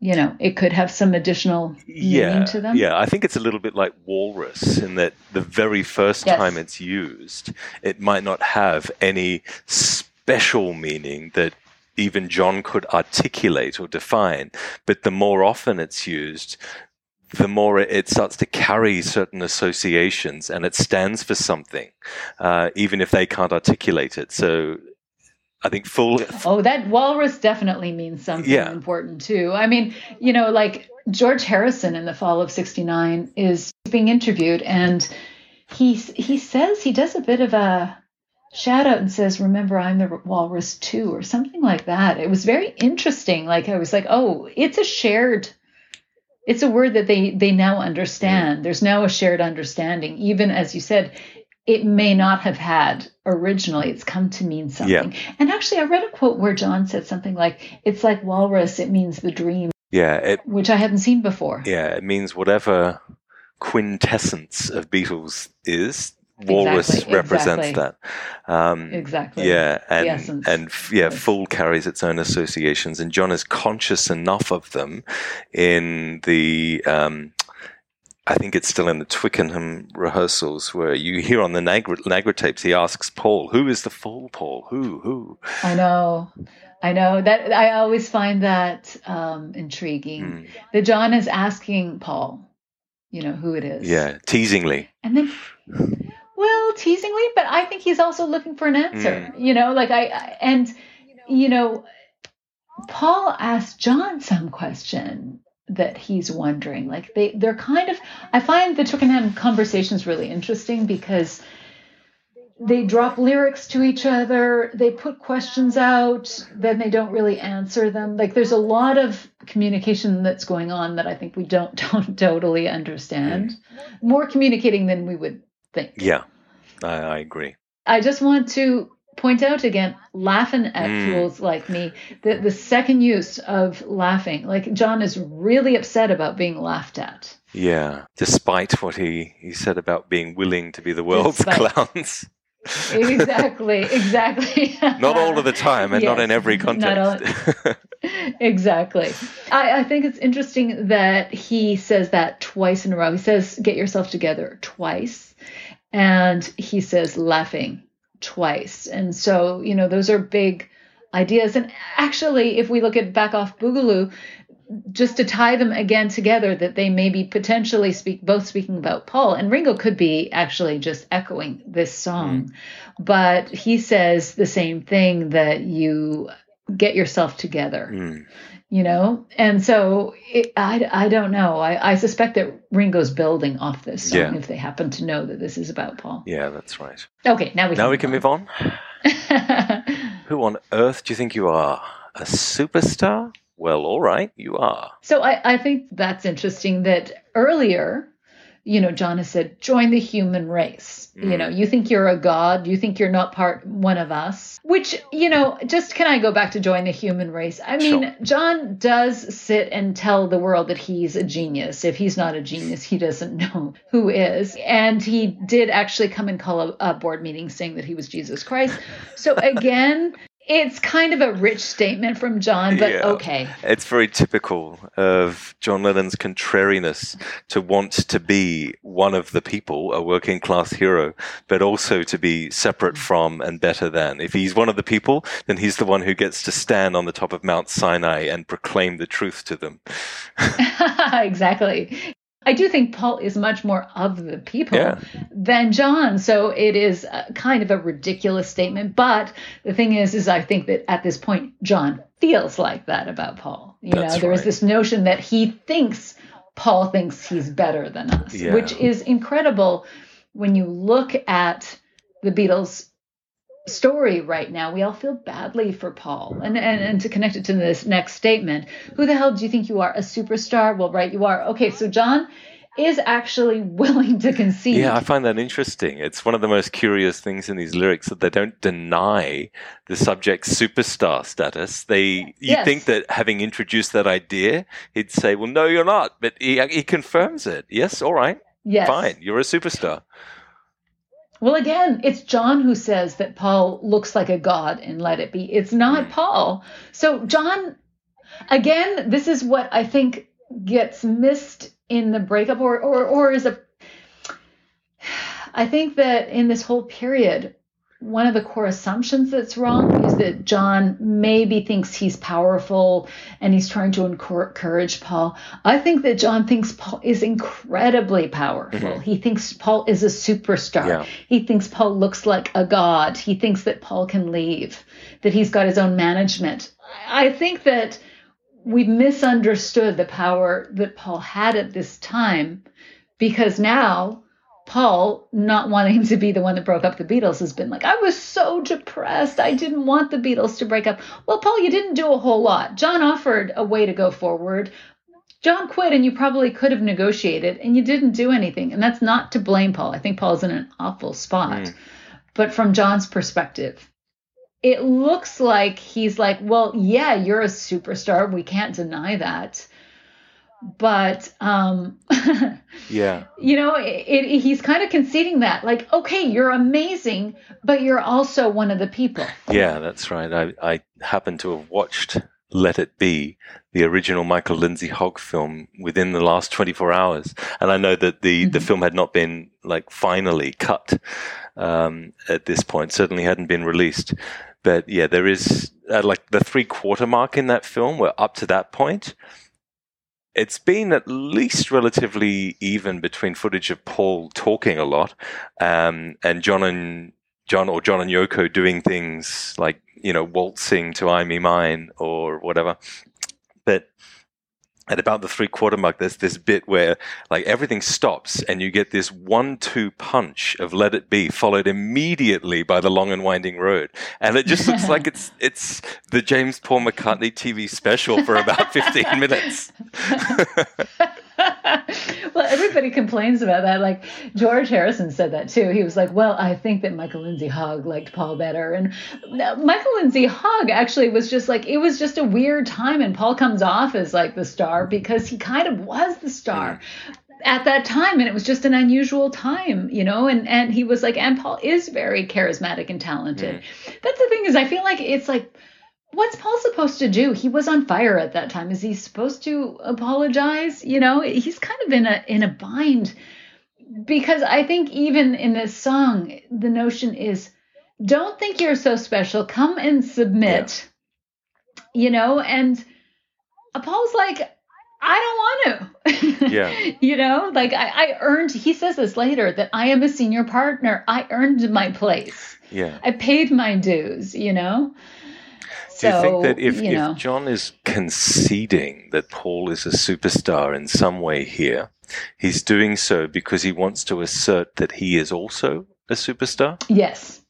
you know, it could have some additional Yeah, meaning to them. yeah. I think it's a little bit like walrus in that the very first Yes. time it's used, it might not have any special meaning that even John could articulate or define. But the more often it's used, the more it, it starts to carry certain associations and it stands for something, uh, even if they can't articulate it. So I think full. Oh, that walrus definitely means something Yeah. important too. I mean, you know, like George Harrison in the fall of 69 is being interviewed and he he says he does a bit of a shout out and says, "Remember, I'm the walrus too," or something like that. It was very interesting. Like I was like, "Oh, it's a shared it's a word that they they now understand. Mm. There's now a shared understanding even as you said it may not have had originally it's come to mean something. And actually I read a quote where John said something like it's like walrus it means the dream, Yeah, it which I hadn't seen before. Yeah, it means whatever quintessence of Beatles is. Walrus Exactly, represents exactly. that. Um, Exactly. Yeah, and and yeah, Fool carries its own associations, and John is conscious enough of them in the. Um, I think it's still in the Twickenham rehearsals where you hear on the Nagra, Nagra tapes. He asks Paul, "Who is the fool, Paul? Who? Who?" I know. I know that I always find that um, intriguing. Mm. That John is asking Paul, you know, who it is. Yeah, teasingly. And then, well, teasingly, but I think he's also looking for an answer. You know, like I, I and you know, Paul asked John some question that he's wondering. Like they, they're kind of. I find the Twickenham conversations really interesting because they drop lyrics to each other they put questions out then they don't really answer them like there's a lot of communication that's going on that i think we don't <laughs> don't totally understand mm-hmm. more communicating than we would think Yeah, I, I agree. i just want to point out again laughing at Mm. fools like me the, the second use of laughing like john is really upset about being laughed at Yeah, despite what he, he said about being willing to be the world's Despite. <laughs> clowns. exactly exactly <laughs> not all of the time and not in every not all- context. <laughs> exactly. I, I think it's interesting that he says that twice in a row. He says, get yourself together twice. And he says, laughing twice. And so, you know, those are big ideas. And actually, if we look at Back Off Boogaloo, just to tie them again together, that they maybe potentially speak both speaking about Paul and Ringo could be actually just echoing this song, but he says the same thing that you get yourself together Mm. You know and so it, I, I don't know I, I suspect that ringo's building off this song Yeah. if they happen to know that this is about paul Yeah, that's right. okay now we can Now we can move on. on <laughs> Who on earth do you think you are? A superstar? Well, all right, you are. so I, I think that's interesting that earlier you know john has said join the human race. You know mm. you think you're a god you think you're not part one of us. Which you know just can i go back to join the human race? I mean Sure. john does sit and tell the world that he's a genius. If he's not a genius he doesn't <laughs> know who is. And he did actually come and call a, a board meeting saying that he was jesus christ. So again it's kind of a rich statement from john but Yeah. okay It's very typical of John Lennon's contrariness to want to be one of the people, a working class hero, but also to be separate mm. from and better than. If he's one of the people, then he's the one who gets to stand on the top of Mount Sinai and proclaim the truth to them. <laughs> exactly. I do think Paul is much more of the people Yeah. than John. So it is a, kind of a ridiculous statement. But the thing is, is I think that at this point, John feels like that about Paul. You That's know, there is right. this notion that he thinks Paul thinks he's better than us, Yeah. which is incredible when you look at the Beatles story right now, we all feel badly for Paul. And, and and to connect it to this next statement, who the hell do you think you are? A superstar? Well, right, you are. Okay, so John is actually <laughs> willing to concede. Yeah, I find that interesting. It's one of the most curious things in these lyrics that they don't deny the subject's superstar status. They, you Yes. think that having introduced that idea, he'd say, "Well, no, you're not," but he, he confirms it. Yes, all right, yes. fine, you're a superstar. Well, again, it's John who says that Paul looks like a god and let it be. It's not. Paul. So, John, again, this is what I think gets missed in the breakup or, or, or is a. <sighs> I think that in this whole period, one of the core assumptions that's wrong is that John maybe thinks he's powerful and he's trying to encourage Paul. I think that John thinks Paul is incredibly powerful. Mm-hmm. He thinks Paul is a superstar. Yeah. He thinks Paul looks like a god. He thinks that Paul can leave, that he's got his own management. I think that we misunderstood the power that Paul had at this time because now Paul, not wanting to be the one that broke up the Beatles, has been like, I was so depressed. I didn't want the Beatles to break up. Well, Paul, you didn't do a whole lot. John offered a way to go forward. John quit, and you probably could have negotiated, and you didn't do anything. And that's not to blame Paul. I think Paul's in an awful spot. Hmm. But from John's perspective, it looks like he's like, well, yeah, you're a superstar. We can't deny that. But um, <laughs> Yeah, you know, it, it, he's kind of conceding that, like, okay, you're amazing, but you're also one of the people. yeah, that's right. I, I happen to have watched Let It Be, the original Michael Lindsay Hogg film, within the last 24 hours, and I know that the the film had not been like finally cut um, at this point. Certainly hadn't been released, but yeah, there is uh, like the three quarter mark in that film. Where up to that point, it's been at least relatively even between footage of Paul talking a lot um, and John and John or John and Yoko doing things like you know waltzing to "I Me Mine" or whatever. But at about the three quarter mark, there's this bit where like everything stops and you get this one two punch of Let It Be followed immediately by the long and winding road. And it just looks <laughs> like it's it's the James Paul McCartney TV special for about <laughs> 15 minutes. <laughs> well, everybody complains about that. Like George Harrison said that too. He was like, "Well, I think that Michael Lindsay Hogg liked Paul better." And uh, Michael Lindsay Hogg actually was just like it was just a weird time, and Paul comes off as like the star because he kind of was the star. At that time, and it was just an unusual time, you know, and and he was like, and Paul is very charismatic and talented. That's the thing is, I feel like it's like what's Paul supposed to do? He was on fire at that time. Is he supposed to apologize? You know, he's kind of in a in a bind because I think even in this song, the notion is don't think you're so special. Come and submit. You know, and Paul's like, I don't want to. <laughs> Yeah. you know, like I, I earned, he says this later, that I am a senior partner. I earned my place. Yeah. I paid my dues, you know? Do you So, think that if, you know. if John is conceding that Paul is a superstar in some way here, he's doing so because he wants to assert that he is also a superstar? Yes.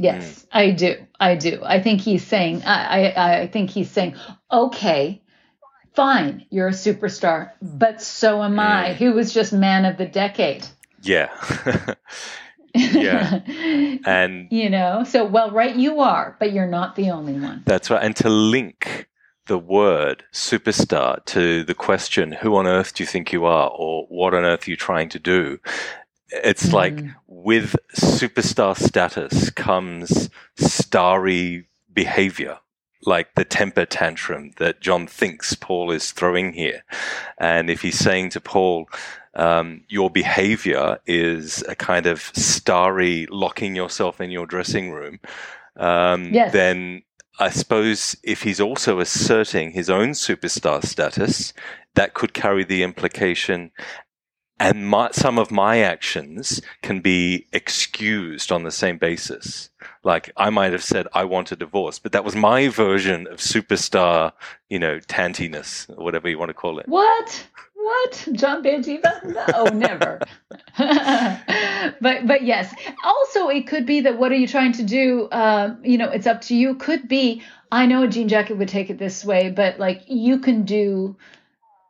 Yes, hmm. I do. I do. I think he's saying, I, I, I think he's saying, okay, fine, you're a superstar, but so am I, hmm. who was just man of the decade. Yeah. <laughs> Yeah. <laughs> and you know, so, well, right, you are, but you're not the only one. That's right. And to link the word superstar to the question, who on earth do you think you are? Or what on earth are you trying to do? It's like Mm. with superstar status comes starry behavior, like the temper tantrum that John thinks Paul is throwing here. And if he's saying to Paul, um, your behavior is a kind of starry locking yourself in your dressing room, um, Yes. then I suppose if he's also asserting his own superstar status, that could carry the implication. And my, some of my actions can be excused on the same basis. Like I might have said, I want a divorce, but that was my version of superstar, you know, tantiness, or whatever you want to call it. What? What? John Banjiva? No, never. <laughs> but but yes. Also, it could be that what are you trying to do? Um, you know, it's up to you. Could be. I know a jean jacket would take it this way, but like you can do.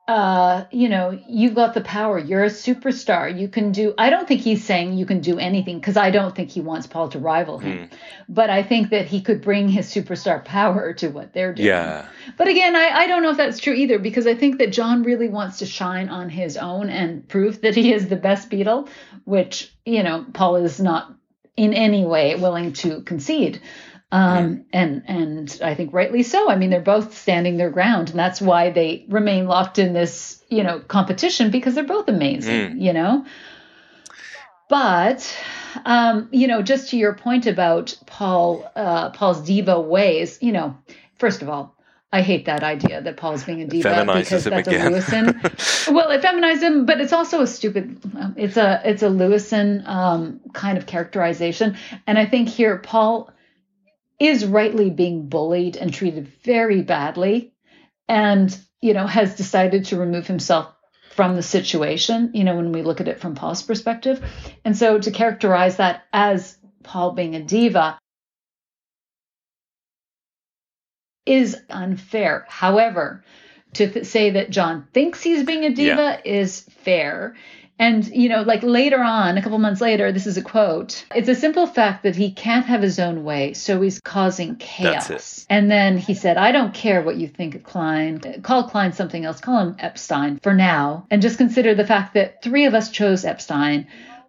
Uh, you know, you've got the power. You're a superstar. You can do. I don't think he's saying you can do anything because I don't think he wants Paul to rival him. But I think that he could bring his superstar <laughs> power to what they're doing. Yeah. But again, I, I don't know if that's true either because I think that John really wants to shine on his own and prove that he is the best Beatle, which, you know, Paul is not in any way willing to concede. Um, and and I think rightly so. I mean, they're both standing their ground, and that's why they remain locked in this, you know, competition because they're both amazing, you know. But um, you know, just to your point about Paul, uh, Paul's diva ways, you know, first of all, I hate that idea that Paul's being a diva Feminizes because that's again. a Lewisohn. <laughs> well, it feminizes him, but it's also a stupid. It's a it's a Lewisohn um, kind of characterization, and I think here Paul is rightly being bullied and treated very badly, and you know has decided to remove himself from the situation. You know, when we look at it from Paul's perspective, and so to characterize that as Paul being a diva is unfair. However, to th- say that John thinks he's being a diva is fair. And, you know, like later on, a couple months later, this is a quote it's a simple fact that he can't have his own way, so he's causing chaos. And then he said, I don't care what you think of Klein. Call Klein something else. Call him Epstein for now. And just consider the fact that three of us chose Epstein.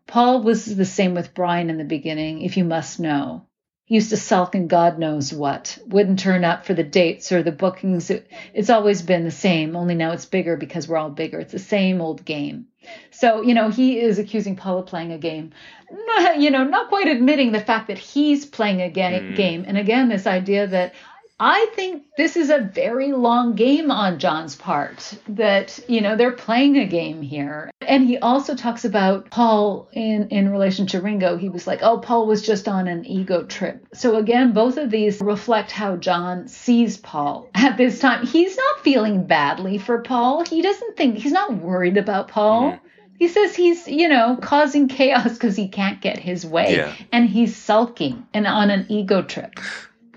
Paul was the same with Brian in the beginning, if you must know. Used to sulk and God knows what. Wouldn't turn up for the dates or the bookings. It's always been the same, only now it's bigger because we're all bigger. It's the same old game. So, you know, he is accusing Paul of playing a game. <laughs> You know, not quite admitting the fact that he's playing a ga- mm. game. And again, this idea that I think this is a very long game on John's part, that, you know, they're playing a game here. And he also talks about Paul in, in relation to Ringo. He was like, oh, Paul was just on an ego trip. So again, both of these reflect how John sees Paul at this time. He's not feeling badly for Paul. He doesn't think, he's not worried about Paul. Mm-hmm. He says he's, you know, causing chaos because he can't get his way. Yeah. And he's sulking and on an ego trip.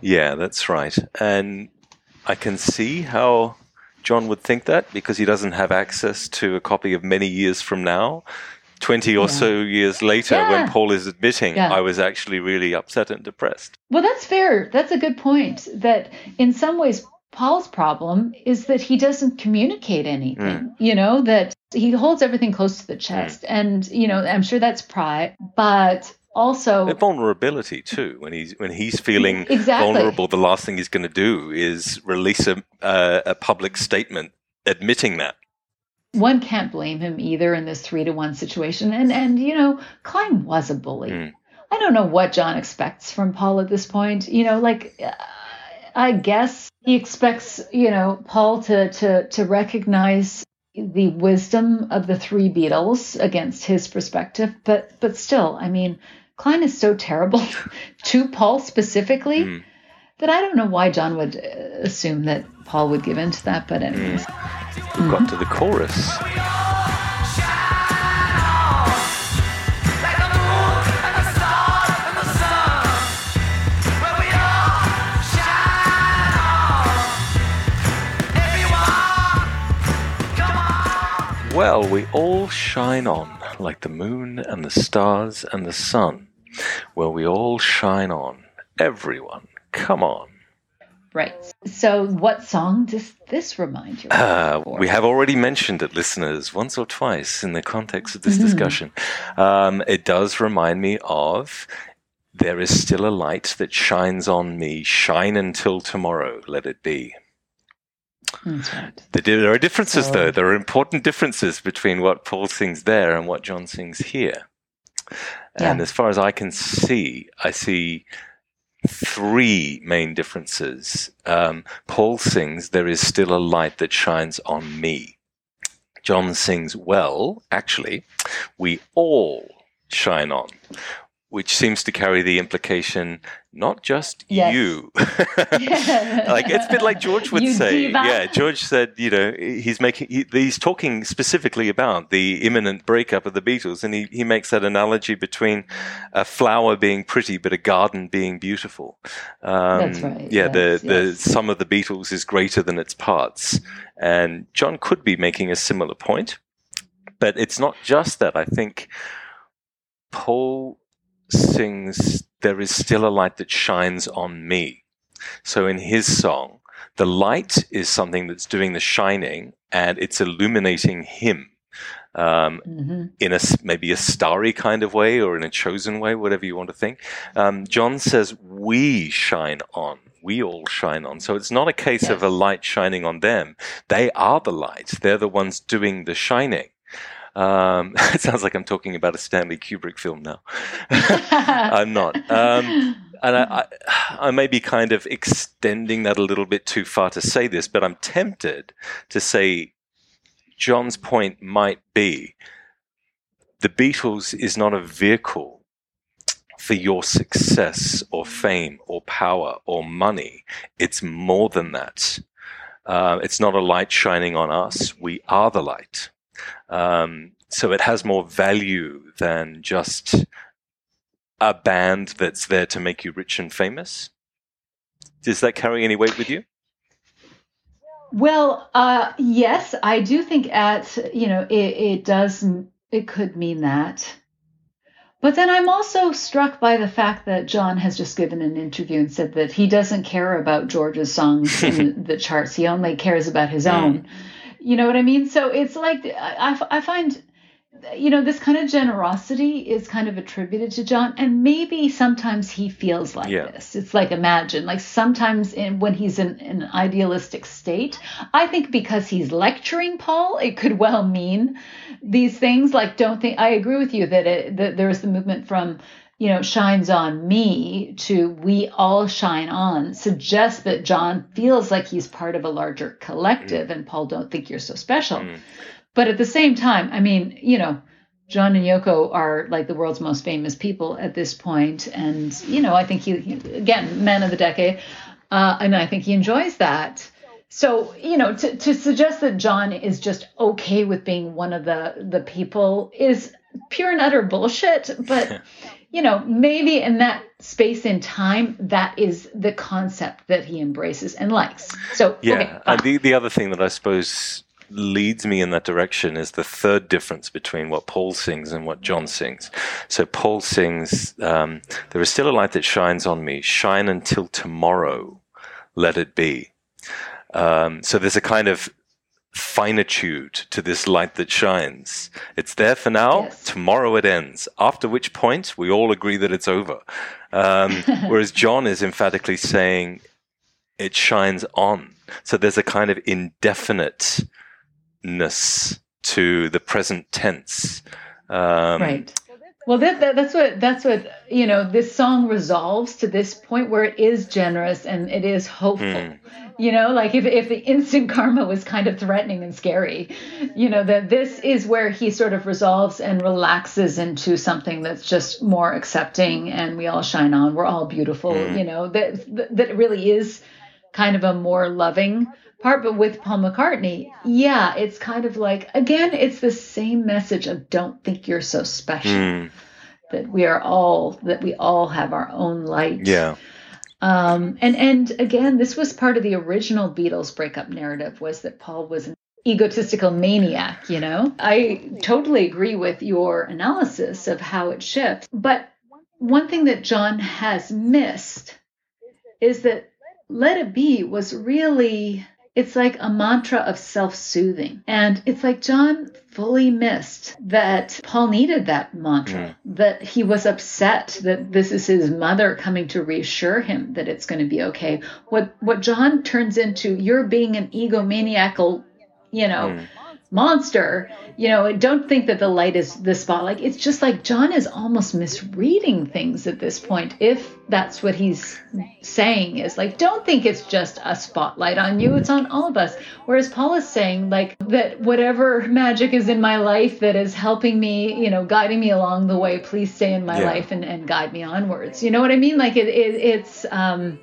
Yeah, that's right. And I can see how John would think that because he doesn't have access to a copy of many years from now. 20 or Yeah. so years later, when Paul is admitting, Yeah. I was actually really upset and depressed. Well, that's fair. That's a good point. That in some ways, Paul's problem is that he doesn't communicate anything. Mm. You know, that he holds everything close to the mm. chest. And, you know, I'm sure that's pride, but also. And vulnerability too. When he's when he's feeling Exactly. vulnerable, the last thing he's going to do is release a uh, a public statement admitting that. one can't blame him either in this three to one situation. And and you know, Klein was a bully. Mm. I don't know what John expects from Paul at this point. You know, like uh, I guess he expects you know Paul to to to recognize the wisdom of the three Beatles against his perspective. But but still, I mean, Klein is so terrible <laughs> to Paul specifically. Mm. But I don't know why John would uh, assume that Paul would give in to that. But anyways, We've got to the chorus. Like the moon and the stars and the sun, where we all shine on. Everyone, come on. Well, we all shine on like the moon and the stars and the sun. where we all shine on. Everyone, come on. right. So, what song does this remind you? of? Uh, we have already mentioned it, listeners, once or twice in the context of this Mm-hmm. discussion. Um, it does remind me of There is still a light that shines on me. Shine until tomorrow, let it be. That's right. There there are differences, So- though. There are important differences between what Paul sings there and what John sings here. And Yeah. as far as I can see, I see three main differences. Um, Paul sings, There is still a light that shines on me. John sings, Well, actually, we all shine on, which seems to carry the implication not just Yes. you. <laughs> like it's a bit like George would <laughs> You say. diva. Yeah, George said, you know, he's making he, he's talking specifically about the imminent breakup of the Beatles, and he, he makes that analogy between a flower being pretty but a garden being beautiful. Um, That's right, Yeah, the yes, the sum of the Beatles is greater than its parts, and John could be making a similar point, but it's not just that. I think Paul sings, There is still a light that shines on me. So in his song, the light is something that's doing the shining and it's illuminating him. Um, hmm in a maybe a starry kind of way or in a chosen way, whatever you want to think. Um, John says, "We shine on. We all shine on." So it's not a case of a light shining on them. They are the light. They're the ones doing the shining. Um, <laughs> it sounds like I'm talking about a Stanley Kubrick film now. <laughs> I'm not. Um, and I, I, I may be kind of extending that a little bit too far to say this, but I'm tempted to say John's point might be the Beatles is not a vehicle for your success or fame or power or money. It's more than that. Uh, it's not a light shining on us. We are the light. Um, so it has more value than just a band that's there to make you rich and famous. Does that carry any weight with you? Well, uh, yes, I do think at you know it, it does it could mean that, but then I'm also struck by the fact that John has just given an interview and said that he doesn't care about George's songs <laughs> in the charts. He only cares about his own. You know what I mean? So it's like I, I find you know this kind of generosity is kind of attributed to John, and maybe sometimes he feels like Yeah. this. It's like imagine, like sometimes in, when he's in, in an idealistic state, I think because he's lecturing Paul, it could well mean these things. Like, don't think I agree with you that it, that there is the movement from you know shines on me to we all shine on suggests that John feels like he's part of a larger collective, and Paul don't think you're so special. Mm. But at the same time, I mean, you know, John and Yoko are like the world's most famous people at this point. point, and you know, I think he, he again, man of the decade, uh, and I think he enjoys that. So you know, to, to suggest that John is just okay with being one of the the people is pure and utter bullshit. But <laughs> you know, maybe in that space in time, that is the concept that he embraces and likes. So Yeah. okay, and the, the other thing that I suppose leads me in that direction is the third difference between what Paul sings and what John sings. So Paul sings, um, There is still a light that shines on me. Shine until tomorrow. Let it be. Um, so there's a kind of finitude to this light that shines. It's there for now. Yes. Tomorrow it ends. After which point we all agree that it's over. Um, <laughs> whereas John is emphatically saying it shines on. So there's a kind of indefiniteness to the present tense. Um, right. Well, that, that that's what that's what you know. This song resolves to this point where it is generous and it is hopeful. Hmm. You know, like if if the instant karma was kind of threatening and scary, you know that this is where he sort of resolves and relaxes into something that's just more accepting, and we all shine on. We're all beautiful. Hmm. You know that that really is kind of a more loving part. But with Paul McCartney, yeah, it's kind of like again, it's the same message of don't think you're so special. That we are all that we all have our own light. Yeah. Um, and and again, this was part of the original Beatles breakup narrative was that Paul was an egotistical maniac. You know, I totally agree with your analysis of how it shifts. But one thing that John has missed is that "Let It Be" was really it's like a mantra of self-soothing. And it's like john fully missed that paul needed that mantra that he was upset that this is his mother coming to reassure him that it's going to be okay. What what john turns into you're being an egomaniacal you know mm. Monster. You know don't think that the light is the spotlight. It's just like john is almost misreading things at this point if that's what he's saying is. Like don't think it's just a spotlight on you. It's on all of us. Whereas paul is saying like that whatever magic is in my life that is helping me you know guiding me along the way please stay in my Yeah. life and, and guide me onwards. You know what i mean? Like it, it it's um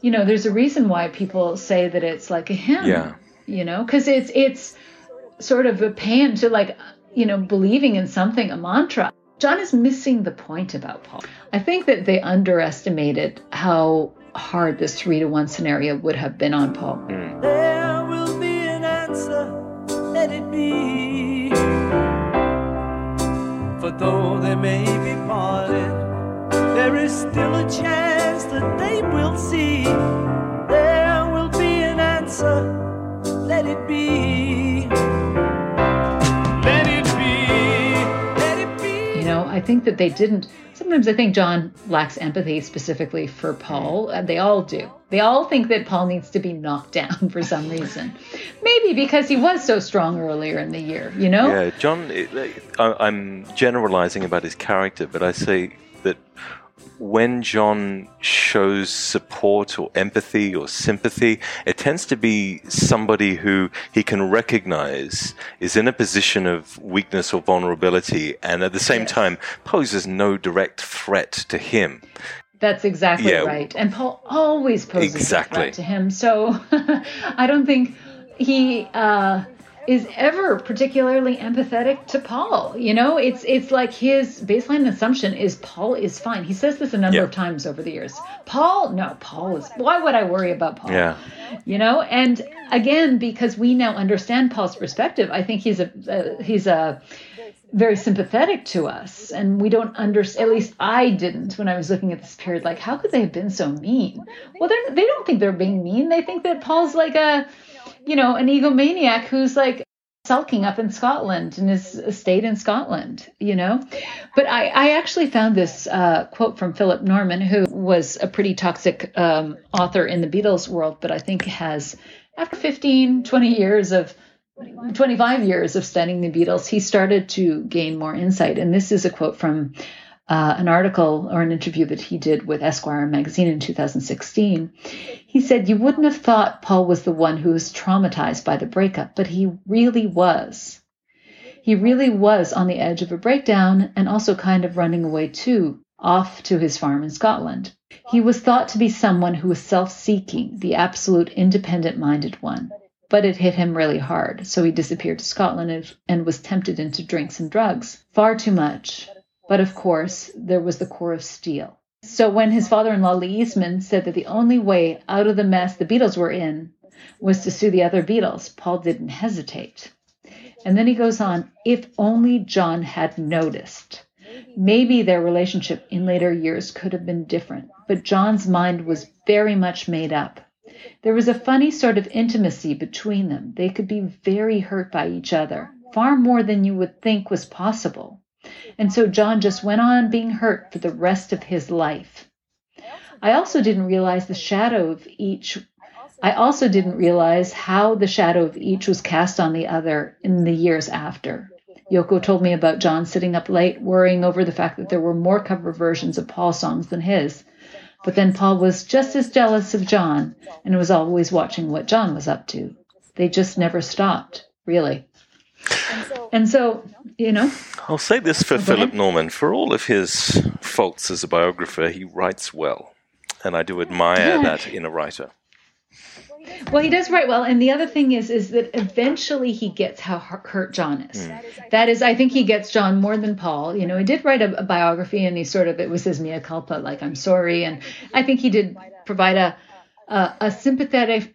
you know there's a reason why people say that it's like a hymn Yeah. you know because it's it's sort of a pan to like you know believing in something a mantra john is missing the point about paul i think that they underestimated how hard this three to one scenario would have been on paul hmm. There will be an answer, let it be. For though they may be parted, there is still a chance that they will see. There will be an answer, let it be. Think that they didn't sometimes i think john lacks empathy specifically for mm-hmm. paul and they all do. They all think that paul needs to be knocked <laughs> down for some reason. Maybe because he was so strong earlier in the year you know? Yeah, John. I- I'm generalizing about his character, but I say that when John shows support or empathy or sympathy, it tends to be somebody who he can recognize is in a position of weakness or vulnerability, and at the same Yes. time poses no direct threat to him. That's exactly Yeah. right. And Paul always poses Exactly. a threat to him. So <laughs> I don't think he uh, is ever particularly empathetic to Paul. You know, it's it's like his baseline assumption is Paul is fine. He says this a number Yeah. of times over the years. Paul, no, Paul is. Why would I worry about Paul? Yeah. you know and again because we now understand paul's perspective i think he's a uh, he's a very sympathetic to us and we don't understand at least i didn't when i was looking at this period like how could they have been so mean well they don't think they're being mean they think that paul's like a you know an egomaniac who's like sulking up in Scotland in his estate in Scotland, you know. But I, I actually found this uh, quote from Philip Norman, who was a pretty toxic um, author in the Beatles world, but I think has, after 15, 20 years of 25 years of studying the Beatles, he started to gain more insight. And this is a quote from uh, an article or an interview that he did with Esquire magazine in 2016. He said, You wouldn't have thought Paul was the one who was traumatized by the breakup, but he really was. He really was on the edge of a breakdown and also kind of running away too, off to his farm in Scotland. He was thought to be someone who was self seeking, the absolute independent minded one. But it hit him really hard, so he disappeared to Scotland and, and was tempted into drinks and drugs. Far too much. But of course, there was the core of steel. So when his father in law Lee Eastman said that the only way out of the mess the Beatles were in was to sue the other Beatles, Paul didn't hesitate. And then he goes on, if only John had noticed. Maybe their relationship in later years could have been different, but John's mind was very much made up. There was a funny sort of intimacy between them. They could be very hurt by each other, far more than you would think was possible. And so John just went on being hurt for the rest of his life. I also didn't realize the shadow of each. I also didn't realize how the shadow of each was cast on the other in the years after. Yoko told me about John sitting up late worrying over the fact that there were more cover versions of Paul songs than his. But then Paul was just as jealous of John and was always watching what John was up to. They just never stopped, really. And so, you know, I'll say this for Go Philip. Norman: for all of his faults as a biographer, he writes well, and I do admire Yeah. that in a writer. Well, he does write well, and the other thing is, is that eventually he gets how hurt John is. Hmm. That is, I think he gets John more than Paul. You know, he did write a, a biography, and he sort of it was his mea culpa, like I'm sorry, and I think he did provide a a, a sympathetic,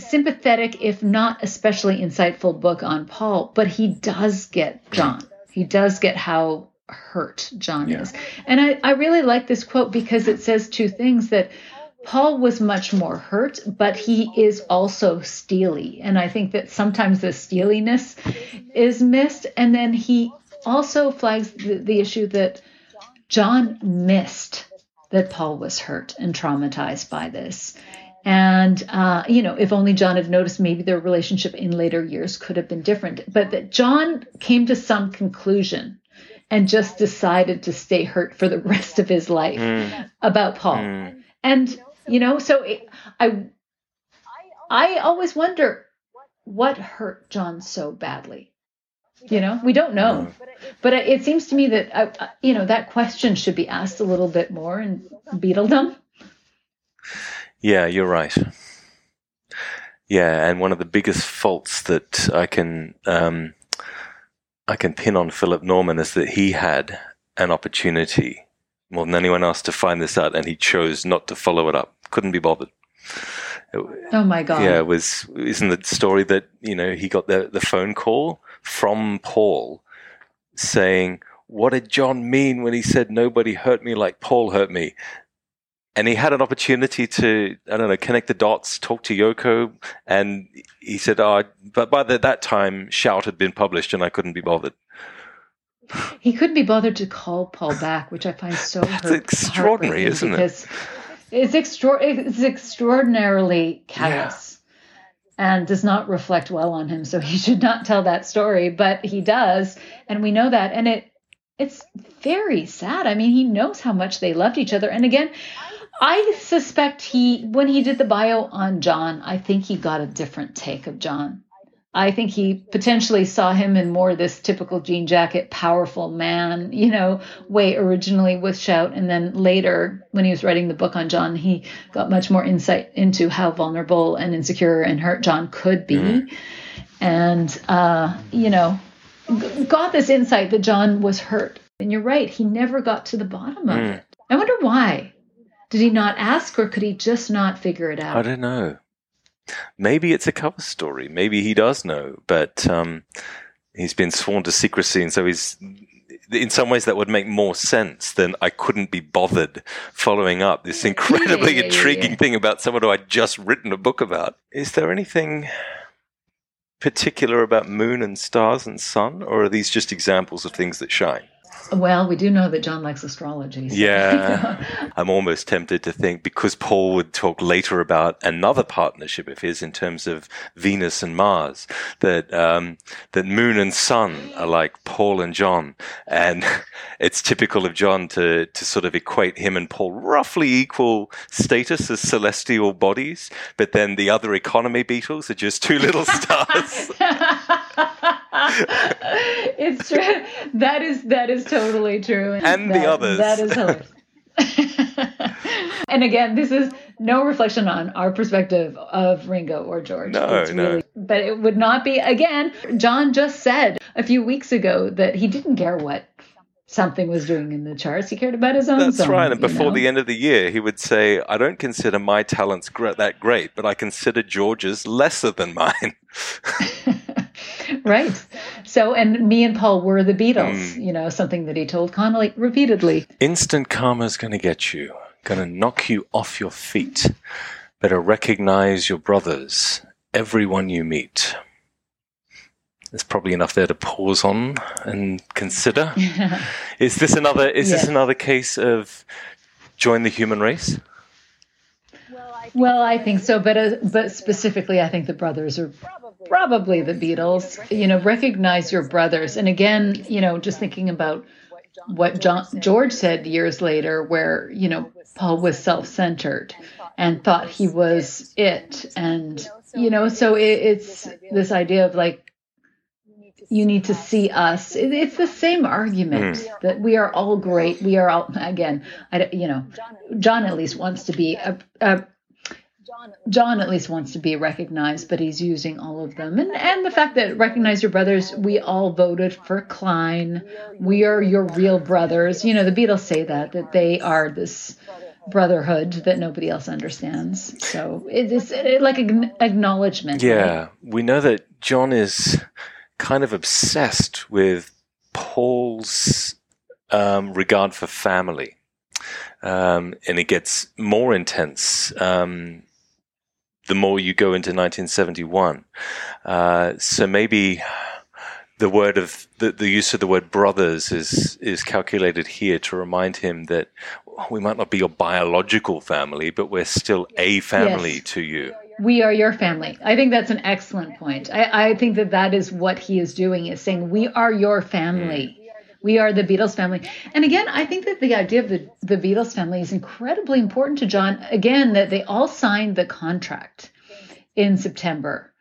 sympathetic, if not especially insightful book on Paul. But he does get John. He does get how hurt John is, and I I really like this quote because it says two things that. Paul was much more hurt, but he is also steely. And I think that sometimes the steeliness is missed. And then he also flags the, the issue that John missed that Paul was hurt and traumatized by this. And, uh, you know, if only John had noticed, maybe their relationship in later years could have been different. But that John came to some conclusion and just decided to stay hurt for the <laughs> rest of his life about Paul. And you know, so it, I I always wonder what hurt John so badly. You know, we don't know, but it, it seems to me that uh, uh, you know that question should be asked a little bit more in Beatledom. Yeah, you're right. Yeah, and one of the biggest faults that I can um, I can pin on Philip Norman is that he had an opportunity more than anyone else to find this out, and he chose not to follow it up. Couldn't be bothered. Oh my God! Yeah, it was isn't the story that you know he got the the phone call from Paul saying, "What did John mean when he said nobody hurt me like Paul hurt me?" And he had an opportunity to I don't know connect the dots, talk to Yoko, and he said, "Oh, but by the, that time, Shout had been published, and I couldn't be bothered." He couldn't be bothered to call Paul back, which I find so That's extraordinary, isn't it? It's extra- It's extraordinarily callous. And does not reflect well on him, so he should not tell that story. But he does, and we know that, and it it's very sad. I mean, he knows how much they loved each other. And again, I suspect he, when he did the bio on John, I think he got a different take of John. I think he potentially saw him in more this typical jean jacket, powerful man, you know, way originally with Shout. And then later, when he was writing the book on John, he got much more insight into how vulnerable and insecure and hurt John could be. And, uh, you know, g- got this insight that John was hurt. And you're right, he never got to the bottom of it. I wonder why. Did he not ask, or could he just not figure it out? I don't know. Maybe it's a cover story. Maybe he does know, but um, he's been sworn to secrecy, and so he's. In some ways, that would make more sense than I couldn't be bothered following up this <laughs> incredibly yeah, yeah, intriguing yeah. thing about someone who I'd just written a book about. Is there anything particular about moon and stars and sun, or are these just examples of things that shine? Well, we do know that John likes astrology. so- Yeah. <laughs> I'm almost tempted to think because Paul would talk later about another partnership of his in terms of Venus and Mars, that um, that Moon and Sun are like Paul and John, and <laughs> it's typical of John to to sort of equate him and Paul roughly equal status as celestial bodies, but then the other economy Beatles are just two little <laughs> stars. <laughs> it's true. That is that is totally true. And the that- others. That is hilarious. <laughs> and again, this is no reflection on our perspective of Ringo or George. No, It's no. really- But it would not be again. John just said a few weeks ago that he didn't care what something was doing in the charts. He cared about his own. That's songs, right. And before know? the end of the year, he would say, I don't consider my talents gr- that great, but I consider George's lesser than mine. <laughs> right. So, and me and Paul were the Beatles. Hmm. You know, something that he told Connolly repeatedly. Instant karma's going to get you, going to knock you off your feet. Better recognize your brothers, everyone you meet. There's probably enough there to pause on and consider. <laughs> is this another? Is this another case of join the human race? Well, I think so, but uh, but specifically, I think the brothers are probably the Beatles, you know, recognize your brothers. And again, you know, just thinking about what John, George said years later, where, you know, Paul was self centered and thought he was it. And, you know, so it, it's this idea of like, you need to see us. It, it's the same argument hmm. that we are all great. We are all, again, I, you know, John at least wants to be a, a John at least wants to be recognized, but he's using all of them. And and the fact that recognize your brothers, we all voted for Klein. We are your real brothers. You know, the Beatles say that that they are this brotherhood that nobody else understands. So it is like an acknowledgement. Yeah, we know that John is kind of obsessed with Paul's um, regard for family. Um, and it gets more intense um, the more you go into 1971. Uh, so maybe the word of the, the use of the word brothers is is calculated here to remind him that we might not be your biological family, but we're still a family Yes. to you. we are your family. I think that's an excellent point. I, I think that that is what he is doing is saying we are your family. We are the Beatles family. And again, I think that the idea of the, the Beatles family is incredibly important to John. Again, that they all signed the contract in September.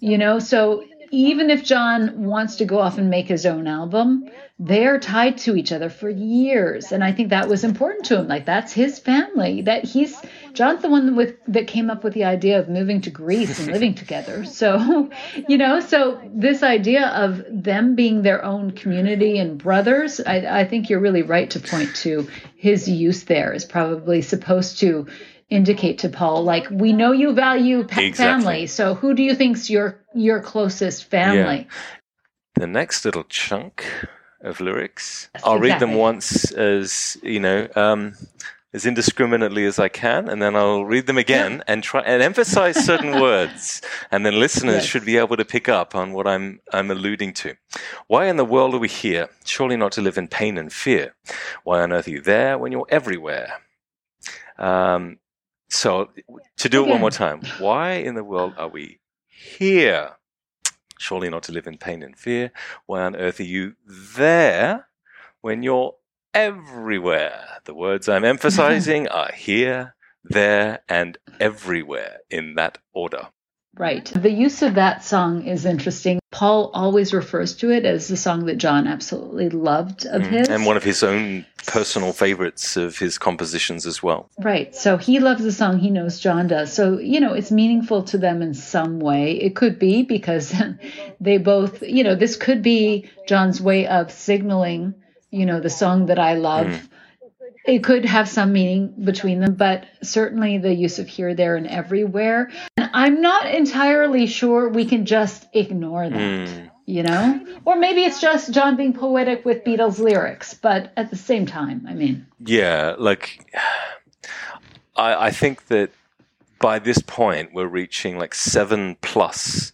You know, so even if John wants to go off and make his own album, they're tied to each other for years. And I think that was important to him. Like that's his family. That he's John's the one with that came up with the idea of moving to Greece and living together. <laughs> So, you know, so this idea of them being their own community and brothers, I, I think you're really right to point to his use there is probably supposed to indicate to Paul, like, we know you value pa- Exactly. family. So who do you think's your your closest family? the next little chunk of lyrics. I'll read them once as you know, um, as indiscriminately as I can, and then I'll read them again <laughs> and try and emphasize certain <laughs> words, and then listeners Yes. should be able to pick up on what I'm I'm alluding to. Why in the world are we here? Surely not to live in pain and fear. Why on earth are you there when you're everywhere? Um, so to do it one more time. Why in the world are we here? Surely not to live in pain and fear. Why on earth are you there when you're everywhere? The words I'm <laughs> emphasizing are here, there, and everywhere in that order. Right. The use of that song is interesting. Paul always refers to it as the song that John absolutely loved of his. Mm. And one of his own personal favorites of his compositions as well. Right. So he loves the song. He knows John does. So, you know, it's meaningful to them in some way. It could be because <laughs> they both, you know, this could be John's way of signaling, you know, the song that I love. It could have some meaning between them, but certainly the use of here, there, and everywhere. I'm not entirely sure we can just ignore that, hmm. you know? Or maybe it's just John being poetic with Beatles lyrics, but at the same time, I mean, Yeah, like I, I think that by this point we're reaching like seven plus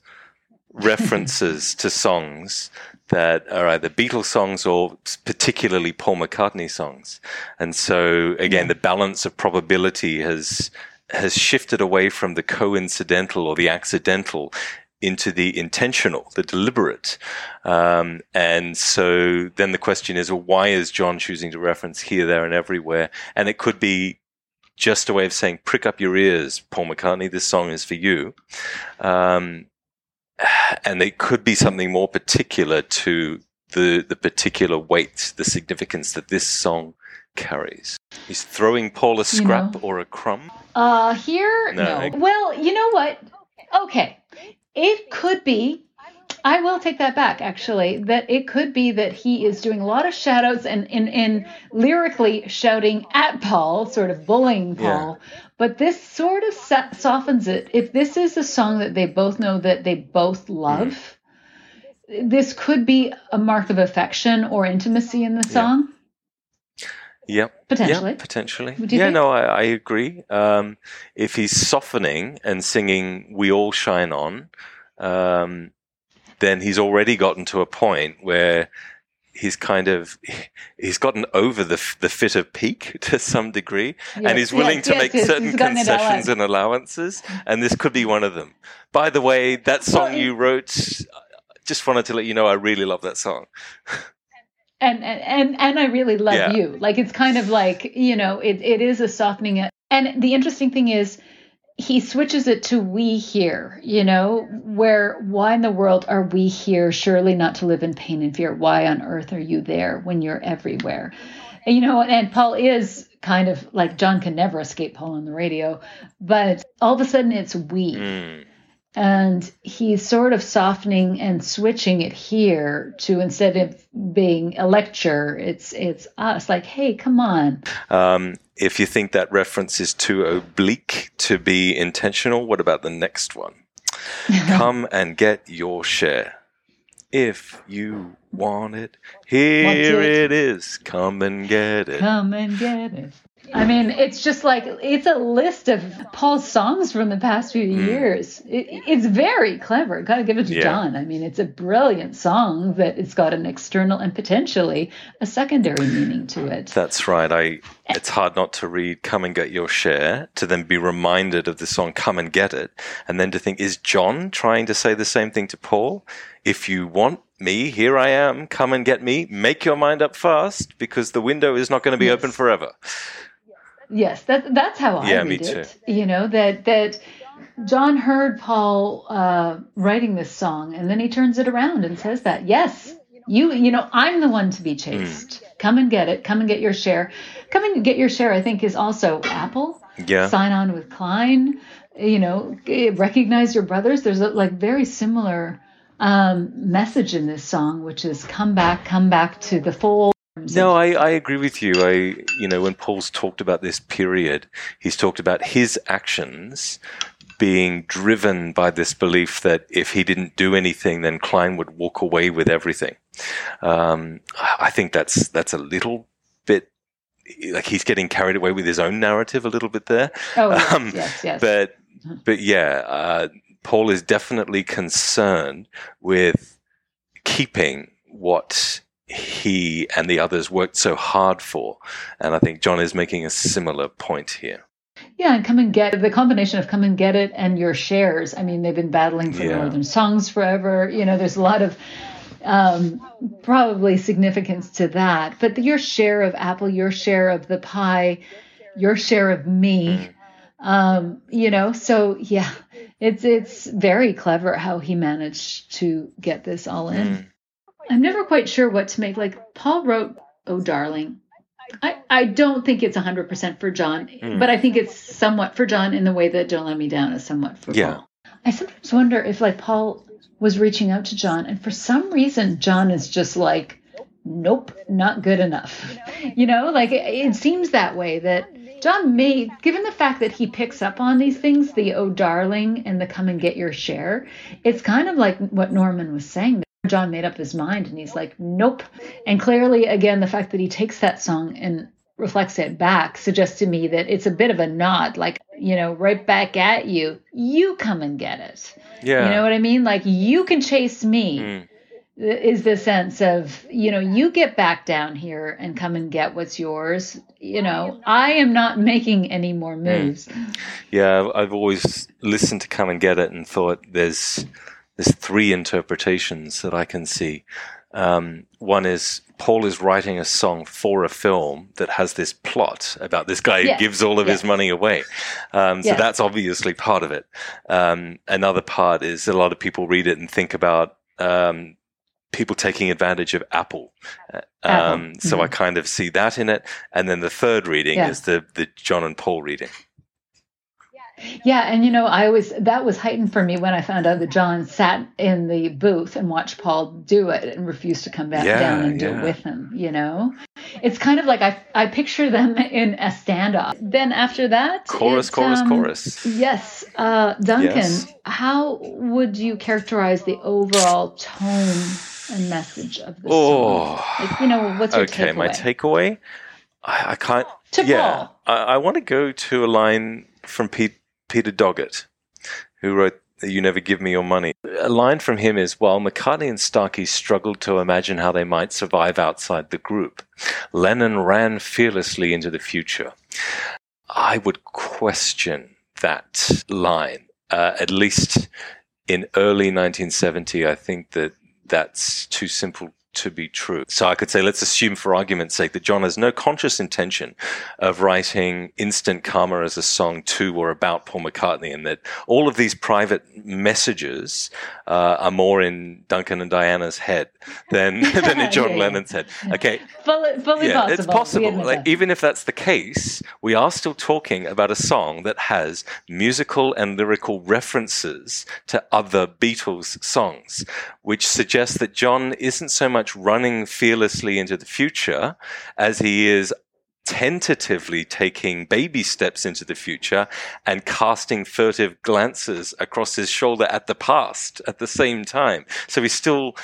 references to songs that are either Beatles songs or particularly Paul McCartney songs. And so again, the balance of probability has has shifted away from the coincidental or the accidental into the intentional, the deliberate. Um, and so then the question is, well, why is John choosing to reference here, there, and everywhere? And it could be just a way of saying, prick up your ears, Paul McCartney, this song is for you. Um, and it could be something more particular to the, the particular weight, the significance that this song carries. He's throwing Paul a scrap know. or a crumb. Uh, here, No, no. Well, you know what? Okay, it could be. I will take that back, actually. That it could be that he is doing a lot of shout outs and in in lyrically shouting at Paul, sort of bullying Yeah. Paul. But this sort of sa- softens it. If this is a song that they both know that they both love, this could be a mark of affection or intimacy in the song. Yep. Potentially. Yeah, potentially. Yeah, think? no, I, I agree. Um, if he's softening and singing "We All Shine On," um, then he's already gotten to a point where he's kind of <laughs> he's gotten over the the fit of pique <laughs> to some degree, and he's willing yes, to yes, make yes, certain he's gotten it all concessions and allowances, and this could be one of them. By the way, that song Well, you wrote, just wanted to let you know I really love that song. <laughs> and and and, I really love Yeah. you. Like it's kind of like you know it, it is a softening. And the interesting thing is he switches it to we here. You know where why in the world are we here? Surely not to live in pain and fear. Why on earth are you there when you're everywhere? And, you know, and Paul is kind of like John can never escape Paul on the radio, but all of a sudden it's we Mm. And he's sort of softening and switching it here to instead of being a lecture it's it's us like hey come on Um, if you think that reference is too oblique to be intentional, what about the next one? <laughs> Come and get your share. If you want it, here Want it. it is. Come and get it. come and get it i mean it's just like it's a list of paul's songs from the past few hmm. years it, it's very clever gotta give it to. Yeah. john i mean it's a brilliant song that it's got an external and potentially a secondary meaning to it That's right. I. It's hard not to read "Come and Get Your Share" to then be reminded of the song "Come and Get It," and then to think, is John trying to say the same thing to Paul? If you want me, here I am. Come and get me. Make your mind up fast, because the window is not going to be open forever. Yes, that that's how I Yeah, me read it. You know that that John heard Paul uh, writing this song, and then he turns it around and says that yes, you you know I'm the one to be chased. Come and get it. Come and get your share. Come and get your share. I think is also Apple. Yeah. Sign on with Klein. You know, recognize your brothers. There's a like very similar um, message in this song, which is come back, come back to the fold. No, I, I agree with you. I, you know, when Paul's talked about this period, he's talked about his actions being driven by this belief that if he didn't do anything, then Klein would walk away with everything. Um, I think that's that's a little bit like he's getting carried away with his own narrative a little bit there. Oh yes, Um, yes, yes. But but yeah, uh, Paul is definitely concerned with keeping what he and the others worked so hard for, and I think John is making a similar point here. Yeah, and come and get the combination of come and get it and your shares. I mean, they've been battling for Yeah. Northern Songs forever. You know, there's a lot of um, probably significance to that. But your share of Apple, your share of the pie, your share of me. Um, you know, so yeah, it's it's very clever how he managed to get this all in. I'm never quite sure what to make. Like Paul wrote, "Oh, darling." I, I don't think it's 100% for John, Hmm. but I think it's somewhat for John in the way that Don't Let Me Down is somewhat for Yeah. Paul. I sometimes wonder if like Paul was reaching out to John and for some reason John is just like, nope, not good enough. <laughs> You know, like it, it seems that way that John may, given the fact that he picks up on these things, the oh darling and the come and get your share, it's kind of like what Norman was saying. John made up his mind and he's like, nope. And clearly, again, the fact that he takes that song and reflects it back suggests to me that it's a bit of a nod, like, you know, right back at you. You come and get it. Yeah. You know what I mean? Like, you can chase me. Mm. Is the sense of, you know, you get back down here and come and get what's yours. You know, I am not making any more moves. Yeah, I've always listened to "Come and Get It" and thought there's there's three interpretations that I can see. Um, one is Paul is writing a song for a film that has this plot about this guy Yes, who gives all of his money away. Um, so Yes. that's obviously part of it. Um, another part is a lot of people read it and think about um, people taking advantage of Apple. Uh, Apple, Um, so I kind of see that in it. And then the third reading Yeah. is the, the John and Paul reading. Yeah, and you know, I was that was heightened for me when I found out that John sat in the booth and watched Paul do it and refused to come back Yeah, down and do it with him. You know, it's kind of like I I picture them in a standoff. Then after that, Chorus, it, chorus, um, chorus. Yes, uh, Duncan, Yes. how would you characterize the overall tone and message of the Oh. song? Like, you know, what's your okay, takeaway? my takeaway. I, I can't. To yeah, Paul. I, I want to go to a line from Pete, Peter Doggett, who wrote You never give me your money. A line from him is While McCartney and Starkey struggled to imagine how they might survive outside the group, Lennon ran fearlessly into the future. I would question that line, uh, at least in early 1970. I think that that's too simple to be true. So I could say, let's assume for argument's sake that John has no conscious intention of writing Instant Karma as a song to or about Paul McCartney and that all of these private messages uh, are more in Duncan and Diana's head than, <laughs> than in John Yeah, yeah. Lennon's head. Okay. fully, fully Yeah, possible. it's possible. Like, even if that's the case, we are still talking about a song that has musical and lyrical references to other Beatles songs, which suggests that John isn't so much running fearlessly into the future as he is tentatively taking baby steps into the future and casting furtive glances across his shoulder at the past at the same time. So he's still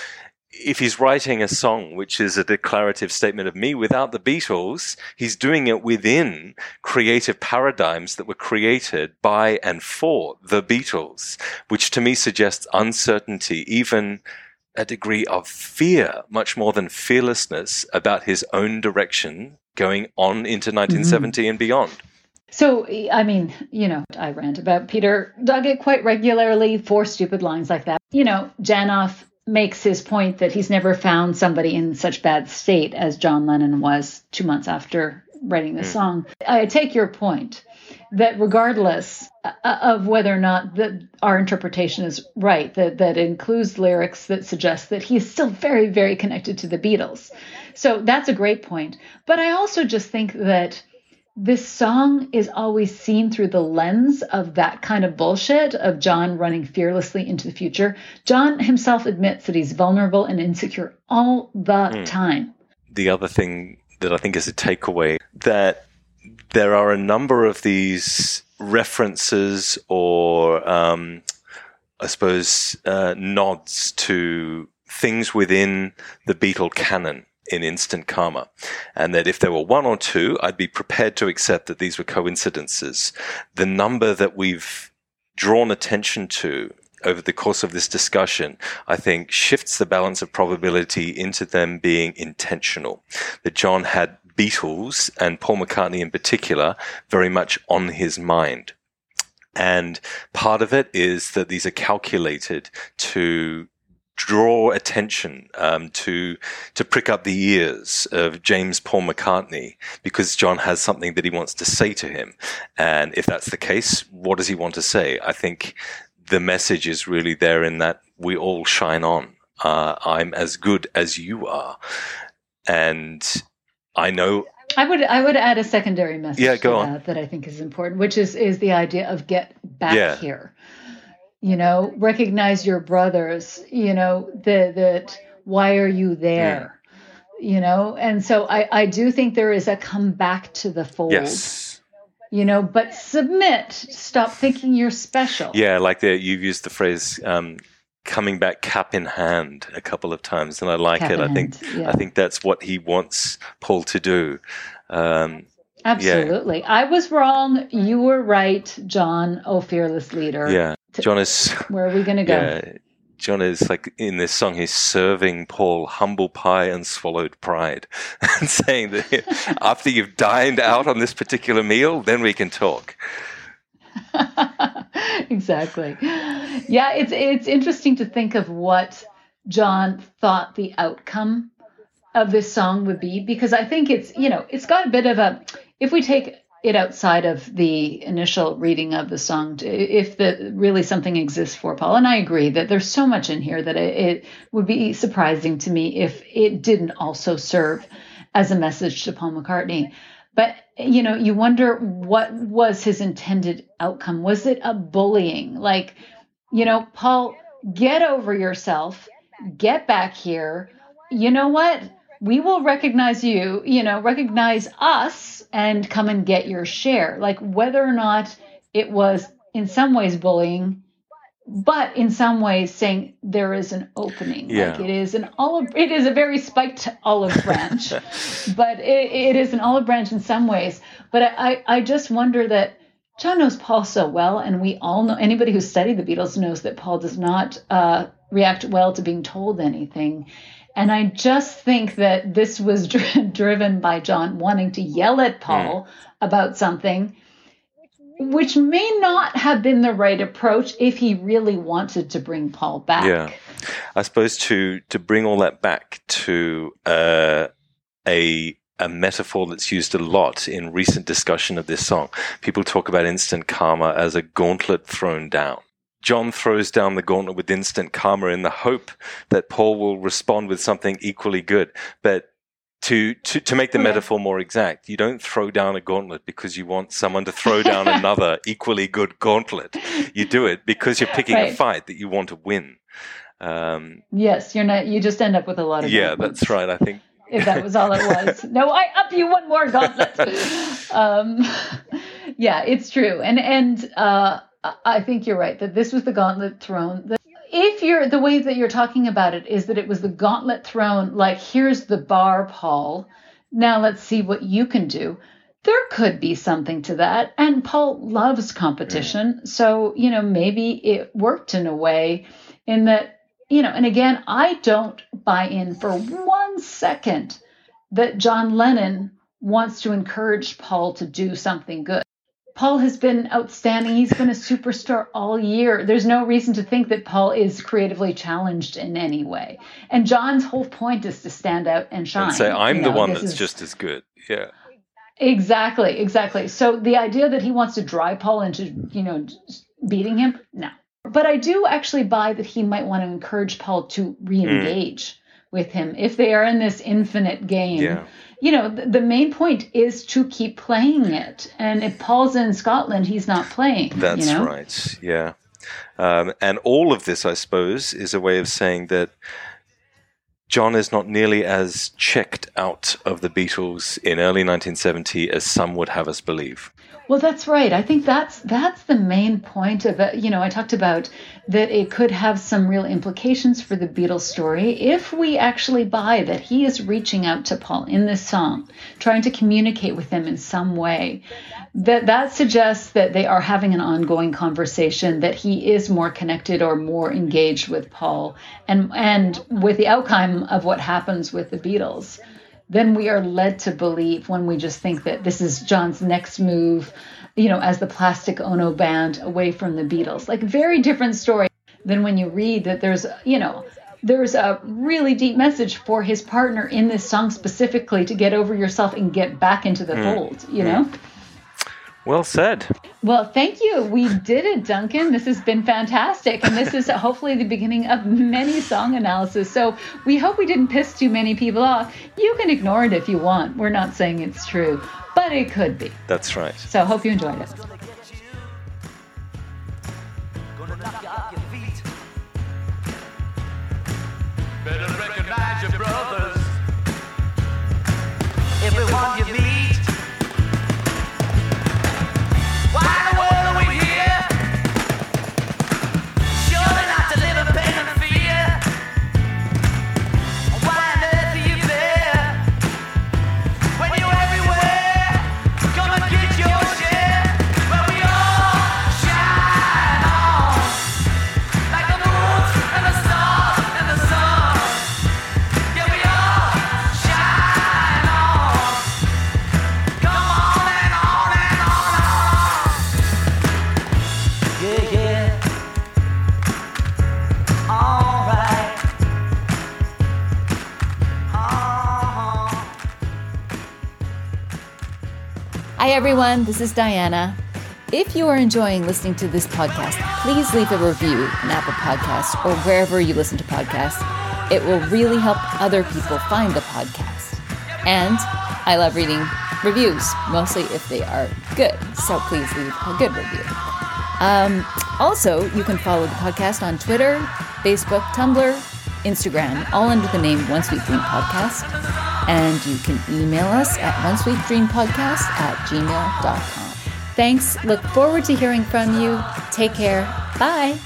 if he's writing a song which is a declarative statement of me without the Beatles, he's doing it within creative paradigms that were created by and for the Beatles, which to me suggests uncertainty, even a degree of fear, much more than fearlessness about his own direction going on into mm-hmm. 1970 and beyond. So, I mean, you know, I rant about Peter Doggett quite regularly for stupid lines like that. You know, Janov makes his point that he's never found somebody in such bad state as John Lennon was two months after writing the mm. song. I take your point that regardless uh, of whether or not the, our interpretation is right, that, that includes lyrics that suggest that he is still very, very connected to the Beatles. So that's a great point. But I also just think that this song is always seen through the lens of that kind of bullshit of John running fearlessly into the future. John himself admits that he's vulnerable and insecure all the time. the other thing that I think is a takeaway that there are a number of these references or um, I suppose uh, nods to things within the Beatle canon in Instant Karma, and that if there were one or two, I'd be prepared to accept that these were coincidences. The number that we've drawn attention to over the course of this discussion, I think shifts the balance of probability into them being intentional. That John had Beatles and Paul McCartney in particular very much on his mind. And part of it is that these are calculated to draw attention um, to to prick up the ears of James Paul McCartney because John has something that he wants to say to him, and if that's the case, what does he want to say? I think the message is really there in that we all shine on. Uh, I'm as good as you are, and I know. I would I would add a secondary message Yeah, go on. that that I think is important, which is is the idea of get back Yeah. here. You know, recognize your brothers. You know the, that why are you there? You know, and so I I do think there is a come back to the fold. Yes. You know, but submit. Stop thinking you're special. Yeah, like the, you've used the phrase um, "coming back cap in hand" a couple of times, and I like Cap it. I think yeah. I think that's what he wants Paul to do. Um, Absolutely. I was wrong. You were right, John. Oh, fearless leader. yeah, John is. Where are we going to go? Yeah, John is like in this song. He's serving Paul humble pie and swallowed pride, <laughs> and saying that <laughs> after you've dined out on this particular meal, then we can talk. <laughs> exactly. Yeah, it's it's interesting to think of what John thought the outcome of this song would be because I think it's you know it's got a bit of a if we take it outside of the initial reading of the song if the really something exists for Paul and I agree that there's so much in here that it, it would be surprising to me if it didn't also serve as a message to Paul McCartney but you know you wonder what was his intended outcome? Was it a bullying? Like you know paul get over yourself. Get back here. You know what? We will recognize you you know recognize us and come and get your share. Like whether or not it was in some ways bullying but in some ways saying there is an opening Yeah. like it is an olive it is a very spiked olive branch <laughs> but it, it is an olive branch in some ways but I, I just wonder that John knows Paul so well, and we all know anybody who studied the Beatles knows that Paul does not uh, react well to being told anything. And I just think that this was <laughs> dri- driven by John wanting to yell at Paul about something, which may not have been the right approach if he really wanted to bring Paul back. Yeah, I suppose to to bring all that back to uh, a a metaphor that's used a lot in recent discussion of this song. People talk about instant karma as a gauntlet thrown down. John throws down the gauntlet with instant karma in the hope that Paul will respond with something equally good. But to, to, to make the Okay. metaphor more exact, you don't throw down a gauntlet because you want someone to throw down another <laughs> equally good gauntlet. You do it because you're picking a fight that you want to win. Um, Yes, you're not. You just end up with a lot of. yeah, gauntlets. that's right. I think if that was all it <laughs> was. No, I up you one more gauntlet. Um, <laughs> yeah, it's true, and and uh, I- I think you're right that this was the gauntlet thrown. If you're the way that you're talking about it is that it was the gauntlet thrown, like here's the bar, Paul. Now let's see what you can do. There could be something to that, and Paul loves competition, so you know maybe it worked in a way, in that you know, and again, I don't buy in for one second that John Lennon wants to encourage Paul to do something good. Paul has been outstanding. He's been a superstar all year. There's no reason to think that Paul is creatively challenged in any way. And John's whole point is to stand out and shine. and say I'm You the one that's is- just as good. Yeah. Exactly, exactly. So the idea that he wants to drive Paul into, you know, beating him, no. But I do actually buy that he might want to encourage Paul to re-engage mm. with him if they are in this infinite game. Yeah. You know, the, the main point is to keep playing it. And if Paul's in Scotland, he's not playing. That's you know? right. Yeah. Um, and all of this, I suppose, is a way of saying that John is not nearly as checked out of the Beatles in early 1970 as some would have us believe. Well, that's right. I think that's that's the main point of it. You know, I talked about that it could have some real implications for the Beatles story if we actually buy that he is reaching out to Paul in this song, trying to communicate with him in some way. That that suggests that they are having an ongoing conversation, that he is more connected or more engaged with Paul, and and with the outcome of what happens with the Beatles then we are led to believe when we just think that this is John's next move, you know, as the Plastic Ono band away from the Beatles. Like very different story than when you read that there's, you know, there's a really deep message for his partner in this song specifically to get over yourself and get back into the mm. fold, you know? Mm. Well said. Well, thank you. We did it, Duncan. This has been fantastic. And this is hopefully the beginning of many song analysis. So we hope we didn't piss too many people off. You can ignore it if you want. We're not saying it's true, but it could be. That's right. So hope you enjoyed it. Gonna knock you off your feet. Better recognize your brothers. Everyone you meet. Why Hi, everyone. This is Diana. If you are enjoying listening to this podcast, please leave a review on Apple Podcasts or wherever you listen to podcasts. It will really help other people find the podcast. And I love reading reviews, mostly if they are good. So please leave a good review. Um, also, you can follow the podcast on Twitter, Facebook, Tumblr, Instagram, all under the name One Sweet Dream Podcast. And you can email us at one sweet dream podcast at gmail.com. Thanks. Look forward to hearing from you. Take care. Bye.